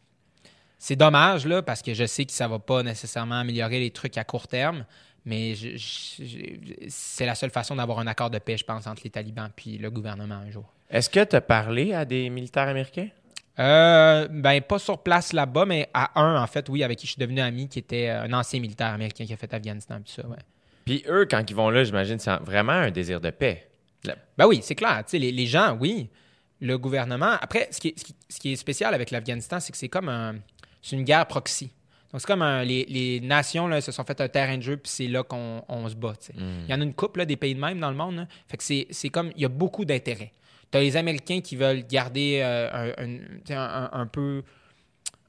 dommage là parce que je sais que ça va pas nécessairement améliorer les trucs à court terme, mais c'est la seule façon d'avoir un accord de paix, je pense, entre les talibans puis le gouvernement un jour. Est-ce que tu as parlé à des militaires américains? Euh, ben pas sur place là-bas, mais à un en fait, oui, avec qui je suis devenu ami, qui était euh, un ancien militaire américain qui a fait Afghanistan puis ça, ouais. Puis eux, quand ils vont là, j'imagine, c'est vraiment un désir de paix. Ben oui, c'est clair. Les, les gens, oui. Le gouvernement. Après, ce qui est, ce qui- ce qui est spécial avec l'Afghanistan, c'est que c'est comme un, c'est une guerre proxy. Donc, c'est comme un- les, les nations là, se sont fait un terrain de jeu, puis c'est là qu'on on se bat. sais. Il y en a une couple là, des pays de même dans le monde. là. Fait que c'est c'est comme. Il y a beaucoup d'intérêts. Tu as les Américains qui veulent garder euh, un, peu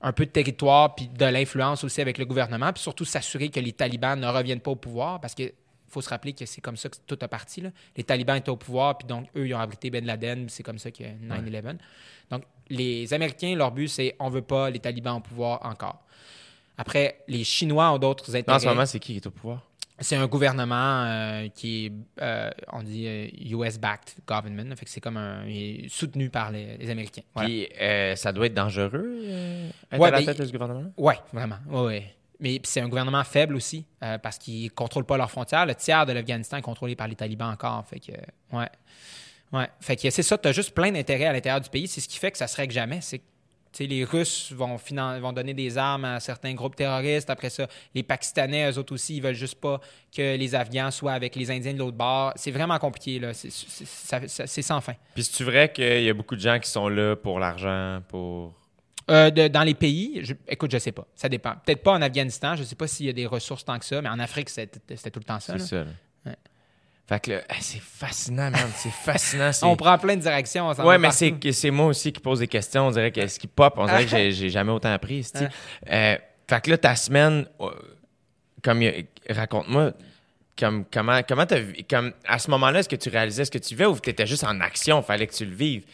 un peu de territoire puis de l'influence aussi avec le gouvernement, puis surtout s'assurer que les talibans ne reviennent pas au pouvoir parce que faut se rappeler que c'est comme ça que tout a parti. là. Les talibans étaient au pouvoir, puis donc eux, ils ont abrité Ben Laden, c'est comme ça qu'il y a 9-11. Donc, les Américains, leur but, c'est on veut pas les talibans au pouvoir encore. Après, les Chinois ont d'autres Là, en intérêts. ce moment, c'est qui qui est au pouvoir? C'est un gouvernement euh, qui est, euh, on dit, euh, US-backed government. là. Fait que c'est comme un, il est soutenu par les, les Américains. Voilà. Puis euh, ça doit être dangereux, euh, être Ouais, à la ben, tête de ce gouvernement? Oui, vraiment. Ouais, ouais. Mais c'est un gouvernement faible aussi, euh, parce qu'ils ne contrôlent pas leurs frontières. Le tiers de l'Afghanistan est contrôlé par les talibans encore. Fait que, ouais. Ouais. Fait que c'est ça, tu as juste plein d'intérêts à l'intérieur du pays. C'est ce qui fait que ça se règle jamais. C'est les Russes vont, finan- vont donner des armes à certains groupes terroristes. Après ça, les Pakistanais, eux autres aussi, ils veulent juste pas que les Afghans soient avec les Indiens de l'autre bord. C'est vraiment compliqué, là. C'est- sans fin. Puis c'est vrai qu'il y a beaucoup de gens qui sont là pour l'argent, pour... Euh, de- dans les pays, je- écoute, je sais pas. Ça dépend. Peut-être pas en Afghanistan. Je sais pas s'il y a des ressources tant que ça, mais en Afrique, c'était tout le temps ça. C'est ça. Fait que c'est fascinant, man. C'est fascinant. On prend plein de directions. on s'en Ouais, mais c'est moi aussi qui pose des questions. On dirait que ce qui pop, on dirait que j'ai- jamais autant appris. Euh, fait que là, ta semaine, euh, comme raconte-moi, comme comment comment t'as vu- comme à ce moment-là, est-ce que tu réalisais ce que tu vivais ou t'étais juste en action, fallait que tu le vives?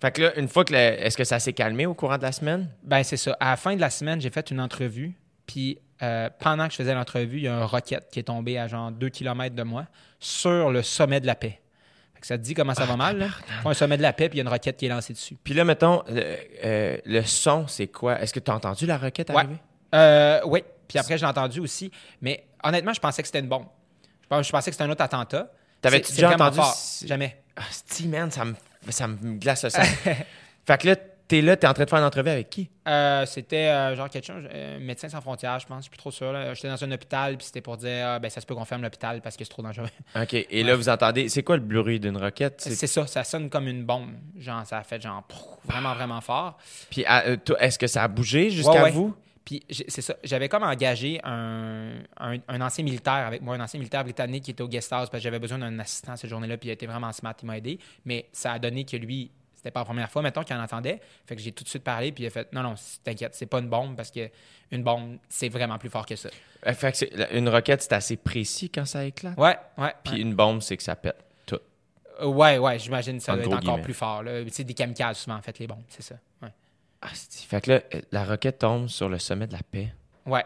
Fait que là, une fois que est-ce que ça s'est calmé au courant de la semaine? Ben, c'est ça. À la fin de la semaine, j'ai fait une entrevue. Puis euh, pendant que je faisais l'entrevue, il y a un roquette qui est tombé à genre 2 km de moi sur le sommet de la paix. Fait que ça te dit comment ça va mal. Là? Un sommet de la paix, puis il y a une roquette qui est lancée dessus. Puis là, mettons, euh, euh, le son, c'est quoi? Est-ce que tu as entendu la roquette Ouais. arriver? Euh, oui. Puis après, je l'ai entendu aussi. Mais honnêtement, je pensais que c'était une bombe. Je pensais que c'était un autre attentat. T'avais-tu déjà entendu Jamais. Ah, Steve, man, ça me, ça me glace le sang. fait que là, t'es là, t'es en train de faire une entrevue avec qui? Euh, c'était euh, genre quelque chose, euh, médecin sans frontières, je pense, je suis plus trop sûr. là. J'étais dans un hôpital, puis c'était pour dire, ah, ben ça se peut qu'on ferme l'hôpital parce que c'est trop dangereux. OK. Et là, vous entendez, c'est quoi le bruit d'une roquette? C'est- C'est ça, ça sonne comme une bombe. Genre, ça a fait genre vraiment, vraiment fort. Puis ah, euh, est-ce que ça a bougé jusqu'à Ouais, ouais. vous? Puis c'est ça, j'avais comme engagé un, un, un ancien militaire avec moi, un ancien militaire britannique qui était au guest house parce que j'avais besoin d'un assistant cette journée-là, puis il été vraiment smart, il m'a aidé. Mais ça a donné que lui, c'était pas la première fois, mettons, qu'il en entendait. Fait que j'ai tout de suite parlé, puis il a fait non, non, t'inquiète, c'est pas une bombe parce que une bombe, c'est vraiment plus fort que ça. Euh, Fait que une roquette, c'est assez précis quand ça éclate? Ouais, ouais. Puis ouais. une bombe, c'est que ça pète tout. Euh, ouais, ouais, j'imagine que ça En doit être encore guillemets. plus fort. C'est des kamikazes souvent, en fait, les bombes, c'est ça. Ouais. Ah, fait que là, euh, la roquette tombe sur le sommet de la paix. Ouais.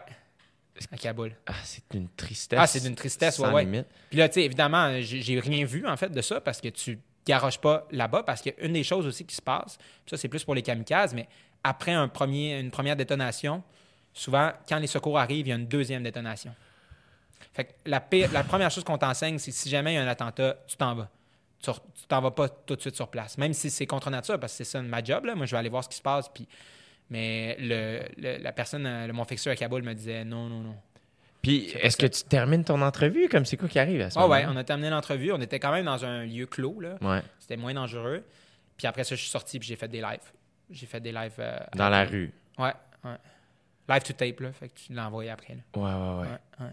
À Kaboul. Ah, c'est d'une tristesse. Ah, c'est d'une tristesse, sans ouais. limite. Puis là, tu sais, évidemment, j'ai rien vu, en fait, de ça parce que tu garoches pas là-bas parce qu'une des choses aussi qui se passe, ça, c'est plus pour les kamikazes, mais après une première détonation, souvent, quand les secours arrivent, il y a une deuxième détonation. Fait la, première chose qu'on t'enseigne, c'est si jamais il y a un attentat, tu t'en vas. Tu t'en vas pas tout de suite sur place. Même si c'est contre nature, parce que c'est ça ma job, là. Moi, je vais aller voir ce qui se passe. Mais la personne, le, mon à Kaboul me disait non, non, non. Puis, est-ce que tu termines ton entrevue? Comme c'est quoi qui arrive à ce Ah ouais, moment on a terminé l'entrevue. On était quand même dans un lieu clos, là. Ouais. C'était moins dangereux. Puis après ça, je suis sorti puis j'ai fait des lives. J'ai fait des lives. euh, Dans la rue. Ouais, ouais. Live to tape, là. Fait que tu l'as envoyé après, là. Ouais, ouais, ouais. Ouais, ouais.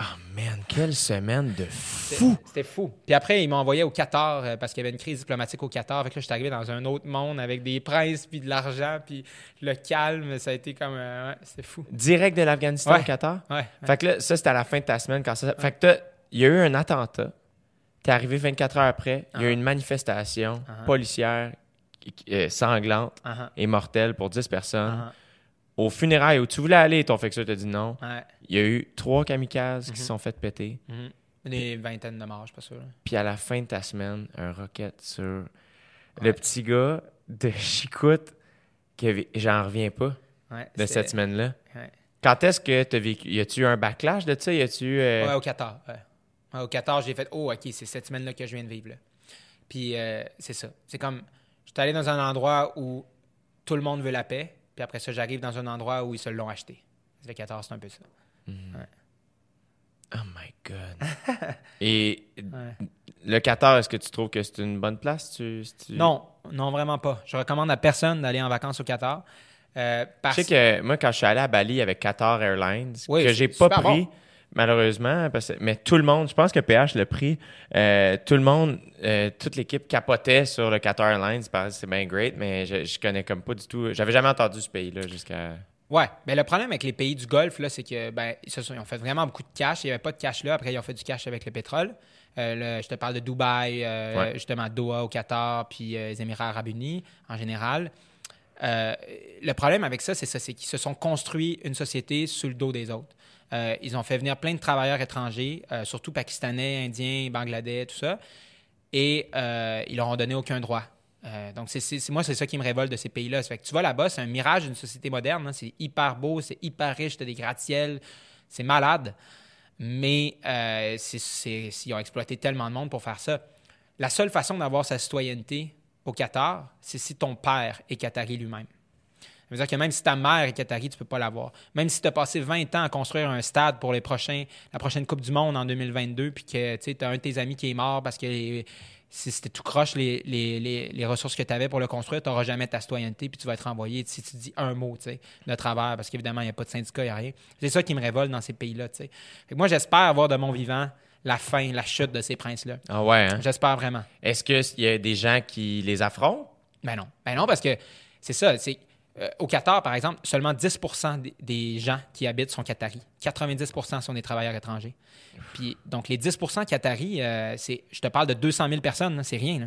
Ah, man, quelle semaine de fou! C'était fou. Puis après, ils m'ont envoyé au Qatar euh, parce qu'il y avait une crise diplomatique au Qatar. Fait que là, je suis arrivé dans un autre monde avec des princes puis de l'argent puis le calme. Ça a été comme. euh, ouais, c'était fou. Direct de l'Afghanistan Ouais. au Qatar? Ouais. Fait que là, ça, c'était à la fin de ta semaine. Quand ça... Fait que il y a eu un attentat. T'es arrivé 24 heures après. Il y a eu Ah. une manifestation Ah. policière euh, sanglante Uh-huh, et mortelle pour 10 personnes. Au funérailles où tu voulais aller, ton fixeur t'a dit non. Ouais. Il y a eu trois kamikazes qui Mhm. se sont fait péter. Mhm. Des vingtaines de morts, je suis pas sûr. Puis à la fin de ta semaine, un rocket sur le petit gars de Chicoute. avait- J'en reviens pas Ouais, de cette semaine-là. Quand est-ce que tu as vécu? Y a-tu eu un backlash de ça? Y a-tu. euh, Ouais, au Qatar. au Qatar, j'ai fait Oh, OK, c'est cette semaine-là que je viens de vivre. là. Puis euh, c'est ça. C'est comme je suis allé dans un endroit où tout le monde veut la paix, puis après ça, j'arrive dans un endroit où ils se l'ont acheté. Le Qatar, c'est un peu ça. Oh my God. Et Ouais. le Qatar, est-ce que tu trouves que c'est une bonne place? Tu, Non, non, vraiment pas. Je recommande à personne d'aller en vacances au Qatar. euh, Je sais que moi, quand je suis allé à Bali avec Qatar Airlines, Oui, que j'ai pas pris, bon. Malheureusement, parce que- mais tout le monde, je pense que PH l'a pris, euh, tout le monde, euh, toute l'équipe capotait sur le Qatar Airlines, c'est bien great, mais je, je connais comme pas du tout, j'avais jamais entendu ce pays-là jusqu'à... Ouais, mais le problème avec les pays du Golfe, là, c'est que ben, ils, se sont- ils ont fait vraiment beaucoup de cash. Il n'y avait pas de cash là. Après, ils ont fait du cash avec le pétrole. Euh, le- je te parle de Dubaï, Ouais. justement Doha au Qatar, puis les Émirats arabes unis en général. Le problème avec ça, c'est ça, c'est qu'ils se sont construits une société sous le dos des autres. Euh, ils ont fait venir plein de travailleurs étrangers, euh, surtout pakistanais, indiens, bangladais, tout ça, et euh, ils leur ont donné aucun droit. Donc, c'est, moi, c'est ça qui me révolte de ces pays-là. Fait que tu vas là-bas, c'est un mirage d'une société moderne. hein. C'est hyper beau, c'est hyper riche, t'as des gratte-ciels, c'est malade. Mais ils ont exploité tellement de monde pour faire ça. La seule façon d'avoir sa citoyenneté au Qatar, c'est si ton père est qatari lui-même. Ça veut dire que même si ta mère est qatari, tu peux pas l'avoir. Même si tu as passé 20 ans à construire un stade pour les prochains, la prochaine Coupe du Monde en 2022, puis que tu as un de tes amis qui est mort parce que les- si c'était tout croche, les, les- les- les ressources que tu avais pour le construire, tu n'auras jamais ta citoyenneté, puis tu vas être envoyé si tu dis un mot de travers, parce qu'évidemment, il n'y a pas de syndicat, il n'y a rien. C'est ça qui me révolte dans ces pays-là. moi, j'espère avoir de mon vivant la fin, la chute de ces princes-là. Ah ouais, hein? J'espère vraiment. Est-ce qu'il y a des gens qui les affrontent? Ben non. Ben non, parce que c'est ça. C'est, euh, au Qatar, par exemple, seulement 10 des, des gens qui habitent sont qataris. 90% sont des travailleurs étrangers. Puis, donc, les 10% qataris, euh, c'est, je te parle de 200 000 personnes, c'est rien. là.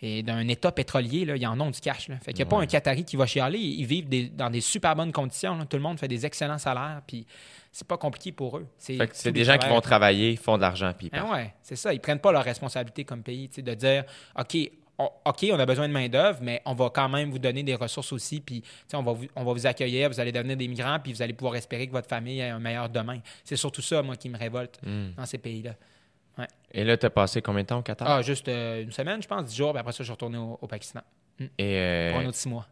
et d'un État pétrolier, là, ils en ont du cash. Là. Fait qu'il n'y a pas un Qatari qui va chialer. Ils vivent des- dans des super bonnes conditions. là. Tout le monde fait des excellents salaires. Puis c'est pas compliqué pour eux. Fait que c'est des gens qui vont travailler, font de l'argent, puis ils ah ouais, c'est ça. Ils prennent pas leur responsabilité comme pays, de dire OK, on, OK, on a besoin de main-d'œuvre, mais on va quand même vous donner des ressources aussi, puis tu sais, on va, vous, on va vous accueillir, vous allez devenir des migrants, puis vous allez pouvoir espérer que votre famille ait un meilleur demain. C'est surtout ça, moi, qui me révolte Hmm. dans ces pays-là. Et là, tu as passé combien de temps au Qatar? Ah, juste euh, une semaine, je pense, dix jours, puis après ça, je suis retourné au, au Pakistan Et, euh, pour un autre six mois.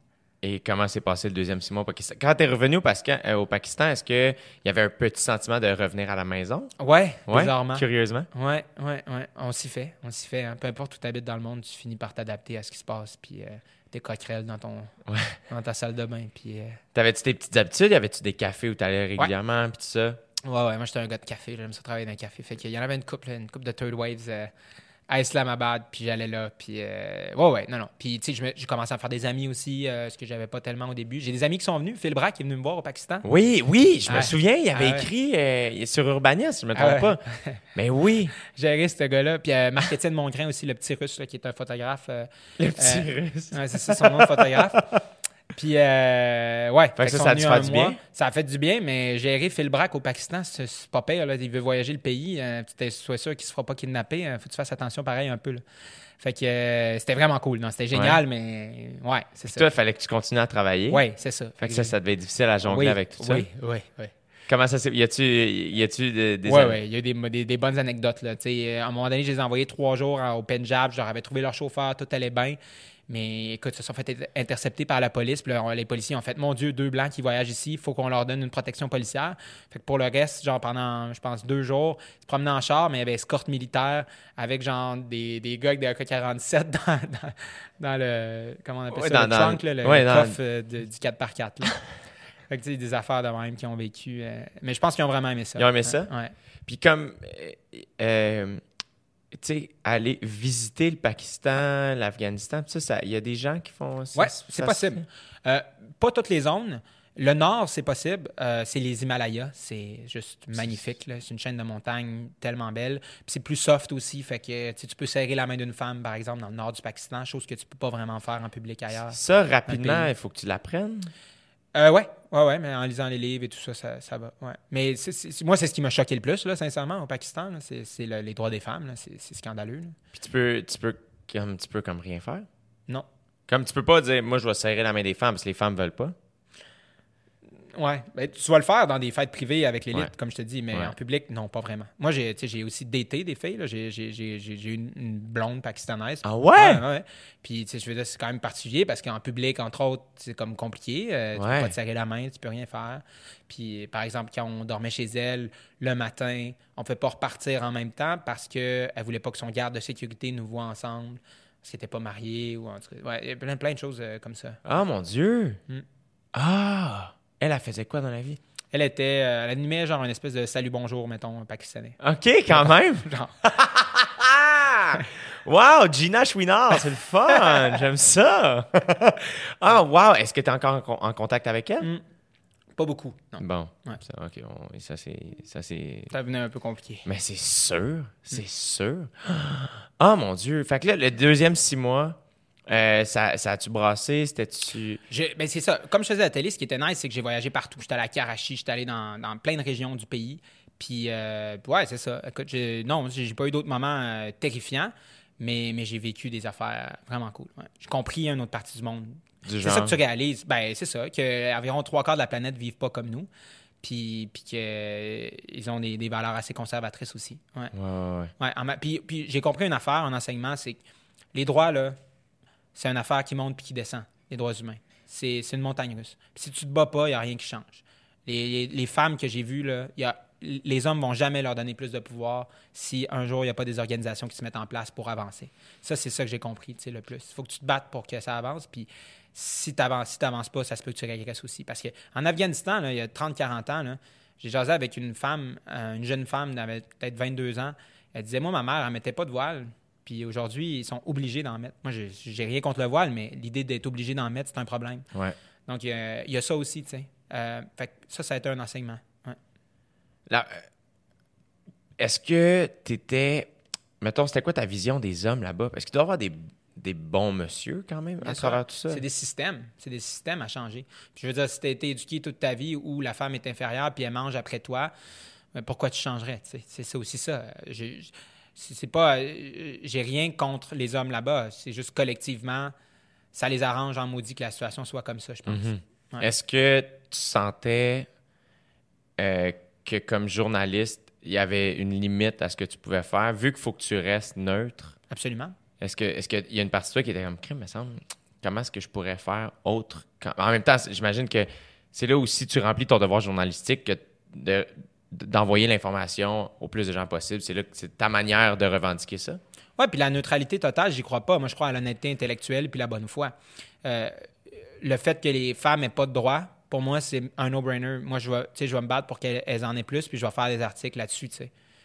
Et comment s'est passé le deuxième six mois au Pakistan? Quand tu es revenu au, euh, au Pakistan, est-ce qu'il y avait un petit sentiment de revenir à la maison? Ouais, Ouais, bizarrement. curieusement. Ouais, ouais, ouais. On s'y fait. On s'y fait. hein. Peu importe où tu habites dans le monde, tu finis par t'adapter à ce qui se passe. Puis euh, des coquerelles dans, ton, Ouais. dans ta salle de bain. Puis, euh, T'avais-tu tes petites habitudes? Y avait-tu des cafés où tu allais régulièrement, puis tout ça? ouais, ouais. Moi, j'étais un gars de café. J'aime ça travailler dans un café. Fait qu'il y en avait une couple, une couple de Third Waves à Islamabad. Puis j'allais là. Puis, euh, ouais, ouais, non, non. Puis, tu sais, j'ai commencé à faire des amis aussi, euh, ce que j'avais pas tellement au début. J'ai des amis qui sont venus. Phil Brack est venu me voir au Pakistan. Oui, oui, je me souviens, il avait Ah écrit euh, sur Urbania, si je me Ah trompe pas. Mais oui, J'ai aimé ce gars-là. Puis euh, Marc-Étienne Mongrain aussi, le petit russe là, qui est un photographe. le petit russe. Ouais, c'est ça son nom de photographe. Puis, euh, ouais. Fait que ça, a dû faire du mois. bien? Ça a fait du bien, mais gérer Phil Brack au Pakistan, c'est pas pire. Là. Il veut voyager le pays. Euh, tu sois sûr qu'il se fera pas kidnapper. Il faut que tu fasses attention pareil un peu. là. Fait que euh, c'était vraiment cool. non, C'était génial, mais ouais, c'est ça. Toi, il fallait que tu continues à travailler. Ouais, c'est ça. Fait que ça, ça devait être difficile à jongler oui, avec tout ça. Oui, oui, oui. Comment ça s'est... Y a-tu, y a-tu de- des... Oui, oui, il y a des, des- des bonnes anecdotes. Là. Tu sais, À un moment donné, je les ai envoyés trois jours en- au Punjab. Je leur avais trouvé leur chauffeur, tout allait bien. Mais écoute, ils se sont fait inter- intercepter par la police. Puis là, les policiers ont fait Mon Dieu, deux blancs qui voyagent ici, il faut qu'on leur donne une protection policière. Fait que pour le reste, genre pendant, je pense, deux jours, ils se promenaient en char, mais il y avait escorte militaire avec genre des, des gars avec des AK-47 dans, dans, dans le. Comment on appelle Ouais, ça dans- Le dans- trunk, là, le ouais, coffre euh, de- du 4x4. là. fait que tu sais, des affaires de même qui ont vécu. euh, mais je pense qu'ils ont vraiment aimé ça. Ils ont aimé ça? Ouais. Puis comme, euh, aller visiter le Pakistan, l'Afghanistan, ça, ça, il y a des gens qui font ça. Oui, c'est possible. Euh, pas toutes les zones. Le nord, c'est possible. Euh, c'est les Himalayas. C'est juste magnifique. C'est une chaîne de montagnes tellement belle. Puis c'est plus soft aussi. Fait que tu peux serrer la main d'une femme, par exemple, dans le nord du Pakistan, chose que tu peux pas vraiment faire en public ailleurs. Ça, rapidement, il faut que tu l'apprennes. Euh, ouais, ouais, ouais, mais en lisant les livres et tout ça, ça, ça va. Ouais. Mais moi, c'est ce qui m'a choqué le plus, là, sincèrement, au Pakistan. C'est c'est le- les droits des femmes. C'est c'est scandaleux. là. Puis tu peux, tu peux, comme, tu peux comme rien faire? Non. Comme tu peux pas dire, moi, je vais serrer la main des femmes parce que les femmes veulent pas. Ouais, ben, tu vas le faire dans des fêtes privées avec l'élite, Ouais. comme je te dis, mais Ouais. en public, non, pas vraiment. Moi, j'ai tu sais, j'ai aussi daté des filles. J'ai une, une blonde pakistanaise. Ah ouais? ouais. Puis, tu sais, je veux dire, c'est quand même particulier parce qu'en public, entre autres, c'est comme compliqué. Euh, Tu peux pas te serrer la main, tu peux rien faire. Puis, par exemple, quand on dormait chez elle le matin, on ne pouvait pas repartir en même temps parce qu'elle voulait pas que son garde de sécurité nous voit ensemble. Parce qu'elle n'était pas mariée ou en tout cas. Ouais, il y a plein, plein de choses euh, comme ça. Ah, mon Dieu! Mm. Ah! Elle, elle faisait quoi dans la vie? Elle était, euh, elle animait genre une espèce de salut bonjour, mettons, pakistanais. OK, quand même! Genre. Wow, Gina Chouinard, c'est le fun! J'aime ça! ah, wow! Est-ce que tu es encore en, con- en contact avec elle? Mm. Pas beaucoup. Non. Bon, Ouais. ça, OK, on- ça c'est... Ça, c'est... Ça devenait un peu compliqué. Mais c'est sûr, c'est sûr. Ah, mon Dieu! Fait que là, le deuxième six mois, euh, ça, ça a-tu brassé? C'était-tu... Ben c'est ça. Comme je faisais à la télé, ce qui était nice, c'est que j'ai voyagé partout. J'étais allé à Karachi, j'étais allé dans, dans plein de régions du pays. Puis, euh, ouais, c'est ça. Écoute, non, j'ai pas eu d'autres moments euh, terrifiants, mais, mais j'ai vécu des affaires vraiment cool. ouais. J'ai compris une autre partie du monde. C'est ça que tu réalises. Ben, c'est ça, qu'environ trois quarts de la planète vivent pas comme nous. Puis, puis qu'ils ont des, des valeurs assez conservatrices aussi. Ouais. Ouais, ouais, ouais. Ouais, en ma- puis, puis j'ai compris une affaire en enseignement, c'est que les droits, là, c'est une affaire qui monte puis qui descend, les droits humains. C'est une montagne russe. Si tu te bats pas, il n'y a rien qui change. Les, femmes que j'ai vues, là, les hommes vont jamais leur donner plus de pouvoir si un jour il n'y a pas des organisations qui se mettent en place pour avancer. Ça, c'est ça que j'ai compris le plus. Il faut que tu te battes pour que ça avance. Puis si tu n'avances si t'avances pas, ça se peut que tu régresses aussi. Parce qu'en Afghanistan, il y a 30-40 ans, j'ai jasé avec une femme, euh, une jeune femme d'avait peut-être 22 ans. Elle disait, moi, ma mère, elle mettait pas de voile. Puis aujourd'hui, ils sont obligés d'en mettre. Moi, j'ai- rien contre le voile, mais l'idée d'être obligé d'en mettre, c'est un problème. Ouais. Donc, il y a, il y a ça aussi, tu sais. Euh, fait que ça, ça a été un enseignement. Ouais. Là, euh, est-ce que tu étais. Mettons, c'était quoi ta vision des hommes là-bas? Parce qu'il doit y avoir des, des bons monsieur quand même Bien à sûr. travers tout ça. C'est des systèmes. C'est des systèmes à changer. Puis je veux dire, si tu as été éduqué toute ta vie où la femme est inférieure puis elle mange après toi, ben, pourquoi tu changerais? C'est aussi ça. C'est pas. euh, J'ai rien contre les hommes là-bas. C'est juste collectivement, ça les arrange en maudit que la situation soit comme ça, je pense. Mhm. Ouais. Est-ce que tu sentais euh, que comme journaliste, il y avait une limite à ce que tu pouvais faire, vu qu'il faut que tu restes neutre? Absolument. Est-ce que est-ce qu'il y a une partie de toi qui était comme crime, me semble, comment est-ce que je pourrais faire autre? quand- En même temps, j'imagine que c'est là aussi tu remplis ton devoir journalistique que de- d'envoyer l'information au plus de gens possible. C'est là c'est ta manière de revendiquer ça? Oui, puis la neutralité totale, j'y crois pas. Moi, je crois à l'honnêteté intellectuelle puis la bonne foi. Euh, le fait que les femmes n'aient pas de droit, pour moi, c'est un no-brainer. Moi, je vais, je vais me battre pour qu'elles elles en aient plus, puis je vais faire des articles là-dessus.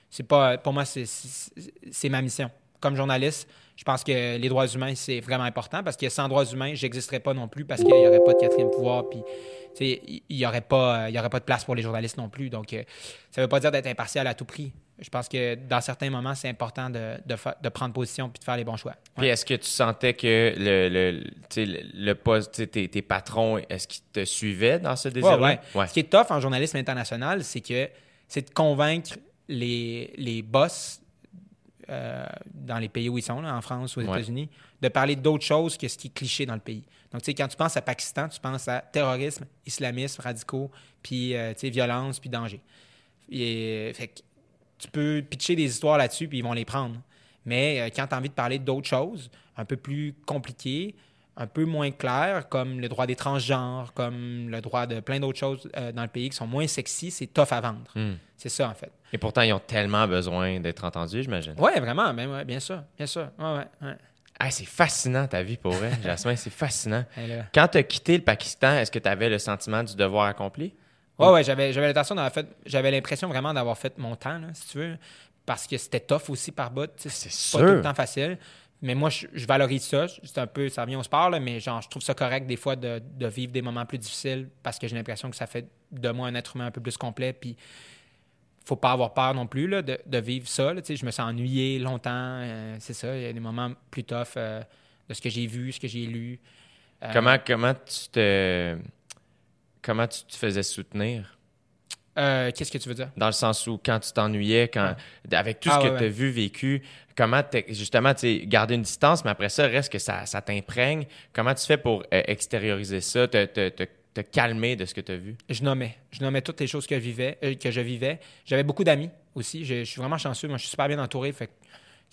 C'est pas, pour moi, c'est ma mission. Comme journaliste, je pense que les droits humains, c'est vraiment important parce que sans droits humains, j'existerais pas non plus parce qu'il n'y aurait pas de quatrième pouvoir. Puis, il n'y aurait, pas- il y aurait pas de place pour les journalistes non plus. Donc, euh, ça ne veut pas dire d'être impartial à tout prix. Je pense que dans certains moments, c'est important de, de, de prendre position puis de faire les bons choix. Puis est-ce que tu sentais que le, le, le, poste, tes, tes patrons, est-ce qu'ils te suivaient dans ce Ouais, désir-là? ouais. Ce qui est tough en journalisme international, c'est que c'est de convaincre les, les boss euh, dans les pays où ils sont, là, en France ou aux Ouais. États-Unis, de parler d'autre chose que ce qui est cliché dans le pays. Donc, tu sais, quand tu penses à Pakistan, tu penses à terrorisme, islamisme, radicaux, puis, euh, tu sais, violence, puis danger. Et, fait que tu peux pitcher des histoires là-dessus, puis ils vont les prendre. Mais euh, quand tu as envie de parler d'autres choses, un peu plus compliquées, un peu moins claires, comme le droit des transgenres, comme le droit de plein d'autres choses euh, dans le pays qui sont moins sexy, c'est tough à vendre. Hmm. C'est ça, en fait. Et pourtant, ils ont tellement besoin d'être entendus, j'imagine. Ouais, vraiment, ben ouais, bien sûr, bien sûr. Ouais, ouais. Ah, c'est fascinant ta vie pour vrai, Jasmin, c'est fascinant. Quand tu as quitté le Pakistan, est-ce que tu avais le sentiment du devoir accompli? Ouais, ouais, j'avais, d'avoir fait, j'avais l'impression vraiment d'avoir fait mon temps, là, si tu veux, parce que c'était tough aussi par bout. sais, C'est C'est pas sûr. tout le temps facile. Mais moi, je, valorise ça. C'est un peu, ça revient au sport, là, mais genre, je trouve ça correct des fois de, de vivre des moments plus difficiles parce que j'ai l'impression que ça fait de moi un être humain un peu plus complet. Puis, faut pas avoir peur non plus là, de, de vivre ça. là. Je me suis ennuyé longtemps. euh, c'est ça. Il y a des moments plus tough euh, de ce que j'ai vu, ce que j'ai lu. Euh, Comment, comment tu te. Comment tu te faisais soutenir? Euh, Qu'est-ce que tu veux dire? Dans le sens où quand tu t'ennuyais, quand avec tout ce Ah, que ouais, tu as ouais. vu, vécu, comment justement garder une distance, mais après ça, reste que ça, ça t'imprègne. Comment tu fais pour euh, extérioriser ça, te, te, te, te calmer de ce que tu as vu? je nommais. Je nommais toutes les choses que, je vivais, euh, que je vivais. J'avais beaucoup d'amis aussi. Je, je suis vraiment chanceux. Moi, je suis super bien entouré. Fait que,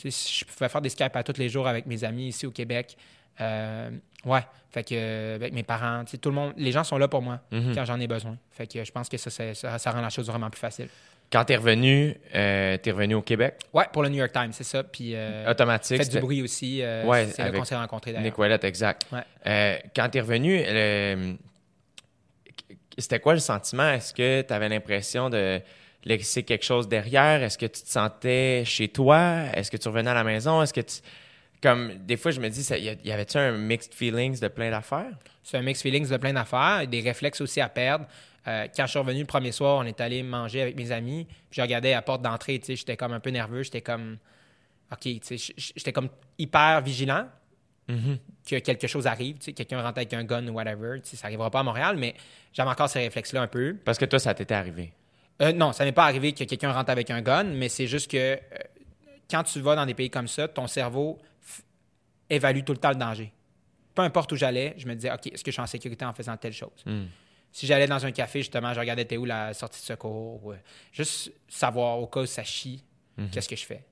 je pouvais faire des Skype à tous les jours avec mes amis ici au Québec. Euh, ouais. Fait que, euh, avec mes parents, tout le monde, les gens sont là pour moi Mhm. quand j'en ai besoin. Fait que je pense que ça, ça, rend la chose vraiment plus facile. Quand tu es revenu, euh, tu es revenu au Québec, Ouais, pour le New York Times, c'est ça. Puis, euh, automatique. Faites du bruit aussi. euh, Ouais, c'est là avec qu'on s'est rencontrés d'ailleurs. Nick Ouellet, exact. Ouais. Euh, quand tu es revenu, c'était quoi le sentiment? Est-ce que tu avais l'impression de laisser quelque chose derrière? Est-ce que tu te sentais chez toi? Est-ce que tu revenais à la maison? Est-ce que tu. Comme des fois, je me dis, ça- y, avait-tu un mixed feelings de plein d'affaires? C'est un mix feelings de plein d'affaires, des réflexes aussi à perdre. Euh, quand je suis revenu le premier soir, on est allé manger avec mes amis. Puis je regardais à la porte d'entrée, tu sais, j'étais comme un peu nerveux, j'étais comme OK, j'étais comme hyper vigilant que quelque chose arrive, tu sais, quelqu'un rentre avec un gun ou whatever, ça arrivera pas à Montréal, mais j'avais encore ces réflexes-là un peu. Parce que toi, ça t'était arrivé? Euh, non, ça n'est pas arrivé que quelqu'un rentre avec un gun, mais c'est juste que euh, quand tu vas dans des pays comme ça, ton cerveau évalue tout le temps le danger. Peu importe où j'allais, je me disais, OK, est-ce que je suis en sécurité en faisant telle chose? Hmm. Si j'allais dans un café, justement, je regardais t'es où la sortie de secours. ou, euh, juste savoir au cas où ça chie, Mhm. qu'est-ce que je fais?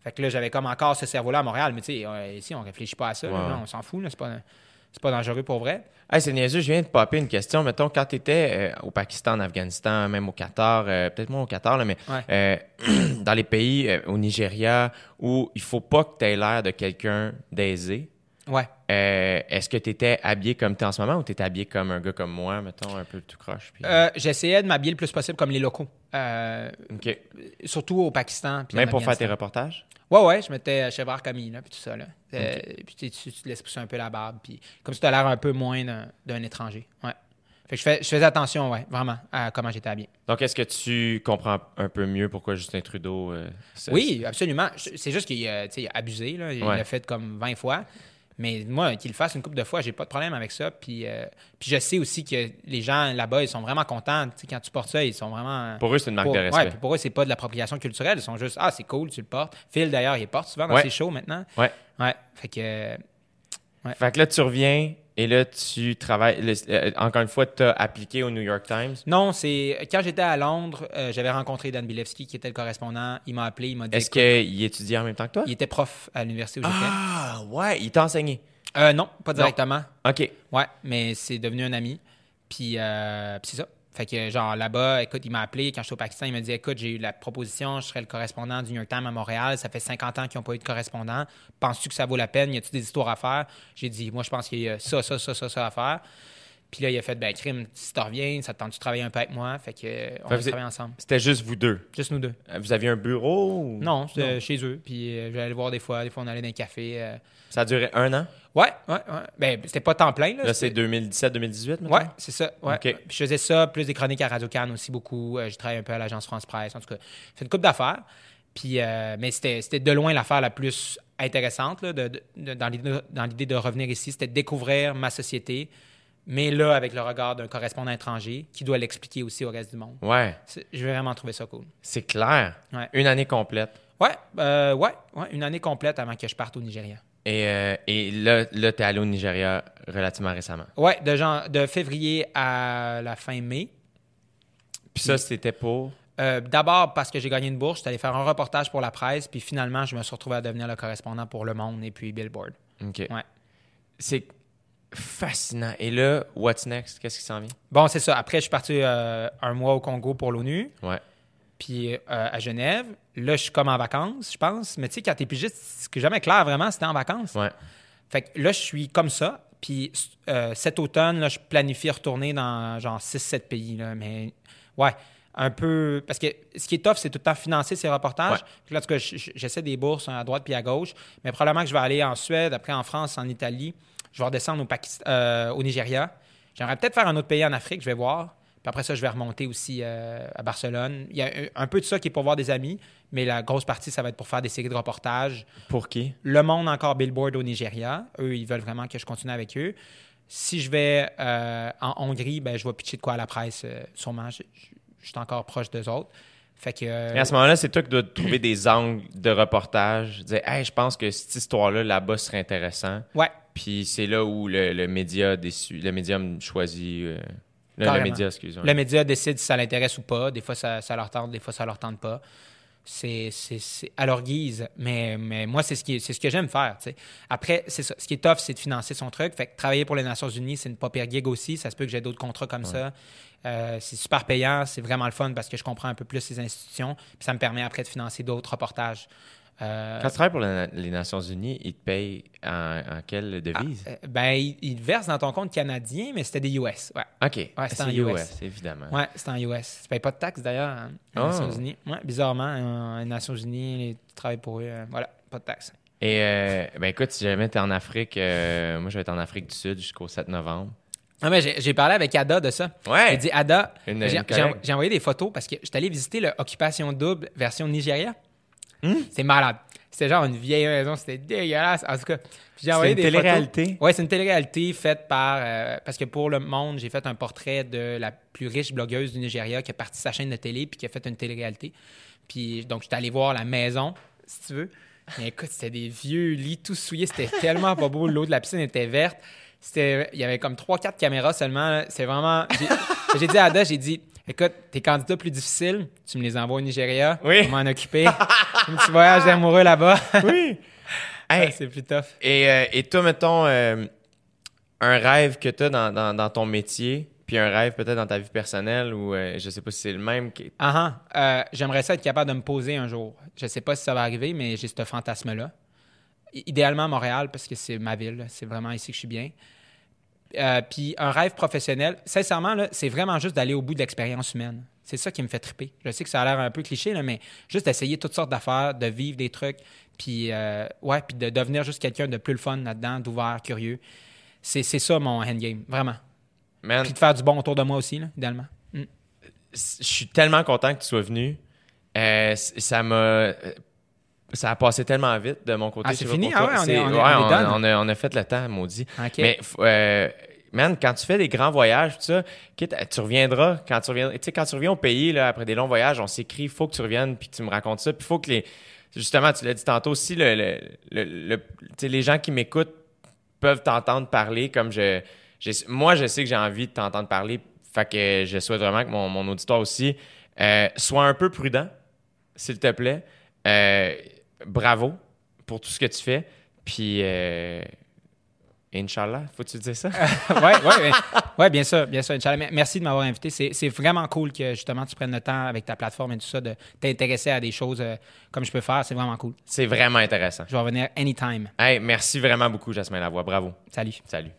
Fait que là, j'avais comme encore ce cerveau-là à Montréal, mais tu sais, ici, on réfléchit pas à ça. là. Non, ouais. on s'en fout, là, c'est pas, c'est pas dangereux pour vrai. Hey, c'est niaiseux, je viens de popper une question. Mettons, quand tu étais au Pakistan, en Afghanistan, même au Qatar, euh, peut-être moins au Qatar, là, mais Ouais. euh, dans les pays, euh, au Nigeria, où il faut pas que tu aies l'air de quelqu'un d'aisé, Ouais. Euh, est-ce que tu étais habillé comme tu es en ce moment ou tu étais habillé comme un gars comme moi, mettons, un peu tout croche? puis- Euh, j'essayais de m'habiller le plus possible comme les locaux. Euh, OK. surtout au Pakistan. puis Même pour faire tes reportages? Ouais, ouais, je mettais chèvre Camille, là, puis tout ça, là. Euh, Puis tu, te laisses pousser un peu la barbe, puis comme si tu as l'air un peu moins d'un, étranger. Ouais. Fait que je, fais, je faisais attention, ouais, vraiment, à comment j'étais habillé. Donc, est-ce que tu comprends un peu mieux pourquoi Justin Trudeau. euh, Oui, absolument. C'est juste qu'il a, abusé, là. Il Ouais. l'a fait comme 20 fois. Mais moi, qu'il le fasse une couple de fois, j'ai pas de problème avec ça. Puis, euh, puis je sais aussi que les gens là-bas, ils sont vraiment contents. Quand tu portes ça, ils sont vraiment. Pour eux, c'est une marque Pour- de respect. Ouais, puis pour eux, c'est pas de l'appropriation culturelle. Ils sont juste, ah, c'est cool, tu le portes. Phil, d'ailleurs, il porte souvent dans Ouais. ses shows maintenant. Ouais. Ouais. Fait que. Fait que là, tu reviens et là, tu travailles. le- euh, encore une fois, tu as appliqué au New York Times? Non, c'est. Quand j'étais à Londres, euh, j'avais rencontré Dan Bilewski, qui était le correspondant. Il m'a appelé, il m'a dit. Est-ce qu'il étudiait en même temps que toi? Il était prof à l'université où j'étais. Ah, ouais, il t'a enseigné? Euh, non, pas directement. OK. Ouais, mais c'est devenu un ami. Puis, euh, puis c'est ça. Fait que, genre, là-bas, écoute, il m'a appelé quand j'étais au Pakistan. Il m'a dit Écoute, j'ai eu la proposition, je serai le correspondant du New York Times à Montréal. Ça fait 50 ans qu'ils n'ont pas eu de correspondant. Penses-tu que ça vaut la peine? Y a-tu des histoires à faire? J'ai dit Moi, je pense qu'il y a ça, ça, ça, ça, ça à faire. Puis là, il a fait Ben, crime, si tu reviens, ça te tente de travailler un peu avec moi. Fait que, euh, on va travailler ensemble. C'était juste vous deux? Juste nous deux. Euh, Vous aviez un bureau? ou- Non, c'était chez eux. Puis euh, j'allais le voir des fois. Des fois, on allait dans un café. euh. Ça a duré un an? Ouais, ouais, ouais. Ben, c'était pas temps plein. Là, Là, c'est C'était- 2017-2018, maintenant? Ouais, c'est ça. Ouais. Puis je faisais ça, plus des chroniques à Radio Cannes aussi beaucoup. Je travaillais un peu à l'agence France Presse. En tout cas, j'ai fait une couple d'affaires. Puis, mais c'était de loin l'affaire la plus intéressante là, de- de- de- dans l'idée dans l'idée de revenir ici. C'était de découvrir ma société, mais là, avec le regard d'un correspondant étranger qui doit l'expliquer aussi au reste du monde. Ouais, C'est- J'ai vraiment trouvé ça cool. c'est clair. Ouais. Une année complète. Ouais, euh, ouais, ouais, une année complète avant que je parte au Nigeria. Et, euh, et là, là tu es allé au Nigeria relativement récemment. Ouais, de, jan- de février à la fin mai. Puis ça, c'était pour... Euh, D'abord parce que j'ai gagné une bourse, j'étais allé faire un reportage pour la presse, puis finalement, je me suis retrouvé à devenir le correspondant pour Le Monde et puis Billboard. OK. Ouais. C'est fascinant. Et là, what's next? Qu'est-ce qui s'en vient? Bon, c'est ça. Après, je suis parti euh, un mois au Congo pour l'ONU, Ouais. puis euh, à Genève. Là, je suis comme en vacances, je pense. Mais tu sais, quand t'es pigiste, ce qui est jamais clair vraiment, c'était en vacances. Ouais. Fait que là, je suis comme ça. Puis euh, cet automne, là, je planifie retourner dans genre 6-7 pays. Là, mais ouais, un peu. Parce que ce qui est tough, c'est tout le temps financer ces reportages. Ouais. Là, en tout cas, je- je- j'essaie des bourses à droite puis à gauche. Mais probablement que je vais aller en Suède, après en France, en Italie. Je vais redescendre au, Pakistan, euh, au Nigeria. J'aimerais peut-être faire un autre pays en Afrique, je vais voir. Puis après ça, je vais remonter aussi euh, à Barcelone. Il y a un- peu de ça qui est pour voir des amis, mais la grosse partie, ça va être pour faire des séries de reportages. Pour qui? Le Monde encore Billboard au Nigeria. Eux, ils veulent vraiment que je continue avec eux. Si je vais euh, en Hongrie, ben, je vais pitcher de quoi à la presse, sûrement. Je, je- je suis encore proche d'eux autres. Fait que. euh, Et à ce moment-là, c'est toi qui dois trouver des angles de reportage. Dire, hey, je pense que cette histoire-là, là-bas, serait intéressant. ouais, Puis c'est là où le, le média déçu, le médium choisit. euh, le- le, Carrément. média, excuse-moi. le média décide si ça l'intéresse ou pas. Des fois, ça, ça leur tente, des fois, ça leur tente pas. C'est à leur guise. Mais, mais moi, c'est ce, qui que j'aime faire. Après, c'est ça. Ce qui est tough, c'est de financer son truc. Fait que travailler pour les Nations Unies, c'est une pas pire gig aussi. Ça se peut que j'ai d'autres contrats comme ça. Euh, c'est super payant. C'est vraiment le fun parce que je comprends un peu plus les institutions. Puis ça me permet après de financer d'autres reportages. Euh, Quand tu travailles pour la- les Nations Unies, ils te payent en, en quelle devise? euh, ben, ils te versent dans ton compte canadien, mais c'était des US. Ouais. OK. Ah, c'est en US. évidemment. Ouais, c'est en US. Tu payes pas de taxes d'ailleurs hein, aux Oh. Nations Unies. Ouais, bizarrement, euh, les Nations Unies, tu travailles pour eux. euh, voilà, pas de taxes. Et ben écoute, si jamais tu es en Afrique, moi je vais être en Afrique du Sud jusqu'au 7 novembre. Ah, mais j'ai parlé avec Ada de ça. Ouais. J'ai dit Ada, j'ai envoyé des photos parce que j'étais allé visiter le Occupation Double version Nigeria. Hmm? C'est malade. C'était genre une vieille maison, c'était dégueulasse. En tout cas, j'ai envoyé une des télé-réalité? Ouais, c'est une télé-réalité faite par. euh, parce que pour Le Monde, j'ai fait un portrait de la plus riche blogueuse du Nigeria qui a parti sa chaîne de télé puis qui a fait une télé-réalité. Puis donc, j'étais allé voir la maison, si tu veux. Mais écoute, c'était des vieux lits tout souillés. C'était tellement pas beau. L'eau de la piscine était verte. C'était, il y avait comme 3-4 caméras seulement. C'est vraiment. J'ai, j'ai dit à Ada, j'ai dit écoute, tes candidats plus difficiles, tu me les envoies au Nigeria. Oui. On m'en occuper. un petit voyage d'amoureux là-bas. Oui. Ouais, Hey, c'est plus tough. et, euh, et toi, mettons, euh, un rêve que tu as dans, dans- dans ton métier, puis un rêve peut-être dans ta vie personnelle, ou euh, je sais pas si c'est le même. qui- Ah ah. Euh, j'aimerais ça être capable de me poser un jour. Je sais pas si ça va arriver, mais j'ai ce fantasme-là. Idéalement Montréal, parce que c'est ma ville. C'est vraiment ici que je suis bien. Euh, puis un rêve professionnel, sincèrement, c'est vraiment juste d'aller au bout de l'expérience humaine. C'est ça qui me fait triper. Je sais que ça a l'air un peu cliché, là, mais juste d'essayer toutes sortes d'affaires, de vivre des trucs, puis euh, ouais, puis de devenir juste quelqu'un de plus le fun là-dedans, d'ouvert, curieux. C'est ça mon endgame, vraiment. Puis de faire du bon autour de moi aussi, là, idéalement. Mm. je suis tellement content que tu sois venu. Euh, ça m'a. Ça a passé tellement vite de mon côté. Ah, c'est fini? Ah ouais, on est- C'est- on est- ouais, on est on, done. on a, on a fait le temps, maudit. Mais, euh, man, quand tu fais des grands voyages, tout ça, quitte à- tu reviendras. Quand tu reviens, quand tu reviens au pays, là, après des longs voyages, on s'écrit, il faut que tu reviennes puis que tu me racontes ça. Puis il faut que les. Justement, tu l'as dit tantôt aussi, le, le- les gens qui m'écoutent peuvent t'entendre parler comme je. moi, je sais que j'ai envie de t'entendre parler. Fait que je souhaite vraiment que mon, mon auditoire aussi euh, soit un peu prudent, s'il te plaît. Euh, bravo pour tout ce que tu fais. Puis, euh, Inch'Allah, faut-tu dire ça? ouais, ouais, ouais. Bien sûr, bien sûr. Inch'Allah. Merci de m'avoir invité. C'est c'est vraiment cool que justement tu prennes le temps avec ta plateforme et tout ça de t'intéresser à des choses euh, comme je peux faire. C'est vraiment cool. C'est vraiment intéressant. Je vais revenir anytime. Hey, merci vraiment beaucoup, Jasmine Lavoie. Bravo. Salut. Salut.